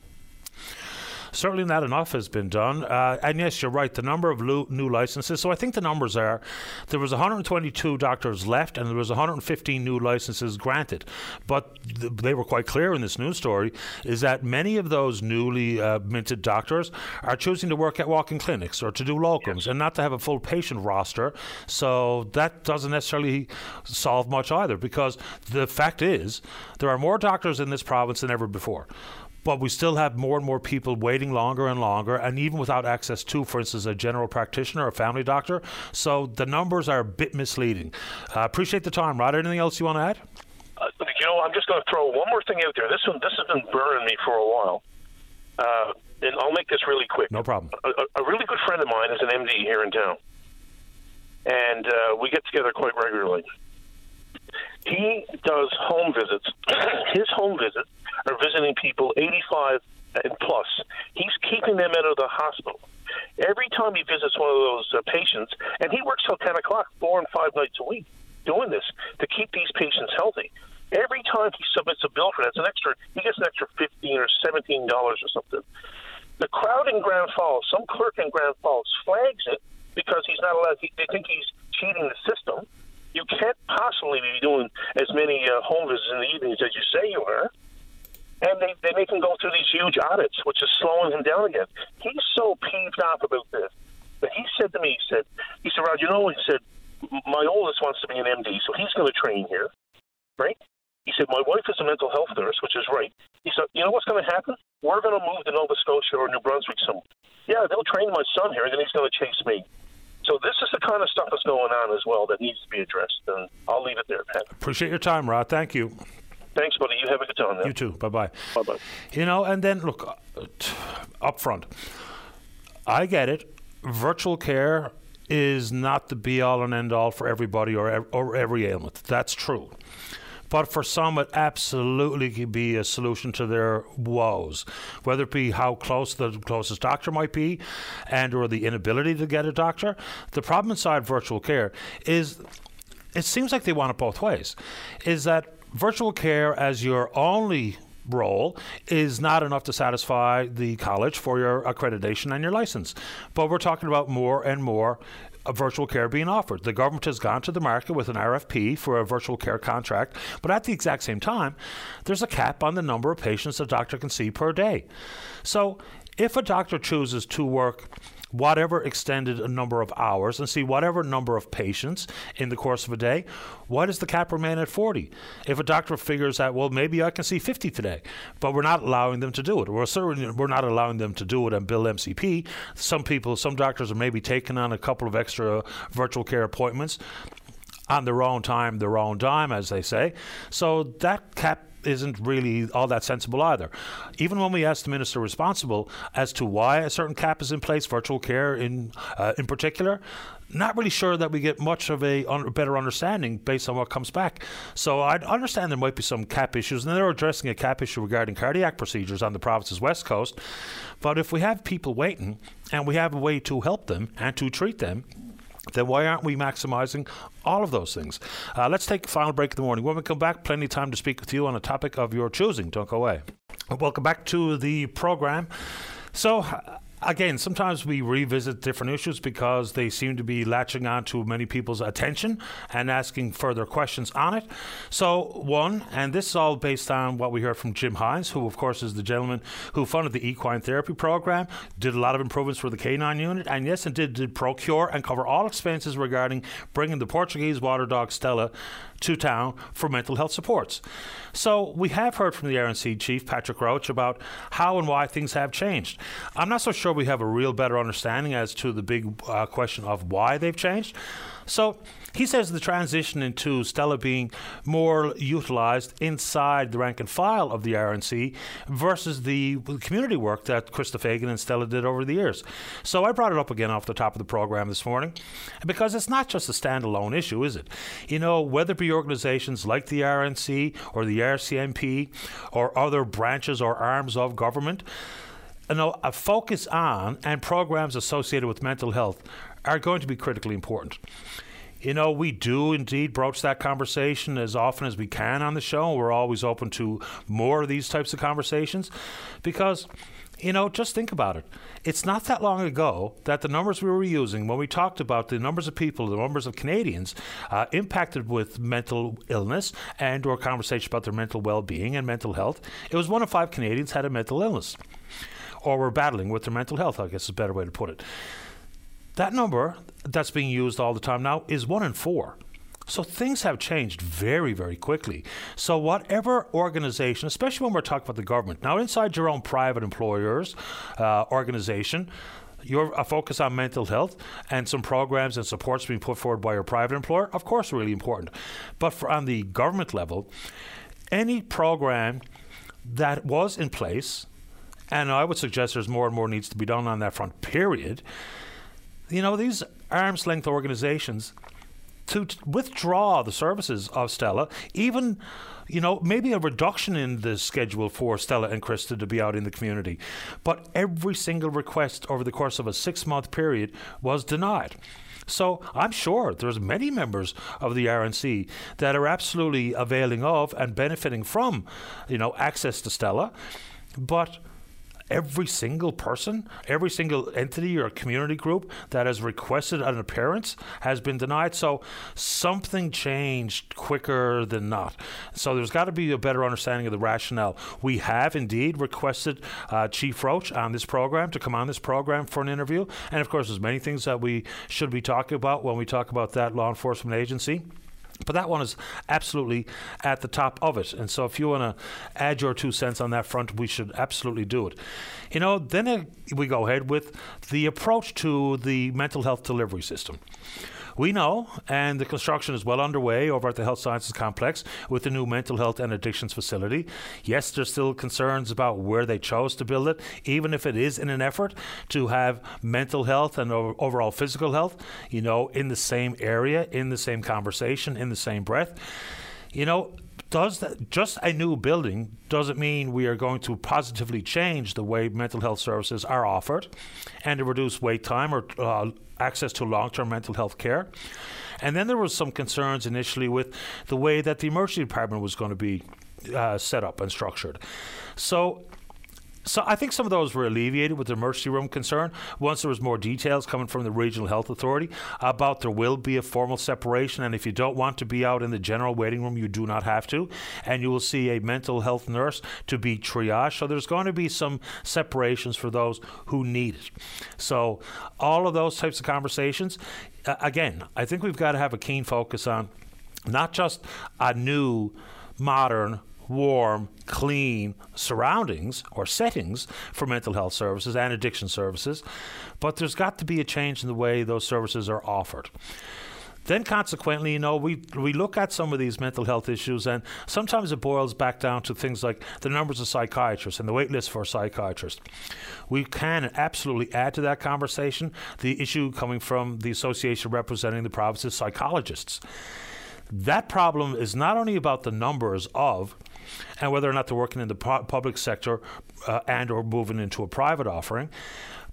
Certainly not enough has been done. Uh, and yes, you're right, the number of lo- new licenses. So I think the numbers are there was 122 doctors left and there was 115 new licenses granted. But th- they were quite clear in this news story is that many of those newly uh, minted doctors are choosing to work at walk-in clinics or to do locums and not to have a full patient roster. So that doesn't necessarily solve much either because the fact is there are more doctors in this province than ever before but we still have more and more people waiting longer and longer, and even without access to, for instance, a general practitioner or a family doctor. So the numbers are a bit misleading. Uh, appreciate the time, Rod. Anything else you want to add? Uh, you know, I'm just going to throw one more thing out there. This one, this has been burning me for a while, uh, and I'll make this really quick. No problem. A, a- a really good friend of mine is an MD here in town, and uh, we get together quite regularly. he does home visits. His home visits are visiting people 85 and plus. He's keeping them out of the hospital. Every time he visits one of those uh, patients, and he works till 10 o'clock, four and five nights a week, doing this to keep these patients healthy. Every time he submits a bill for that, it's an extra. He gets an extra fifteen or seventeen dollars or something. The crowd in Grand Falls, some clerk in Grand Falls, flags it because he's not allowed. He, they think he's cheating the system. You can't possibly be doing as many uh, home visits in the evenings as you say you are. And they, they make him go through these huge audits, which is slowing him down again. He's so peeved off about this that he said to me, he said, he said, Rod, you know, he said, my oldest wants to be an MD, so he's going to train here, right? He said, My wife is a mental health nurse, which is right. He said, You know what's going to happen? We're going to move to Nova Scotia or New Brunswick somewhere. Yeah, they'll train my son here, and then he's going to chase me. So this is the kind of stuff that's going on as well that needs to be addressed. And I'll leave it there, Pat. Appreciate your time, Rod. Thank you. Thanks, buddy. You have a good time. Now. You too. Bye bye. Bye bye. You know, and then look uh, up front. I get it. Virtual care is not the be all and end all for everybody or, or every ailment. That's true. But for some, it absolutely could be a solution to their woes, whether it be how close the closest doctor might be, and or the inability to get a doctor. The problem inside virtual care is, it seems like they want it both ways. Is that virtual care as your only role is not enough to satisfy the college for your accreditation and your license. But we're talking about more and more a virtual care being offered. The government has gone to the market with an RFP for a virtual care contract, but at the exact same time, there's a cap on the number of patients a doctor can see per day. So if a doctor chooses to work whatever extended a number of hours and see whatever number of patients in the course of a day, What is the cap remain at 40? If a doctor figures that, well, maybe I can see 50 today, but we're not allowing them to do it. We're certainly we're not allowing them to do it and bill MCP. Some people, some doctors are maybe taking on a couple of extra virtual care appointments on their own time, their own dime, as they say. So that cap isn't really all that sensible either. Even when we ask the minister responsible as to why a certain cap is in place, virtual care in uh, in particular, not really sure that we get much of a un- better understanding based on what comes back. So I understand there might be some cap issues, and they're addressing a cap issue regarding cardiac procedures on the province's west coast. But if we have people waiting and we have a way to help them and to treat them, then why aren't we maximizing all of those things? Uh, let's take a final break in the morning. When we come back, plenty of time to speak with you on a topic of your choosing. Don't go away. Welcome back to the program. So, again, sometimes we revisit different issues because they seem to be latching on to many people's attention and asking further questions on it. So, one, and this is all based on what we heard from Jim Hines, who, of course, is the gentleman who funded the equine therapy program, did a lot of improvements for the canine unit, and yes, and did, did procure and cover all expenses regarding bringing the Portuguese water dog Stella to town for mental health supports. So we have heard from the RNC chief, Patrick Roche, about how and why things have changed. I'm not so sure we have a real better understanding as to the big uh, question of why they've changed. So he says the transition into Stella being more utilized inside the rank and file of the RNC versus the community work that Krista Fagan and Stella did over the years. So I brought it up again off the top of the program this morning because it's not just a standalone issue, is it? You know, whether it be organizations like the RNC or the RCMP or other branches or arms of government, you know, a focus on and programs associated with mental health are going to be critically important. You know, we do indeed broach that conversation as often as we can on the show. We're always open to more of these types of conversations because, you know, just think about it. It's not that long ago that the numbers we were using when we talked about the numbers of people, the numbers of Canadians uh, impacted with mental illness and or conversation about their mental well-being and mental health, it was one in five Canadians had a mental illness or were battling with their mental health, I guess is a better way to put it. That number that's being used all the time now is one in four. So things have changed very, very quickly. So whatever organization, especially when we're talking about the government, now inside your own private employers uh, organization, your a focus on mental health and some programs and supports being put forward by your private employer, of course, really important. But for on the government level, any program that was in place, and I would suggest there's more and more needs to be done on that front. Period you know, these arm's length organizations, to t- withdraw the services of Stella, even you know, maybe a reduction in the schedule for Stella and Krista to be out in the community. But every single request over the course of a six month period was denied. So I'm sure there's many members of the RNC that are absolutely availing of and benefiting from, you know, access to Stella. But every single person, every single entity or community group that has requested an appearance has been denied. So something changed quicker than not. So there's got to be a better understanding of the rationale. We have indeed requested uh, Chief Roche on this program to come on this program for an interview. And of course, there's many things that we should be talking about when we talk about that law enforcement agency. But that one is absolutely at the top of it. And so if you want to add your two cents on that front, we should absolutely do it. You know, then we go ahead with the approach to the mental health delivery system. We know, and the construction is well underway over at the Health Sciences Complex with the new mental health and addictions facility. Yes, there's still concerns about where they chose to build it, even if it is in an effort to have mental health and overall physical health, you know, in the same area, in the same conversation, in the same breath. You know, does that just a new building doesn't mean we are going to positively change the way mental health services are offered and to reduce wait time or uh, access to long-term mental health care? And then there was some concerns initially with the way that the emergency department was going to be uh, set up and structured. So so I think some of those were alleviated with the emergency room concern. Once there was more details coming from the regional health authority about there will be a formal separation and if you don't want to be out in the general waiting room you do not have to. And you will see a mental health nurse to be triaged. So there's going to be some separations for those who need it. So all of those types of conversations uh, again I think we've got to have a keen focus on not just a new modern warm, clean surroundings or settings for mental health services and addiction services, but there's got to be a change in the way those services are offered then consequently, you know, we we look at some of these mental health issues, and sometimes it boils back down to things like the numbers of psychiatrists and the wait list for psychiatrists. We can absolutely add to that conversation the issue coming from the association representing the province's psychologists. That problem is not only about the numbers of and whether or not they're working in the pu- public sector uh, and or moving into a private offering.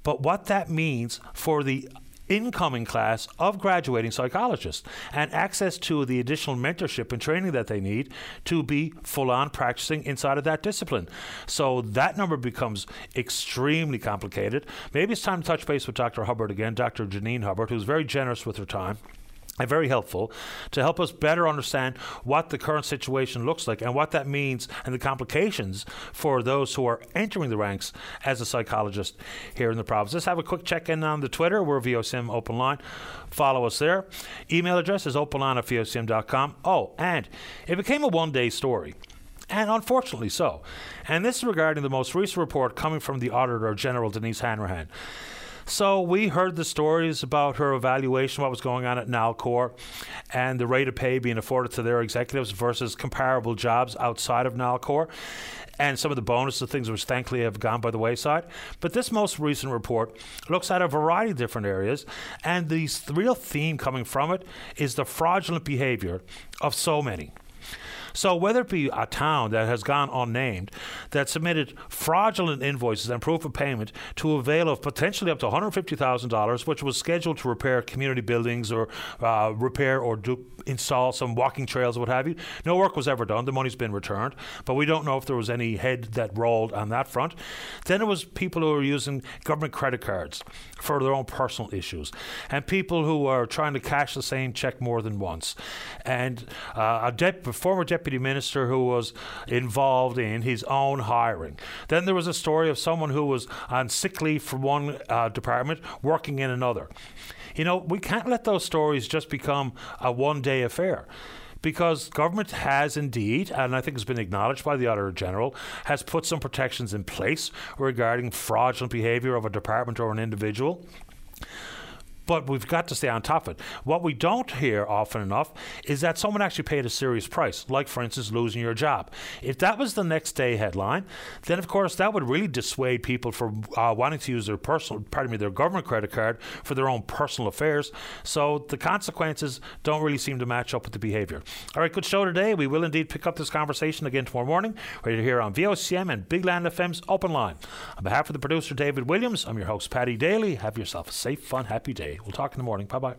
But what that means for the incoming class of graduating psychologists and access to the additional mentorship and training that they need to be full on practicing inside of that discipline. So that number becomes extremely complicated. Maybe it's time to touch base with Dr. Hubbard again, Dr. Janine Hubbard, who's very generous with her time very helpful to help us better understand what the current situation looks like and what that means and the complications for those who are entering the ranks as a psychologist here in the province. Let's have a quick check in on the Twitter. We're VOCM Open Line. Follow us there. Email address is openline at VOCM.com. Oh, and it became a one day story and unfortunately so. And this is regarding the most recent report coming from the Auditor General Denise Hanrahan. So we heard the stories about her evaluation, what was going on at Nalcor, and the rate of pay being afforded to their executives versus comparable jobs outside of Nalcor and some of the bonuses, things which thankfully have gone by the wayside. But this most recent report looks at a variety of different areas, and the real theme coming from it is the fraudulent behavior of so many. So whether it be a town that has gone unnamed that submitted fraudulent invoices and proof of payment to avail of potentially up to $150,000, which was scheduled to repair community buildings or uh, repair or do, install some walking trails or what have you, no work was ever done. The money's been returned, but we don't know if there was any head that rolled on that front. Then it was people who were using government credit cards for their own personal issues, and people who are trying to cash the same check more than once, and uh, a former deputy deputy minister who was involved in his own hiring. Then there was a story of someone who was on sick leave from one uh, department working in another. You know, we can't let those stories just become a one day affair because government has indeed, and I think has been acknowledged by the Auditor General, has put some protections in place regarding fraudulent behaviour of a department or an individual. But we've got to stay on top of it. What we don't hear often enough is that someone actually paid a serious price, like, for instance, losing your job. If that was the next day headline, then of course that would really dissuade people from uh, wanting to use their personal, pardon me, their government credit card for their own personal affairs. So the consequences don't really seem to match up with the behaviour. All right, good show today. We will indeed pick up this conversation again tomorrow morning, right here on VOCM and Big Land FM's Open Line. On behalf of the producer David Williams, I'm your host Paddy Daly. Have yourself a safe, fun, happy day. We'll talk in the morning. Bye bye.